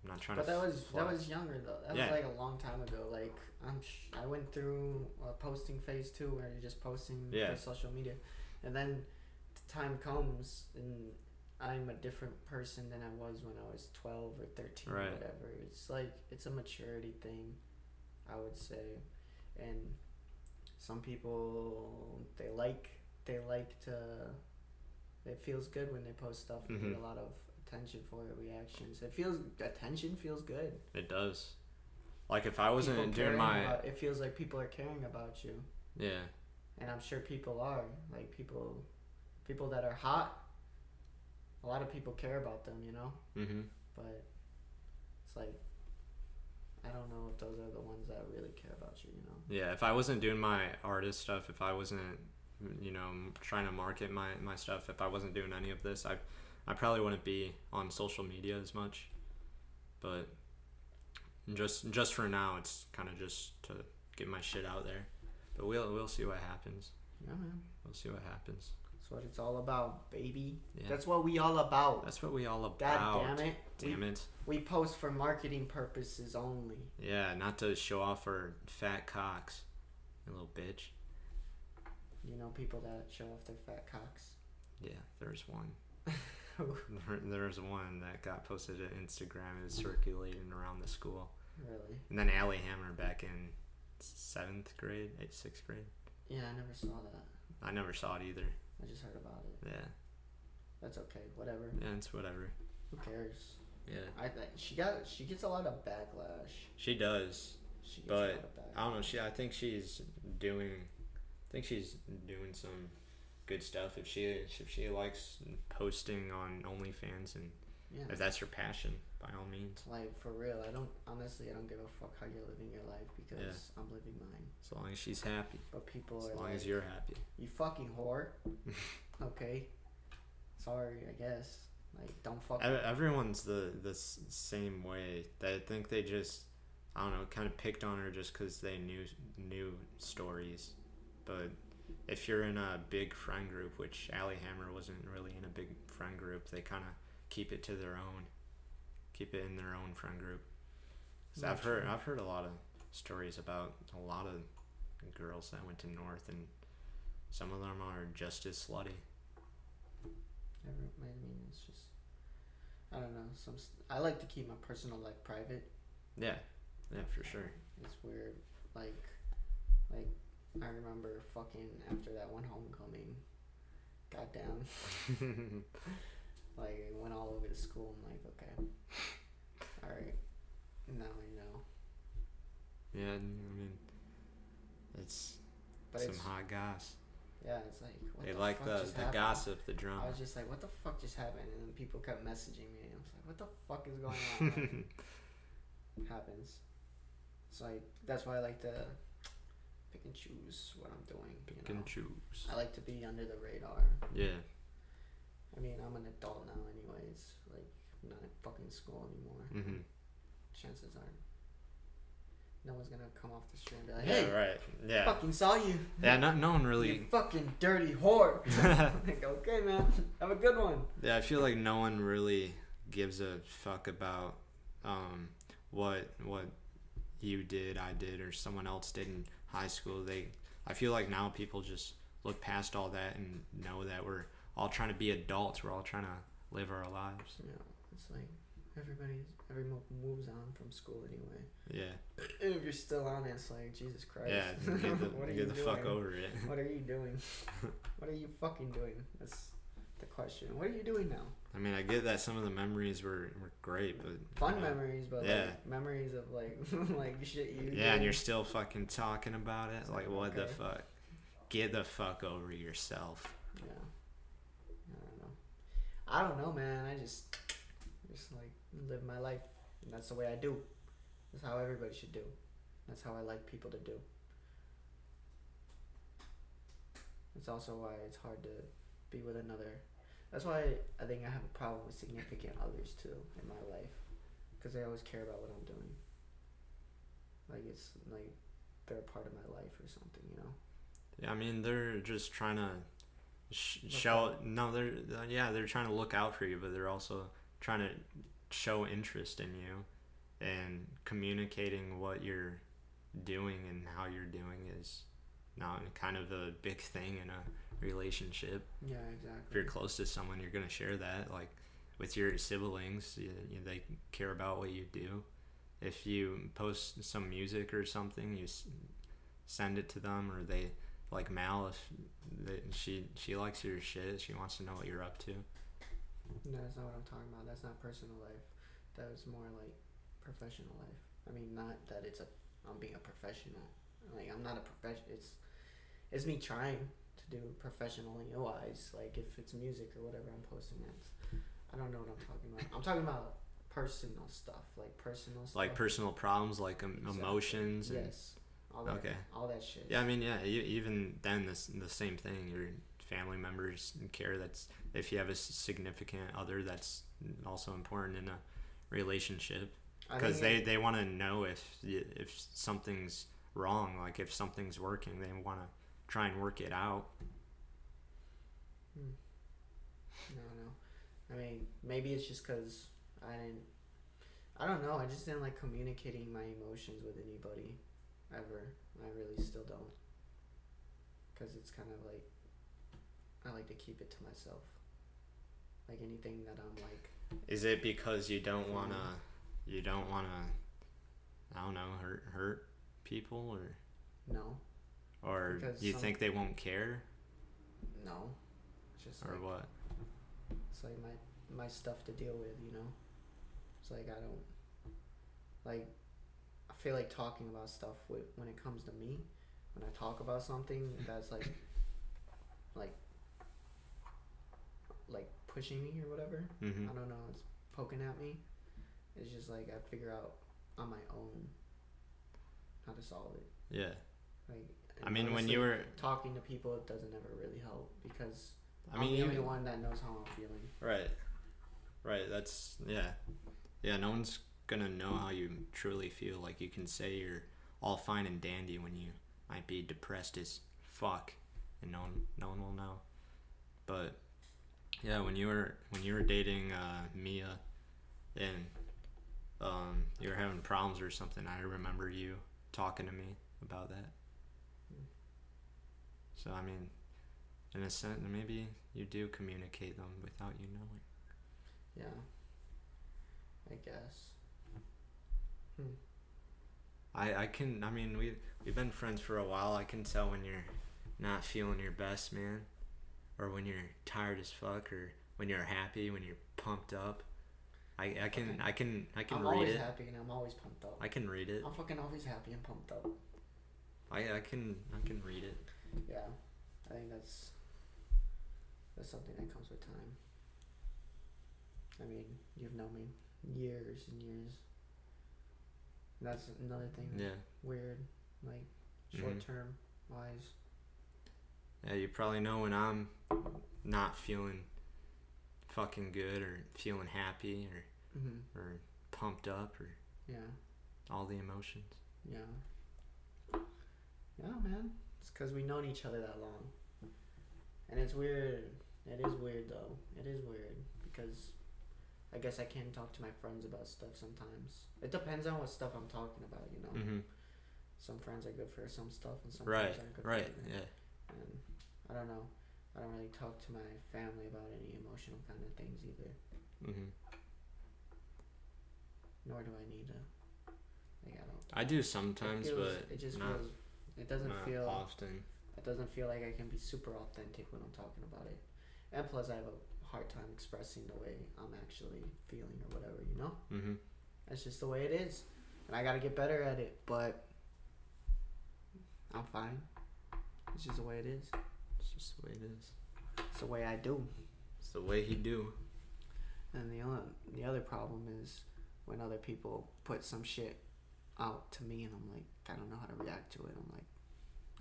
I'm not trying But to. that was flex. that was younger though. That Yeah. was like a long time ago. Like I'm, sh- I went through a posting phase too, where you're just posting Yeah. for social media, and then the time comes and I'm a different person than I was when I was 12 or 13 or whatever. It's like it's a maturity thing, I would say, and some people they like they like to. It feels good when they post stuff and get Mhm. a lot of attention for it, reactions. It feels attention feels good. It does. Like if I wasn't People doing my about- it feels like people are caring about you, yeah and I'm sure people are. Like people, people that are hot. A lot of people care about them, you know. mm-hmm But it's like I don't know if those are the ones that really care about you, you know. yeah if I wasn't doing my artist stuff if I wasn't you know trying to market my my stuff if I wasn't doing any of this I I probably wouldn't be on social media as much but just just for now it's kind of just to get my shit out there but we'll we'll see what happens Yeah, man. we'll see what happens That's what it's all about, baby. yeah That's what we all about. that's what we all about God damn it. damn it We post for marketing purposes only. yeah not to show off our fat cocks you little bitch You know people that show off their fat cocks. yeah there's one There, there's one that got posted to Instagram. It was circulating around the school. Really? And then Allie Hammer back in seventh grade, eighth, sixth grade. Yeah, I never saw that. I never saw it either. I just heard about it. Yeah, That's okay. Whatever. yeah, it's whatever. Who cares? Yeah, I think she got she gets a lot of backlash. she does. She gets But, a lot of backlash. I don't know. She, I think she's doing. I think she's doing some good stuff. If she, if she likes posting on OnlyFans, and yeah. if that's her passion, by all means. Like for real, I don't honestly I don't give a fuck how you're living your life because I'm living mine. As long as she's happy. But people As are long like, as you're happy. you fucking whore. okay. Sorry, I guess. Like don't fuck. Ev- Everyone's the the same way. They think they just, I don't know, kind of picked on her just because they knew knew stories. But if you're in a big friend group, which Allie Hammer wasn't really in a big friend group, they kind of keep it to their own, keep it in their own friend group. 'Cause I've heard I've heard a lot of stories about a lot of girls that went to North, and some of them are just as slutty. I mean, it's just. I don't know. Some. I like to keep my personal life private. Yeah, yeah, for sure. It's weird. Like, like I remember fucking after that one homecoming. Goddamn. like it went all over the school. I'm like, okay, all right, now I know. Yeah, I mean, it's But some it's hot goss. yeah, it's like what They the like fuck the just the happened? gossip, the drama. I was just like, what the fuck just happened? And then people kept messaging me. and I was like, what the fuck is going on? Like, happens. So I, that's why I like to pick and choose what I'm doing. You Pick know? and choose. I like to be under the radar. Yeah, I mean, I'm an adult now, anyways. Like, I'm not in fucking school anymore. hmm Chances are, no one's gonna come off the street and be like, yeah, "Hey, right. Yeah, fucking saw you." yeah. No, no one really. You fucking dirty whore. like, okay, man. Have a good one. Yeah, I feel like no one really gives a fuck about um, what what you did, I did, or someone else did in high school. They, I feel like now people just look past all that and know that we're all trying to be adults. We're all trying to live our lives. Know, it's like everybody's everyone moves on from school anyway. Yeah, And if you're still on it, it's like Jesus Christ. yeah. Get the, what are get you the doing? fuck over it. What are you doing? what are you fucking doing? That's the question. What are you doing now? I mean, I get that some of the memories were, were great, but Fun uh, memories, but yeah. like memories of like like shit you. Yeah, and you're still fucking talking about it. It's Like, like, what the fuck? Get the fuck over yourself. Yeah. I don't know. I don't know, man. I just just like live my life, and that's the way I do. That's how everybody should do. That's how I like people to do. It's also why it's hard to be with another. That's why I think I have a problem with significant others too in my life, because they always care about what I'm doing. Like it's like they're a part of my life or something, you know. Yeah, I mean, they're just trying to sh- show. out. No, they're yeah, they're trying to look out for you, but they're also trying to show interest in you and communicating what you're doing and how you're doing is now kind of a big thing in a relationship. Yeah, exactly. If you're close to someone, you're gonna share that. Like with your siblings, you, you, they care about what you do. If you post some music or something, you s- send it to them, or they like Mal. If they, she she likes your shit, she wants to know what you're up to. No, that's not what I'm talking about. That's not personal life. That was more like professional life. I mean, not that it's a I'm being a professional. Like I'm not a profession. It's it's me trying do professionally wise. Like if it's music or whatever I'm posting, that's I don't know what I'm talking about. I'm talking about personal stuff, like personal stuff. Like personal problems, like um, Exactly. emotions. And, Yes. All that. Okay. All that shit. Yeah, I mean, yeah. You, even then, the the same thing. Your family members care. That's if you have a significant other, that's also important in a relationship. Because they, it- they want to know if if something's wrong like if something's working they want to try and work it out Hmm. No, no. I mean, maybe it's just because I didn't. I don't know. I just didn't like communicating my emotions with anybody, ever. I really still don't. Because it's kind of like. I like to keep it to myself. Like anything that I'm like. is it because you don't want to you don't want to i don't know hurt hurt people or No, or Because you some- think they won't care no. It's just or like. what It's like my my stuff to deal with, you know. It's like I don't like. I feel like talking about stuff when it comes to me. When I talk about something that's like, like, like pushing me or whatever. hmm I don't know. It's poking at me. It's just like I figure out on my own how to solve it. yeah Like. I and mean when you were talking to people, it doesn't ever really help because i I'm mean the only even- one that knows how I'm feeling. right right that's yeah yeah no one's gonna know how you truly feel like you can say you're all fine and dandy when you might be depressed as fuck and no one no one will know but yeah when you were when you were dating uh, mia and um, you were having problems or something. I remember you talking to me about that. So I mean, in a sense, maybe you do communicate them without you knowing. Yeah. I guess. Hmm. I I can. I mean, we we've been friends for a while. I can tell when you're not feeling your best, man, or when you're tired as fuck, or when you're happy, when you're pumped up. I I can I can I can I'm read always it. happy and I'm always pumped up. I can read it. I'm fucking always happy and pumped up. I I can I can read it. Yeah. I think that's that's something that comes with time. I mean, you've known me years and years. And That's another thing that's Yeah. weird, like short term wise. Yeah, you probably know when I'm not feeling fucking good or feeling happy or Mm-hmm. or pumped up or Yeah. all the emotions. Yeah. Yeah, man. It's because we've known each other that long. And it's weird. It is weird, though. It is weird because I guess I can't talk to my friends about stuff sometimes. It depends on what stuff I'm talking about, you know? Mhm. Some friends are good for some stuff, and some Right. friends aren't good Right. for other. Yeah. And I don't know. I don't really talk to my family about any emotional kind of things either. Mm-hmm. Nor do I need to. Like, I don't. I do it sometimes, feels- but it just not- feels. It doesn't not feel. often. It doesn't feel like I can be super authentic when I'm talking about it. And plus, I have a hard time expressing the way I'm actually feeling or whatever, you know? Mhm. That's just the way it is. And I gotta get better at it, but I'm fine. It's just the way it is. It's just the way it is. It's the way I do. It's the way he do. And the other, the other problem is when other people put some shit out to me and I'm like, I don't know how to react to it. I'm like,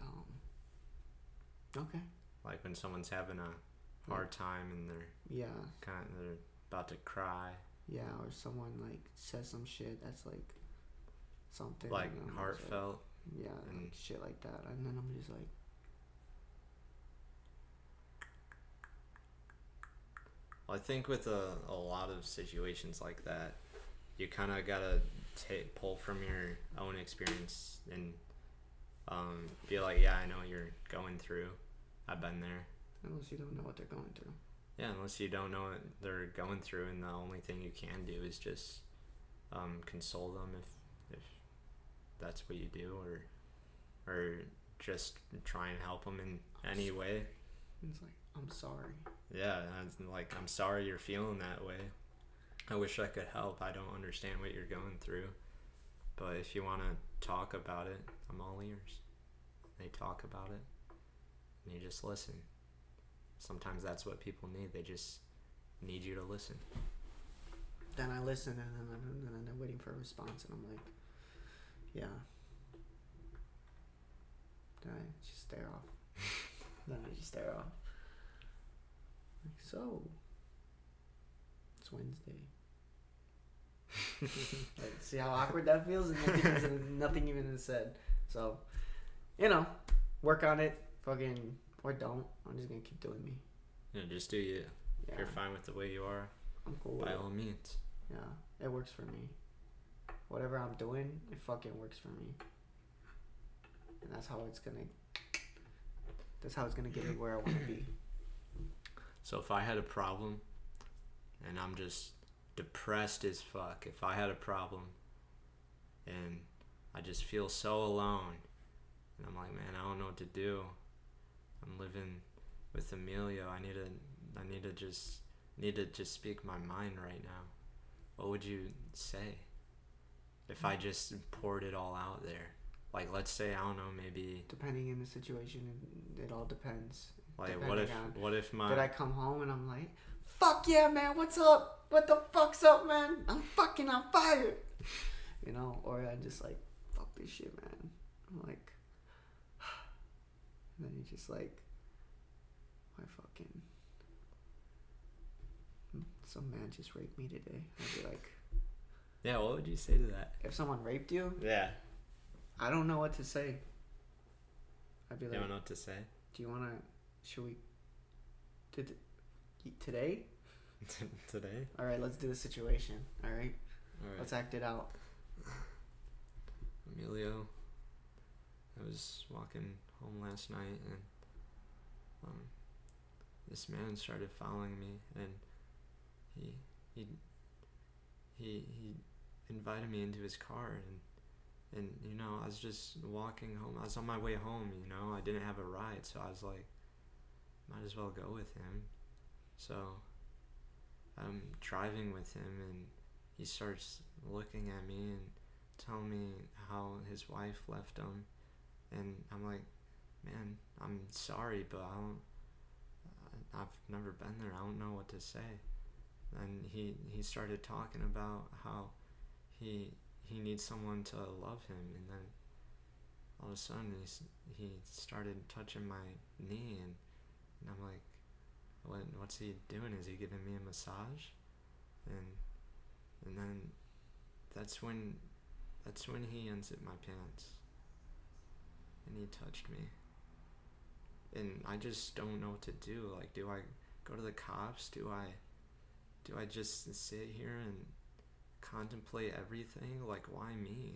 um, okay. Like when someone's having a hard time and they're Yeah, kind of they're about to cry, Yeah, or someone like says some shit that's like something like and I'm heartfelt. like, yeah, and- like shit like that, and then I'm just like, I think with a, a lot of situations like that, you kind of gotta take pull from your own experience and um, be like, yeah, I know what you're going through. I've been there. unless you don't know what they're going through. Yeah, unless you don't know what they're going through, and the only thing you can do is just um, console them if if that's what you do, or or just try and help them in any way. It's like, I'm sorry. Yeah, like I'm sorry you're feeling that way. I wish I could help. I don't understand what you're going through, but if you want to talk about it, I'm all ears. They talk about it, and you just listen. Sometimes that's what people need. They just need you to listen. Then I listen, and then, and then they're waiting for a response, and I'm like, yeah. Then I just stare off. then I just stare off. Like, so, it's Wednesday. Like, see how awkward that feels, and nothing, even- nothing even is said. So, you know, work on it. Fucking or don't. I'm just gonna keep doing me. You know, just do you. Yeah, If you're fine with the way you are, I'm cool. By all means. Yeah, it works for me. Whatever I'm doing, it fucking works for me. And that's how it's gonna. That's how it's gonna get me where I want to be. So if I had a problem and I'm just depressed as fuck, if I had a problem and I just feel so alone and I'm like, man, I don't know what to do. I'm living with Emilio. I need to I need to just need to just speak my mind right now. What would you say if I just poured it all out there? Like let's say I don't know, maybe Depending in the situation, it, it all depends. like what if what if my Did I come home and I'm like, "Fuck yeah, man! What's up? What the fuck's up, man? I'm fucking on fire," you know? Or I'm just like, "Fuck this shit, man." I'm like, and then you just like, I fucking. Some man just raped me today. I'd be like, Yeah, what would you say to that? if someone raped you, Yeah. I don't know what to say. I'd be You like, don't know what to say? do you wanna? Should we? Did today? Today? All right, let's do the situation. All right. All right. Let's act it out. Emilio. I was walking home last night and um, this man started following me and he he he he invited me into his car and and you know I was just walking home. I was on my way home. You know I didn't have a ride, so I was like, might as well go with him. So I'm driving with him and he starts looking at me and telling me how his wife left him, and I'm like, man, I'm sorry, but I don't. I- I've never been there. I don't know what to say. And he he started talking about how he he needs someone to love him, and then all of a sudden he's, he started touching my knee, and, and I'm like, what what's he doing? Is he giving me a massage? And and then that's when that's when he unzipped my pants. And he touched me. And i just don't know what to do. Like do i go to the cops? Do i do i just sit here and contemplate everything? Like why me?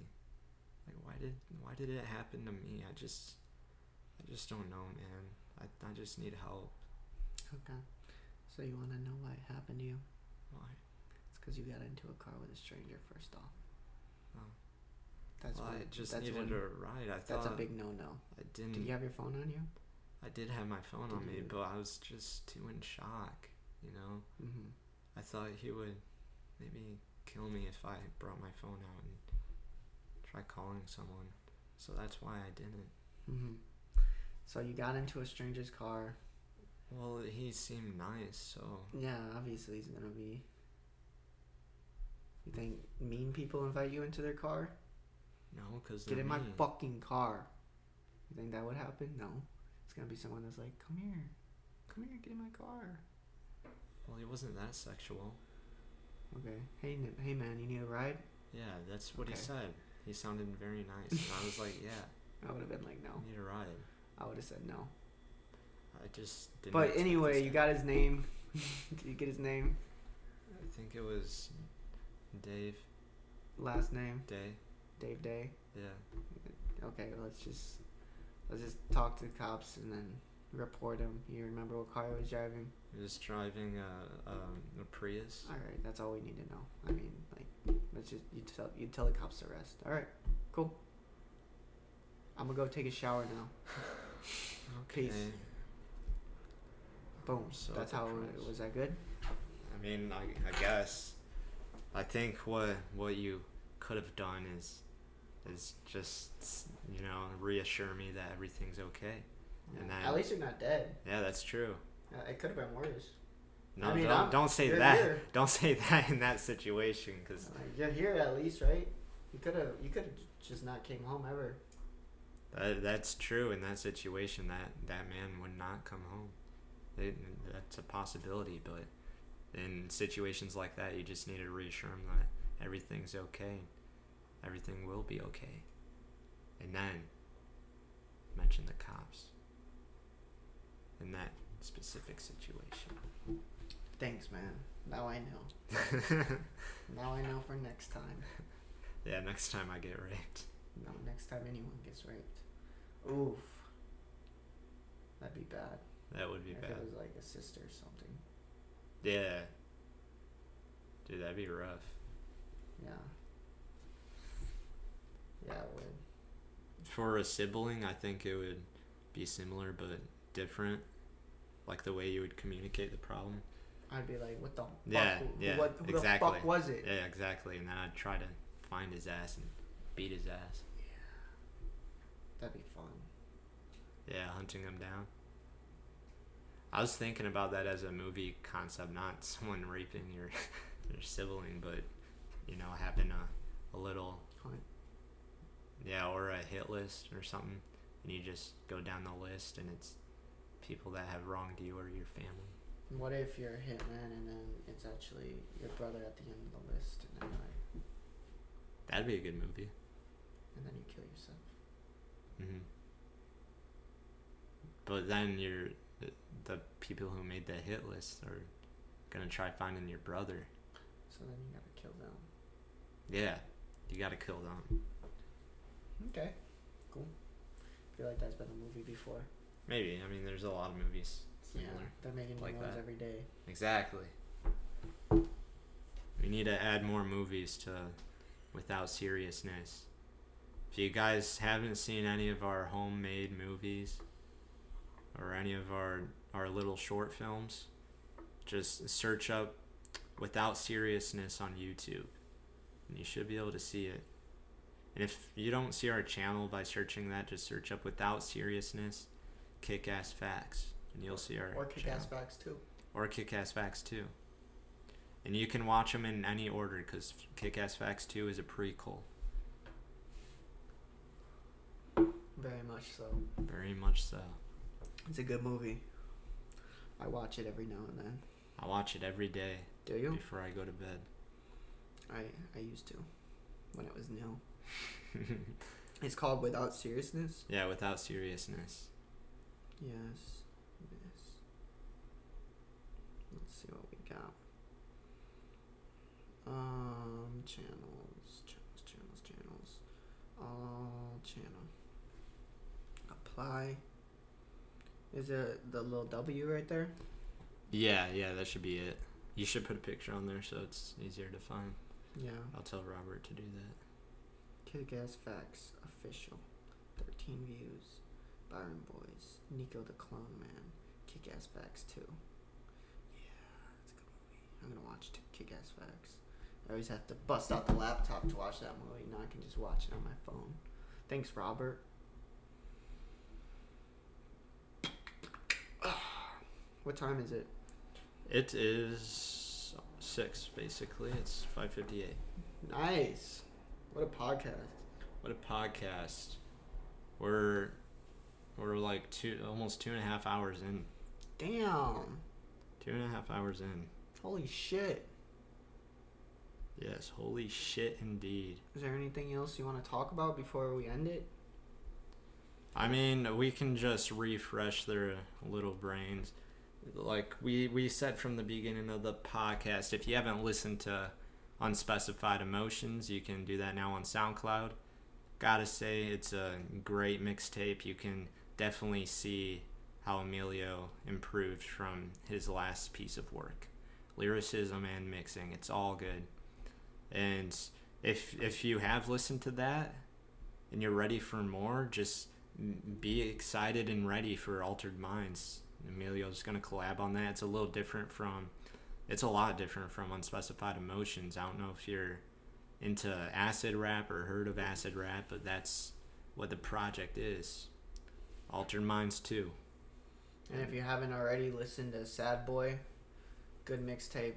Like why did why did it happen to me? I just i just don't know man. I, I just need help Okay. So you want to know why it happened to you? why It's because you got into a car with a stranger. First off. Oh. That's well, when, i just that's needed when, a ride i That's a big no-no. i didn't Did you have your phone on you? I did have my phone on Did me, you? but I was just too in shock, you know? Mm-hmm. I thought he would maybe kill me if I brought my phone out and tried calling someone. So that's why I didn't. Mm-hmm. So you got into a stranger's car. Well, he seemed nice, so Yeah, obviously he's gonna be. You think mean people invite you into their car? no, because Get in my fucking car. You think that would happen? No. It's gonna be someone that's like, come here, come here, get in my car. Well, he wasn't that sexual. Okay. Hey, hey, man, you need a ride? Yeah, that's what he said. He sounded very nice. and I was like, yeah, I would have been like, no. I need a ride. I would have said no. I just didn't. But anyway, you got his name. Did you get his name? I think it was Dave Last name? Day. Dave Day. Yeah. Okay, let's just let's just talk to the cops and then report him. You remember what car he was driving? He was driving a, um, a Prius. All right, that's all we need to know. I mean, like, let's just you tell you tell the cops to arrest. All right, cool. I'm gonna go take a shower now. Okay. Peace. Boom. So that's how. depressed. Was that good? I mean, I, I guess. I think what what you could have done is is just you know reassure me that everything's okay. And Yeah. then- At least you're not dead. Yeah, that's true. Uh, it could have been worse. No, I mean, don't I'm- don't say that. here. Don't say that in that situation, because Like, you're here at least, right? You could have. You could just not came home ever. that, that's true. In that situation, that that man would not come home. That's a possibility, but in situations like that, you just need to reassure him that everything's okay. Everything will be okay. And then mention the cops in that specific situation. Thanks, man. Now I know. now I know for next time. yeah, next time I get raped. No, next time anyone gets raped. Oof. That'd be bad. That would be if bad. it was like a sister or something. Yeah. Dude, that'd be rough. Yeah. Yeah, it would. For a sibling, I think it would be similar but different. Like the way you would communicate the problem. I'd be like, what the fuck? Yeah, yeah, what, who exactly. the fuck was it? Yeah, exactly. And then I'd try to find his ass and beat his ass. Yeah, that'd be fun. Yeah, hunting him down. I was thinking about that as a movie concept, not someone raping your your sibling, but you know, having a a little yeah, or a hit list or something, and you just go down the list, and it's people that have wronged you or your family. What if you're a hitman and then it's actually your brother at the end of the list and then like, That'd be a good movie. and then you kill yourself? hmm But then you're the, the people who made the hit list are gonna try finding your brother. So then you gotta kill them. Yeah, you gotta kill them. Okay, cool. I feel like that's been a movie before. Maybe. I mean, there's a lot of movies similar. Yeah, they're making new like ones that. every day. Exactly. We need to add more movies to without seriousness. If you guys haven't seen any of our homemade movies or any of our our little short films, just search up without seriousness on YouTube. And you should be able to see it. And if you don't see our channel by searching that, just search up without seriousness, kick ass facts, and you'll see our Or kick channel ass facts too. or Kick Ass Facts 2. And you can watch them in any order because Kick Ass Facts 2 is a prequel. Very much so. Very much so. It's a good movie. I watch it every now and then. I watch it every day Do you? before I go to bed. I I used to, when it was new. It's called Without Seriousness. yeah, without seriousness. Yes. Yes. Let's see what we got. Um, channels, channels, channels, channels. All channel. Apply. Is it the little W right there? Yeah, yeah, that should be it. You should put a picture on there so it's easier to find. Yeah. I'll tell Robert to do that. Kick Ass Facts official. 13 views. Byron Boys. Nico the Clone Man. Kick Ass Facts 2. Yeah, it's a good movie. I'm gonna watch Kick Ass Facts. I always have to bust out the laptop to watch that movie. Now I can just watch it on my phone. Thanks, Robert. What time is it? It is 6, basically. It's 5.58. Nice. What a podcast. What a podcast. We're, we're like two, almost two and a half hours in. Damn. Two and a half hours in. Holy shit. Yes, holy shit indeed. Is there anything else you want to talk about before we end it? I mean, we can just refresh their little brains. Like we we said from the beginning of the podcast, if you haven't listened to Unspecified Emotions, you can do that now on SoundCloud. Gotta say, it's a great mixtape. You can definitely see how Emilio improved from his last piece of work. Lyricism and mixing, it's all good. And if if you have listened to that and you're ready for more, just be excited and ready for Altered Minds. Emilio's gonna collab on that. It's a little different from, it's a lot different from Unspecified Emotions. I don't know if you're into acid rap or heard of acid rap, but that's what the project is. Altered Minds 2. And if you haven't already listened to Sad Boy, good mixtape.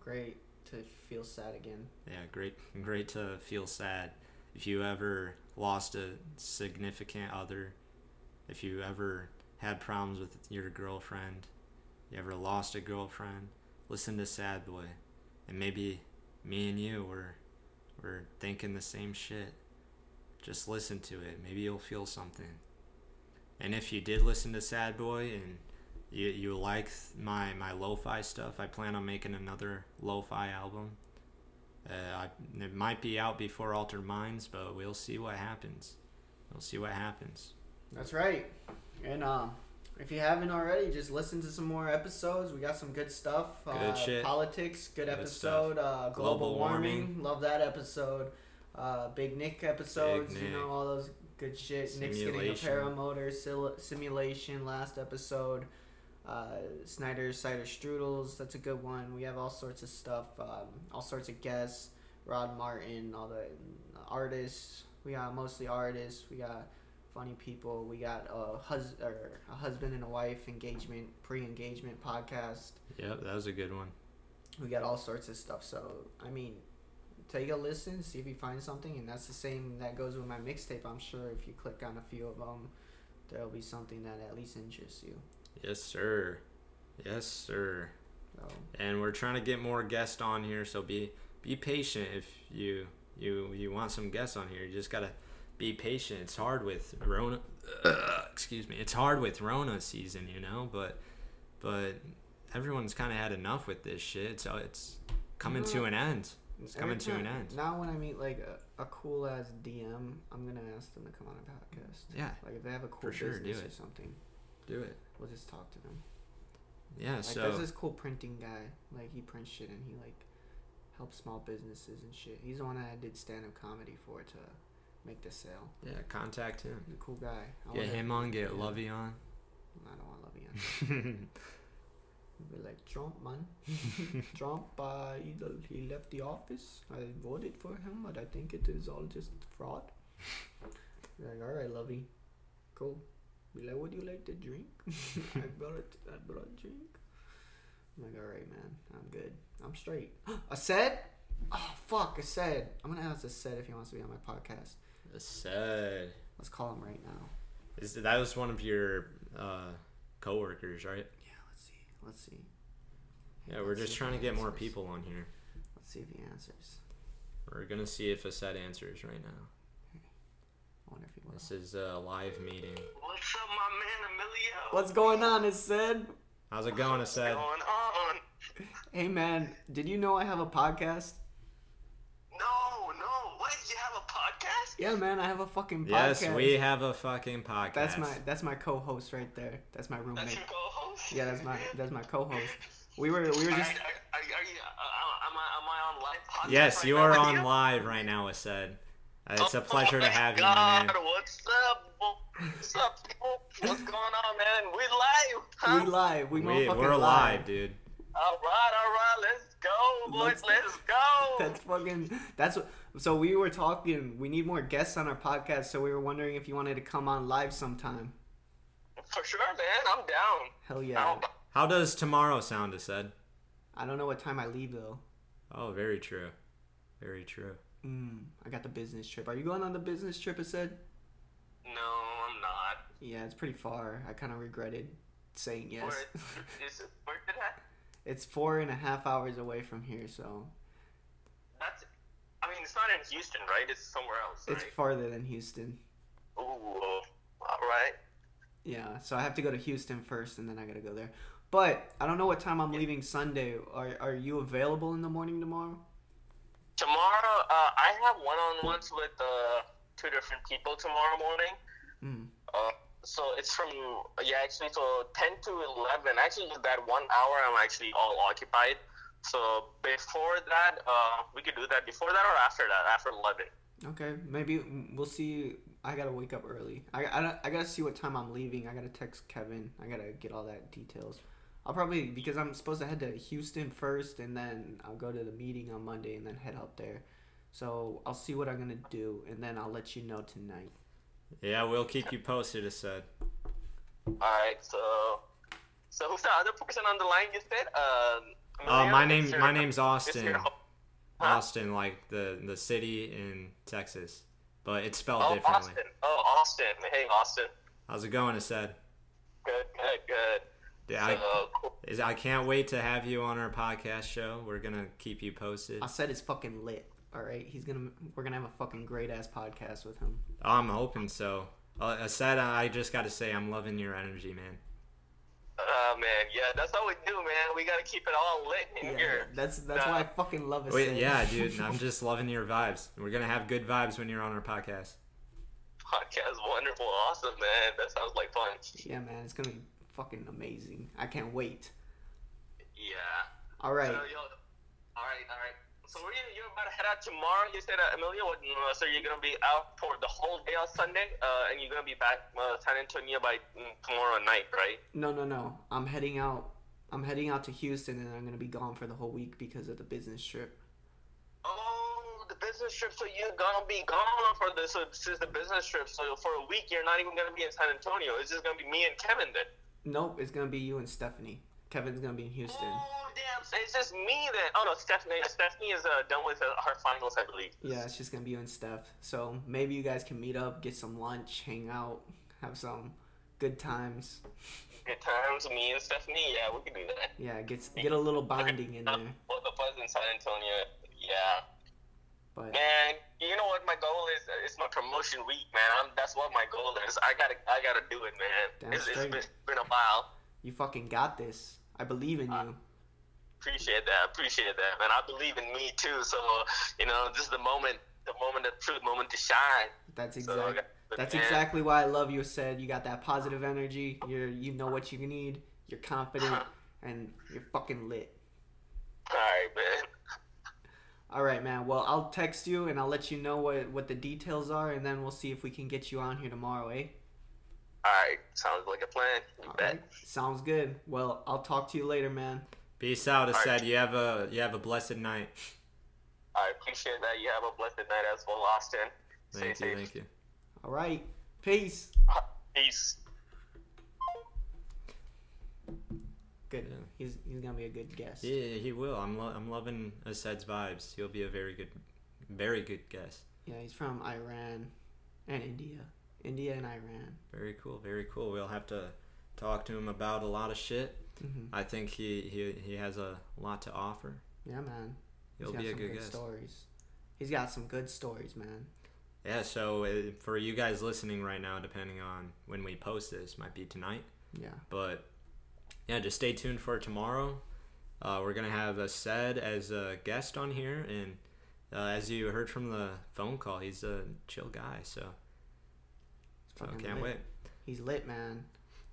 Great to feel sad again. Yeah, great, great to feel sad. If you ever lost a significant other, if you ever had problems with your girlfriend, you ever lost a girlfriend, listen to Sad Boy, and maybe me and you were, were thinking the same shit. Just listen to it. Maybe you'll feel something. And if you did listen to Sad Boy and you you like my my lo-fi stuff, I plan on making another lo-fi album. Uh, I, it might be out before Altered Minds, but we'll see what happens. We'll see what happens. That's right. And um, if you haven't already, just listen to some more episodes. We got some good stuff. Good uh, shit. Politics, good, Good episode. Uh, global, Global warming. warming. love that episode. Uh, Big Nick episodes, Big you know all those good shit. Nick's getting a paramotor sil- simulation last episode. Uh, Snyder's cider strudels, that's a good one. We have all sorts of stuff, um, all sorts of guests. Rod Martin, all the artists. We got mostly artists. We got funny people. We got a hus- or a husband and a wife engagement, pre-engagement podcast. Yep, that was a good one. We got all sorts of stuff. So I mean, take a listen, see if you find something, and that's the same that goes with my mixtape. I'm sure if you click on a few of them, there'll be something that at least interests you. Yes, sir. Yes, sir. So And we're trying to get more guests on here, so be be patient if you you you want some guests on here. You just gotta be patient. It's hard with Rona. excuse me. It's hard with Rona season, you know. But but everyone's kind of had enough with this shit. So it's coming to an end. It's coming to an end. Now when I meet like a, a cool ass DM, I'm gonna ask them to come on a podcast. Yeah, Like if they have a cool sure, do business or something, do it. we'll just talk to them. Yeah. Like so there's this cool printing guy. Like he prints shit and he like helps small businesses and shit. He's the one that I did stand up comedy for to make the sale. yeah, contact him. He's a cool guy. I Get him on. Get yeah. Lovey on. I don't want Lovey on. Be like Trump, man. Trump, uh, he, he left the office. I voted for him, but I think it is all just fraud. Like, all right, Lovey, cool. Be like, would you like to drink? I brought it. I brought a drink. I'm like, all right, man. I'm good. I'm straight. I said? Oh fuck, Asad. I'm gonna ask Asad if he wants to be on my podcast. Said. Let's call him right now. Is that was one of your uh, coworkers, right? Yeah, let's see. Let's see. Yeah, we're Let's just trying to he get more people on here. Let's see if he answers. We're gonna see if Asad answers right now. I wonder if he will. This is a live meeting. What's up, my man Emilio? What's going on, Asad? How's it going, What's Asad? going on? Hey man, did you know I have a podcast? No, no. What? You have a podcast? Yeah, man, I have a fucking podcast. Yes, we have a fucking podcast. That's my that's my co-host right there. That's my roommate. That's roommate. your co-host? Yeah, that's my that's my co-host. We were we were just Alright, Are, are, are you? Uh, am I? Am I on live podcast? Yes, right you are on you? live right now, Asad. Uh, it's a Oh pleasure to my have you, man. God, What's up? What's up? people? What's going on, man? We live, huh? we live. We we, we're live. live, dude. all right, all right. Let's go, boys. Let's- Let's, go. That's fucking that's what so we were talking we need more guests on our podcast so we were wondering if you wanted to come on live sometime. For sure, man. I'm down. Hell yeah. don't- How does tomorrow sound, Asad? I don't know what time I leave though. Oh, very true. Very true. Mm, I got the business trip. Are you going on the business trip? Asad. No, I'm not. Yeah, it's pretty far. I kind of regretted saying yes. Where is it? Where did I? it's four and a half hours away from here, so That's. I mean, it's not in Houston, right? It's somewhere else, it's right? farther than Houston. Ooh, all right. Yeah, so I have to go to Houston first, and then I gotta go there. But I don't know what time I'm leaving Sunday. Are Are you available in the morning tomorrow? Tomorrow, uh, I have one-on-ones with uh, two different people tomorrow morning. Mm. Uh, so it's from yeah, actually, so ten to eleven. Actually, that one hour, I'm actually all occupied. So before that, uh, we could do that before that or after that, after eleven. Okay, maybe we'll see. I gotta wake up early. I, I, I gotta see what time I'm leaving. I gotta text Kevin. I gotta get all that details. I'll probably because I'm supposed to head to Houston first, and then I'll go to the meeting on Monday, and then head out there. So I'll see what I'm gonna do, and then I'll let you know tonight. Yeah, we'll keep you posted, Asad. All right. So, so who's the other person on the line? You said. Uh, Uh, my name my name's Austin. Huh? Austin, like the the city in Texas, but it's spelled Oh, differently. Austin. Oh, Austin. Hey, Austin. How's it going, Asad? Good, good, good. Yeah, I, So, cool. is, I can't wait to have you on our podcast show. We're gonna keep you posted. I said it's fucking lit. All right, he's gonna. We're gonna have a fucking great ass podcast with him. I'm hoping so. Uh, Asad, I just got to say, I'm loving your energy, man. Uh, man, yeah, that's how we do, man. We gotta keep it all lit in Yeah, here. that's that's Nah. why I fucking love it. Wait, yeah, dude, I'm just loving your vibes. We're gonna have good vibes when you're on our podcast. Podcast, wonderful, awesome, man. That sounds like fun. Yeah, man, it's gonna be fucking amazing. I can't wait. Yeah. All right. So, yo, all right, all right. So were you you're about to head out tomorrow? You said, uh, Emilio. What, uh, so you're gonna be out for the whole day on Sunday, uh, and you're gonna be back uh, San Antonio by mm, tomorrow night, right? No, no, no. I'm heading out. I'm heading out to Houston, and I'm gonna be gone for the whole week because of the business trip. Oh, the business trip. So you're gonna be gone for this. So this is the business trip. So for a week, you're not even gonna be in San Antonio. It's just gonna be me and Kevin then. Nope, it's gonna be you and Stephanie. Kevin's gonna be in Houston. Oh damn! So it's just me then. Oh no, Stephanie. Stephanie is uh, done with uh, her finals, I believe. Yeah, it's just gonna be you and Steph. So maybe you guys can meet up, get some lunch, hang out, have some good times. Good times, me and Stephanie. Yeah, we can do that. Yeah, get get a little bonding in there. Both of us in San Antonio. Yeah. But Man, you know what my goal is? It's my promotion week, man. I'm, that's what my goal is. I gotta, I gotta do it, man. It's, it's been a while. you fucking got this. I believe in you. Appreciate that. Appreciate that, man. I believe in me too. So you know, this is the moment, the moment of truth, moment to shine. That's So, exactly. okay. That's Man. exactly why I love you. Said you got that positive energy. You're you know what you need. You're confident and you're fucking lit. All right, man. All right, man. Well, I'll text you and I'll let you know what what the details are, and then we'll see if we can get you on here tomorrow, eh? All right, sounds like a plan. You All bet. right. Sounds good. Well, I'll talk to you later, man. Peace out, Alright. said you have a you have a blessed night. I appreciate that. You have a blessed night as well, Austin. Stay Thank you, safe. thank you. All right. Peace. Uh, peace. Good. Yeah. He's he's gonna be a good guest. Yeah, he will. I'm lo- I'm loving Asad's vibes. He'll be a very good, very good guest. Yeah, he's from Iran and India. India and Iran. Very cool, very cool. We'll have to talk to him about a lot of shit. hmm I think he he, he has a lot to offer. Yeah, man. He'll He's got be a some good guest. stories. He's got some good stories, man. Yeah, so uh, for you guys listening right now, depending on when we post this, might be tonight. Yeah. But yeah, just stay tuned for tomorrow. Uh, we're gonna have Asad as a guest on here, and uh, as you heard from the phone call, he's a chill guy. So, Fucking can't lit. wait. He's lit, man.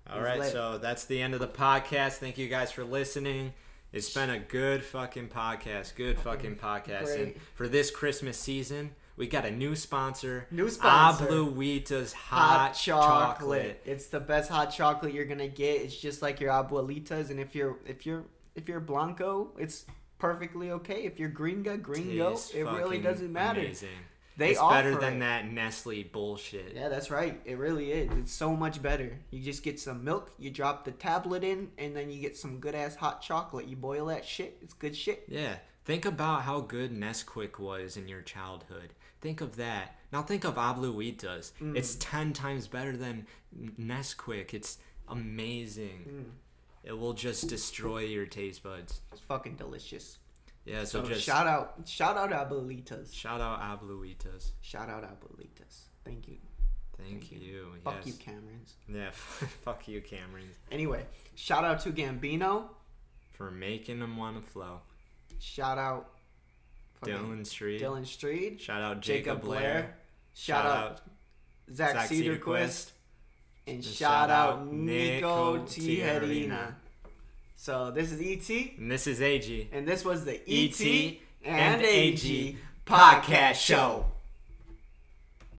All He's right, lit. so that's the end of the podcast. Thank you guys for listening. It's been a good fucking podcast. Good fucking podcast. And great. for this Christmas season, we got a new sponsor. New sponsor. Abuelita's Hot, Hot, chocolate. chocolate. It's the best hot chocolate you're gonna get. It's just like your abuelitas, and if you're if you're if you're blanco, it's perfectly okay. If you're gringa, gringo, Tastes it really doesn't matter. Amazing. They it's better than it. that Nestle bullshit. Yeah, that's right. It really is. It's so much better. You just get some milk, you drop the tablet in, and then you get some good ass hot chocolate. You boil that shit. It's good shit. Yeah. Think about how good Nesquik was in your childhood. Think of that. Now think of Abuelitas. Mm. It's 10 times better than Nesquik. It's amazing. Mm. It will just destroy your taste buds. It's fucking delicious. Yeah, so, So just shout out, shout out abuelitas. shout out Abuelitas. Shout out abuelitas. Thank you. Thank, Thank you. you. Fuck yes. you, Camerons. Yeah, fuck you, Camerons. Anyway, shout out to Gambino. for making them want to flow. Shout out Dylan Street. Dylan Street. Shout out Jacob, Jacob, Blair. Blair. Shout, out Zach, Zach Cedarquist. Cedarquist. And, And shout, shout out Nico Tijerina. So this is ET, And this is AG. and this was the ET, ET and and AG podcast show.